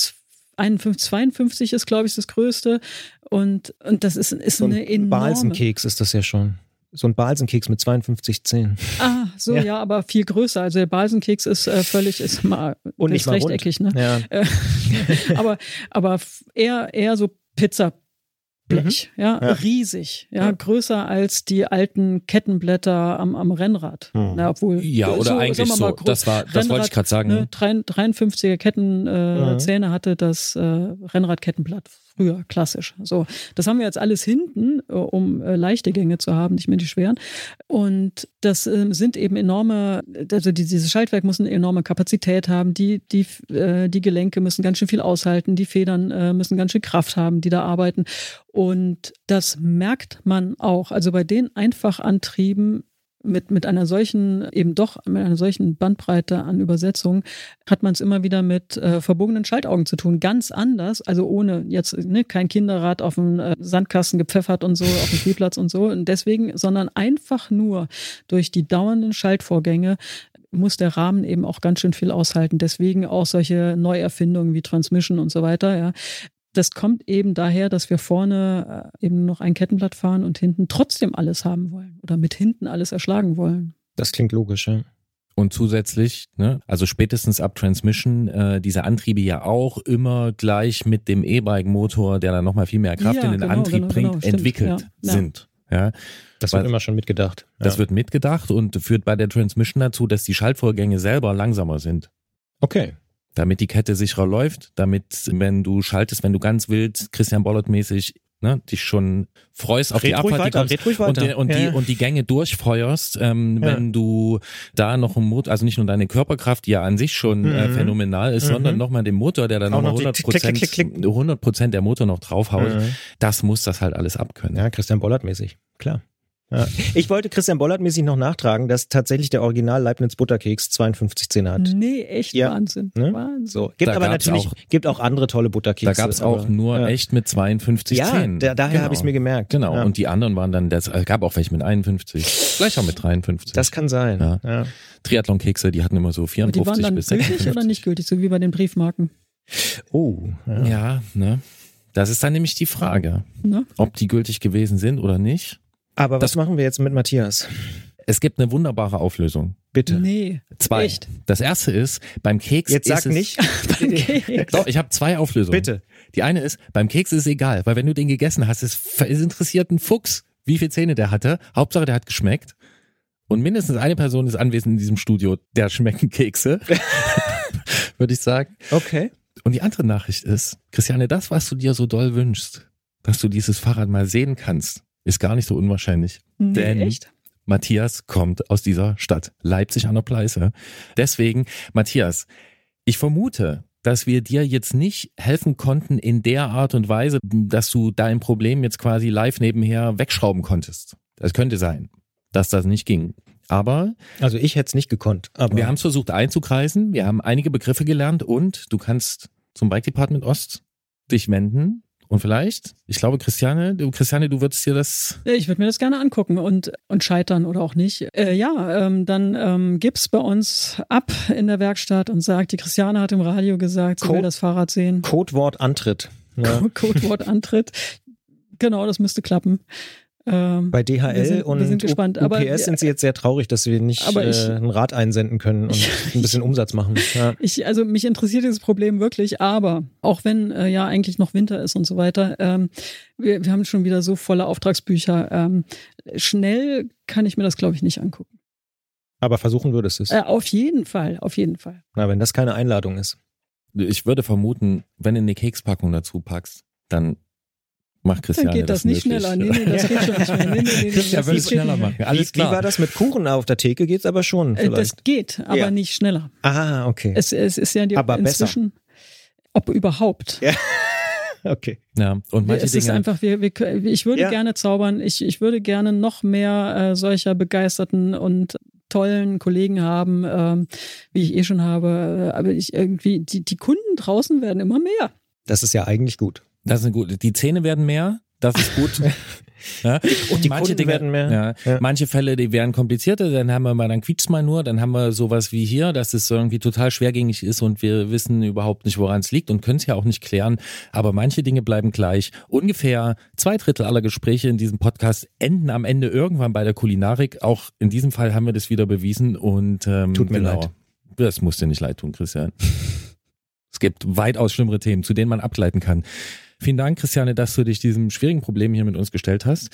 51, 52 ist, glaube ich, das größte. Und, und das ist, ist so ein eine enorme. Balsenkeks ist das ja schon. So ein Balsenkeks mit 52 Zähnen. Ah, so ja, ja aber viel größer. Also der Balsenkeks ist äh, völlig, ist mal, und nicht ist rechteckig, rund. ne? Ja. aber, aber eher, eher so Pizza, Blech, mhm. ja, ja, riesig, ja, ja, größer als die alten Kettenblätter am, am Rennrad. Mhm. Ja, obwohl, ja, oder so, eigentlich so, das war, das Rennrad, wollte ich gerade sagen. Ne, 53er Kettenzähne äh, mhm. hatte das äh, Rennradkettenblatt früher, klassisch. So, das haben wir jetzt alles hinten, äh, um äh, leichte Gänge zu haben, nicht mehr die schweren. Und das äh, sind eben enorme, also die, dieses Schaltwerk muss eine enorme Kapazität haben, die, die, äh, die Gelenke müssen ganz schön viel aushalten, die Federn müssen ganz schön Kraft haben, die da arbeiten. Und das merkt man auch. Also bei den Einfachantrieben mit, mit einer solchen, eben doch mit einer solchen Bandbreite an Übersetzungen, hat man es immer wieder mit äh, verbogenen Schaltaugen zu tun. Ganz anders, also ohne jetzt ne, kein Kinderrad auf den äh, Sandkasten gepfeffert und so, auf dem Spielplatz und so. Und deswegen, sondern einfach nur durch die dauernden Schaltvorgänge muss der Rahmen eben auch ganz schön viel aushalten. Deswegen auch solche Neuerfindungen wie Transmission und so weiter, ja. Das kommt eben daher, dass wir vorne äh, eben noch ein Kettenblatt fahren und hinten trotzdem alles haben wollen oder mit hinten alles erschlagen wollen. Das klingt logisch, ja. Und zusätzlich, ne, also spätestens ab Transmission, äh, diese Antriebe ja auch immer gleich mit dem E-Bike-Motor, der dann nochmal viel mehr Kraft ja, in den genau, Antrieb genau, bringt, genau, entwickelt ja, sind. Ja. Das wird immer schon mitgedacht. Das wird mitgedacht und führt bei der Transmission dazu, dass die Schaltvorgänge selber langsamer sind. Okay damit die Kette sicherer läuft, damit, wenn du schaltest, wenn du ganz wild, Christian Bollert-mäßig, ne, dich schon freust auf red die Abfahrt weiter, die kommst, und, die, und, ja. die, und die Gänge durchfeuerst, ähm, ja. wenn du da noch ein Motor, also nicht nur deine Körperkraft, die ja an sich schon äh, mhm. äh, phänomenal ist, mhm. sondern nochmal den Motor, der dann nochmal 100 Prozent, 100 Prozent der Motor noch draufhaut, mhm. das muss das halt alles abkönnen. Ja, Christian Bollert-mäßig, klar. Ja. Ich wollte Christian Bollert mäßig noch nachtragen, dass tatsächlich der Original Leibniz Butterkeks 52 Zähne hat. Nee, echt Ja. Wahnsinn. Ne? Wahnsinn. So. Gibt Da aber natürlich auch- gibt auch andere tolle Da Butterkekse. gab es auch aber- nur ja. echt mit 52 Ja, Zähnen. da, daher Genau. habe ich es mir gemerkt. Genau, Ja. und die anderen waren dann, es gab auch welche mit 51, vielleicht auch mit 53. das kann sein. Ja. Ja. Triathlon-Kekse, die hatten immer so Aber 54 die waren dann bis gültig 56. oder nicht gültig, so wie bei den Briefmarken. Oh, ja. Ja, ne? Das ist dann nämlich die Frage, Ne? ob die gültig gewesen sind oder nicht. Aber was Das- machen wir jetzt mit Matthias? Es gibt eine wunderbare Auflösung. Bitte. Nee. Zwei. Echt? Das erste ist, beim Keks Jetzt ist sag es, nicht. Beim Keks. Doch, ich habe zwei Auflösungen. Bitte. Die eine ist, beim Keks ist es egal, weil wenn du den gegessen hast, es, es interessiert einen Fuchs, wie viele Zähne der hatte. Hauptsache, der hat geschmeckt. Und mindestens eine Person ist anwesend in diesem Studio, der schmecken Kekse. Würde ich sagen. Okay. Und die andere Nachricht ist, Christiane, das, was du dir so doll wünschst, dass du dieses Fahrrad mal sehen kannst, ist gar nicht so unwahrscheinlich. Nee, Denn echt? Matthias kommt aus dieser Stadt, Leipzig an der Pleiße. Deswegen, Matthias, ich vermute, dass wir dir jetzt nicht helfen konnten in der Art und Weise, dass du dein Problem jetzt quasi live nebenher wegschrauben konntest. Das könnte sein, dass das nicht ging. Aber Also ich hätte es nicht gekonnt. Aber wir haben es versucht einzukreisen, wir haben einige Begriffe gelernt und du kannst zum Bike Department Ost dich wenden. Und vielleicht, ich glaube, Christiane, du, Christiane, du würdest dir das Ja, Ich würde mir das gerne angucken und, und scheitern oder auch nicht. Äh, ja, ähm, dann ähm, gib's bei uns ab in der Werkstatt und sagt, die Christiane hat im Radio gesagt, sie Code- will das Fahrrad sehen. Codewort Antritt. Ja. Codewort Antritt. Genau, das müsste klappen. Ähm, Bei DHL Wir sind- wir und sind gespannt, UPS aber sind sie jetzt sehr traurig, dass wir nicht Aber ich- äh, ein Rad einsenden können und ein bisschen Umsatz machen. Ja. Ich, also mich interessiert dieses Problem wirklich, aber auch wenn äh, ja eigentlich noch Winter ist und so weiter, ähm, wir, wir haben schon wieder so volle Auftragsbücher. Ähm, schnell kann ich mir das, glaube ich, nicht angucken. Aber versuchen würdest du es. Äh, auf jeden Fall, auf jeden Fall. Na, wenn das keine Einladung ist. Ich würde vermuten, wenn du eine Kekspackung dazu packst, dann macht Christiane Dann geht das, nicht möglich. schneller. Nee, nee, das geht schon nicht mehr. Nee, nee, nee, nee, Christian das will es geht schneller machen. Alles wie, wie war klar. das mit Kuchen auf der Theke? Geht's aber schon Äh, Das vielleicht. geht, aber Ja. nicht schneller. ah, okay. Es, es ist ja die, Aber besser. inzwischen, ob überhaupt. Ja. okay. Ja, und manche es ist Dinge. einfach, wir, wir, ich würde Ja. gerne zaubern. Ich, ich würde gerne noch mehr äh, solcher begeisterten und tollen Kollegen haben, ähm, wie ich eh schon habe. Aber ich irgendwie, die, die Kunden draußen werden immer mehr. Das ist ja eigentlich gut. Das sind gut. Die Zähne werden mehr. Das ist gut. ja. Und die Kunden werden mehr. Ja. Ja. Manche Fälle, die werden komplizierter. Dann haben wir mal, dann quietscht mal nur. Dann haben wir sowas wie hier, dass es irgendwie total schwergängig ist und wir wissen überhaupt nicht, woran es liegt und können es ja auch nicht klären. Aber manche Dinge bleiben gleich. Ungefähr zwei Drittel aller Gespräche in diesem Podcast enden am Ende irgendwann bei der Kulinarik. Auch in diesem Fall haben wir das wieder bewiesen und ähm, Tut mir genau. leid. Das muss dir nicht leid tun, Christian. Es gibt weitaus schlimmere Themen, zu denen man abgleiten kann. Vielen Dank, Christiane, dass du dich diesem schwierigen Problem hier mit uns gestellt hast.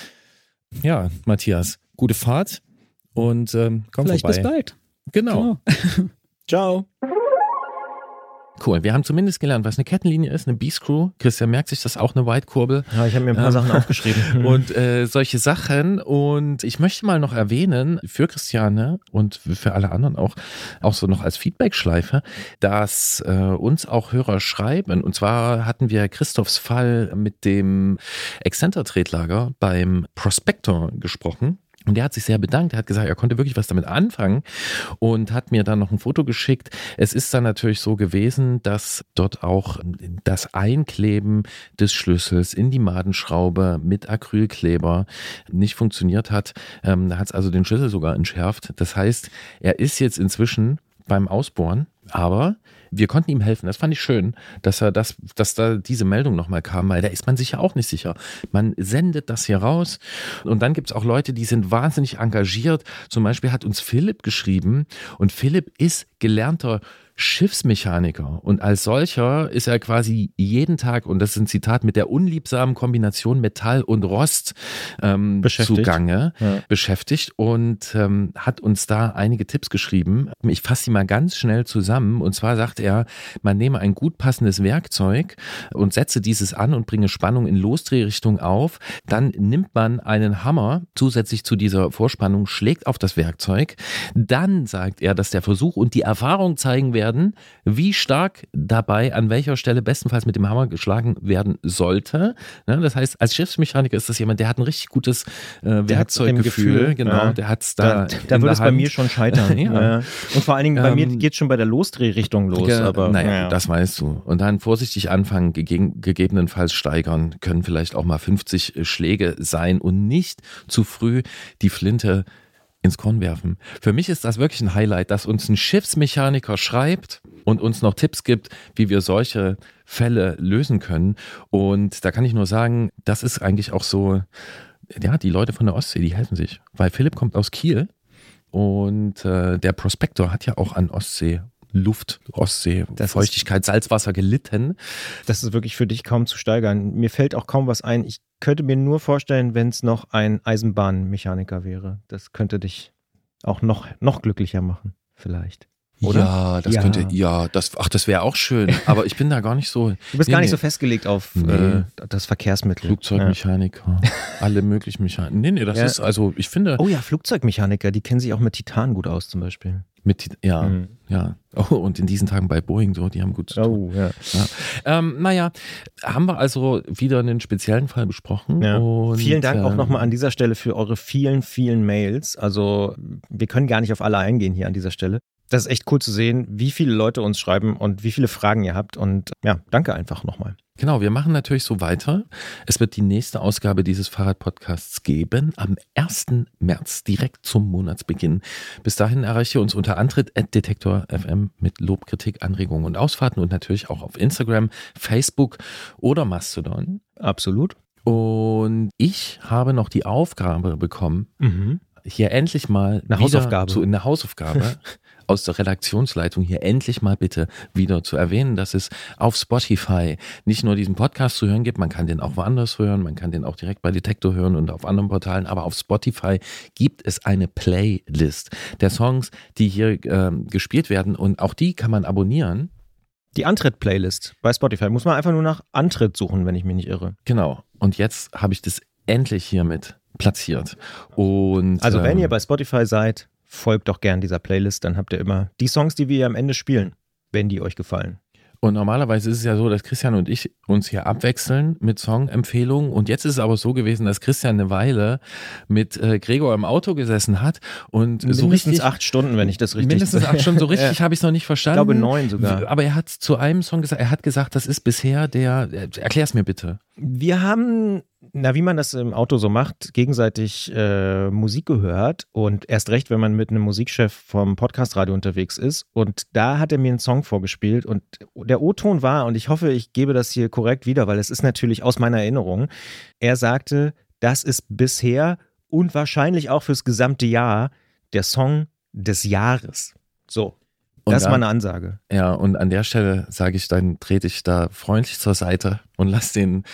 Ja, Matthias, gute Fahrt und ähm, komm Vielleicht vorbei. bis bald. Genau. Genau. Ciao. Cool. Wir haben zumindest gelernt, was eine Kettenlinie ist, eine B-Screw. Christian merkt sich das auch, eine White-Kurbel. Ja, ich habe mir ein paar Ähm, Sachen aufgeschrieben. Und äh, solche Sachen. Und ich möchte mal noch erwähnen, für Christiane und für alle anderen auch, auch so noch als Feedback-Schleife, dass äh, uns auch Hörer schreiben. Und zwar hatten wir Christophs Fall mit dem Excenter-Tretlager beim Prospector gesprochen. Und der hat sich sehr bedankt. Er hat gesagt, er konnte wirklich was damit anfangen und hat mir dann noch ein Foto geschickt. Es ist dann natürlich so gewesen, dass dort auch das Einkleben des Schlüssels in die Madenschraube mit Acrylkleber nicht funktioniert hat. Ähm, da hat es also den Schlüssel sogar entschärft. Das heißt, er ist jetzt inzwischen beim Ausbohren, aber wir konnten ihm helfen. Das fand ich schön, dass er das, dass da diese Meldung nochmal kam, weil da ist man sich ja auch nicht sicher. Man sendet das hier raus und dann gibt es auch Leute, die sind wahnsinnig engagiert. Zum Beispiel hat uns Philipp geschrieben und Philipp ist gelernter Schiffsmechaniker und als solcher ist er quasi jeden Tag, und das ist ein Zitat, mit der unliebsamen Kombination Metall und Rost ähm, Beschäftigt. zugange Ja. beschäftigt und ähm, hat uns da einige Tipps geschrieben. Ich fasse sie mal ganz schnell zusammen. zusammen. Und zwar sagt er, man nehme ein gut passendes Werkzeug und setze dieses an und bringe Spannung in Losdrehrichtung auf. Dann nimmt man einen Hammer zusätzlich zu dieser Vorspannung, schlägt auf das Werkzeug. Dann sagt er, dass der Versuch und die Erfahrung zeigen werden, wie stark dabei an welcher Stelle bestenfalls mit dem Hammer geschlagen werden sollte. Ne, das heißt, als Schiffsmechaniker ist das jemand, der hat ein richtig gutes äh, Werkzeuggefühl. Genau, ja. der hat es da. Da, da würde es bei mir schon scheitern. Ja. ja. Und vor allen Dingen bei mir Ähm, geht es schon bei der Losdrehrichtung los. Ge- aber naja, das weißt du. Und dann vorsichtig anfangen, gege gegebenenfalls steigern, können vielleicht auch mal 50 Schläge sein und nicht zu früh die Flinte ins Korn werfen. Für mich ist das wirklich ein Highlight, dass uns ein Schiffsmechaniker schreibt und uns noch Tipps gibt, wie wir solche Fälle lösen können. Und da kann ich nur sagen, das ist eigentlich auch so, ja, die Leute von der Ostsee, die helfen sich. Weil Philipp kommt aus Kiel und äh, der Prospektor hat ja auch an Ostsee Luft, Ostsee, Das ist- Feuchtigkeit, Salzwasser gelitten. Das ist wirklich für dich kaum zu steigern. Mir fällt auch kaum was ein. Ich könnte mir nur vorstellen, wenn es noch ein Eisenbahnmechaniker wäre. Das könnte dich auch noch, noch glücklicher machen, vielleicht. Oder? Ja, das Ja. könnte, ja, das, ach, das wäre auch schön. Aber ich bin da gar nicht so. Du bist Nee, gar nicht nee. so festgelegt auf Nee. äh, das Verkehrsmittel. Flugzeugmechaniker, alle möglichen Mechaniker. Nee, nee, das Ja. ist, also ich finde, Ja. Oh ja, Flugzeugmechaniker, die kennen sich auch mit Titan gut aus zum Beispiel. Mit, ja, Mhm. ja. Oh, und in diesen Tagen bei Boeing so, die haben gut zu tun. Oh, ja. Ähm, naja, haben wir also wieder einen speziellen Fall besprochen. Ja. Und, Vielen Dank auch ähm, nochmal an dieser Stelle für eure vielen, vielen Mails. Also wir können gar nicht auf alle eingehen hier an dieser Stelle. Das ist echt cool zu sehen, wie viele Leute uns schreiben und wie viele Fragen ihr habt. Und ja, danke einfach nochmal. Genau, wir machen natürlich so weiter. Es wird die nächste Ausgabe dieses Fahrradpodcasts geben am 1. März, direkt zum Monatsbeginn. Bis dahin erreicht ihr uns unter Antritt.detektor FM mit Lob, Kritik, Anregungen und Ausfahrten und natürlich auch auf Instagram, Facebook oder Mastodon. Absolut. Und ich habe noch die Aufgabe bekommen, Mhm. hier endlich mal Eine Hausaufgabe. zu eine Hausaufgabe aus der Redaktionsleitung hier endlich mal bitte wieder zu erwähnen, dass es auf Spotify nicht nur diesen Podcast zu hören gibt, man kann den auch woanders hören, man kann den auch direkt bei Detektor hören und auf anderen Portalen, aber auf Spotify gibt es eine Playlist der Songs, die hier ähm, gespielt werden und auch die kann man abonnieren. Die Antritt-Playlist bei Spotify. Muss man einfach nur nach Antritt suchen, wenn ich mich nicht irre. Genau. Und jetzt habe ich das endlich hiermit platziert. Und Also wenn ähm, ihr bei Spotify seid, folgt doch gern dieser Playlist. Dann habt ihr immer die Songs, die wir am Ende spielen, wenn die euch gefallen. Und normalerweise ist es ja so, dass Christian und ich uns hier abwechseln mit Songempfehlungen. Und jetzt ist es aber so gewesen, dass Christian eine Weile mit äh, Gregor im Auto gesessen hat und so Mindestens richtig. acht Stunden, wenn ich das richtig Mindestens acht Stunden, so richtig habe ich es noch nicht verstanden. glaube neun sogar. Aber er hat zu einem Song gesagt, er hat gesagt, das ist bisher der, erklär es mir bitte. Wir haben, na, wie man das im Auto so macht, gegenseitig äh, Musik gehört und erst recht, wenn man mit einem Musikchef vom Podcastradio unterwegs ist. Und da hat er mir einen Song vorgespielt und der O-Ton war, und ich hoffe, ich gebe das hier korrekt wieder, weil es ist natürlich aus meiner Erinnerung. Er sagte, das ist bisher und wahrscheinlich auch fürs gesamte Jahr der Song des Jahres. So, Und das ist da- mal eine Ansage. Ja, und an der Stelle sage ich, dann trete ich da freundlich zur Seite und lass den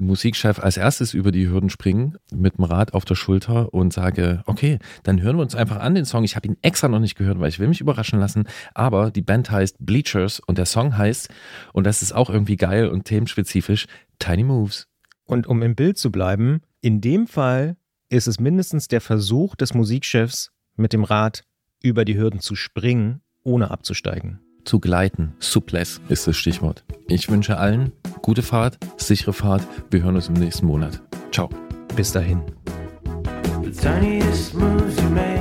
Musikchef als erstes über die Hürden springen mit dem Rad auf der Schulter und sage, okay, dann hören wir uns einfach an den Song. Ich habe ihn extra noch nicht gehört, weil ich will mich überraschen lassen. Aber die Band heißt Bleachers und der Song heißt, und das ist auch irgendwie geil und themenspezifisch, Tiny Moves. Und um im Bild zu bleiben, in dem Fall ist es mindestens der Versuch des Musikchefs, mit dem Rad über die Hürden zu springen, ohne abzusteigen. Zu gleiten. Suples ist das Stichwort. Ich wünsche allen gute Fahrt, sichere Fahrt. Wir hören uns im nächsten Monat. Ciao. Bis dahin. The tiniest moves you make,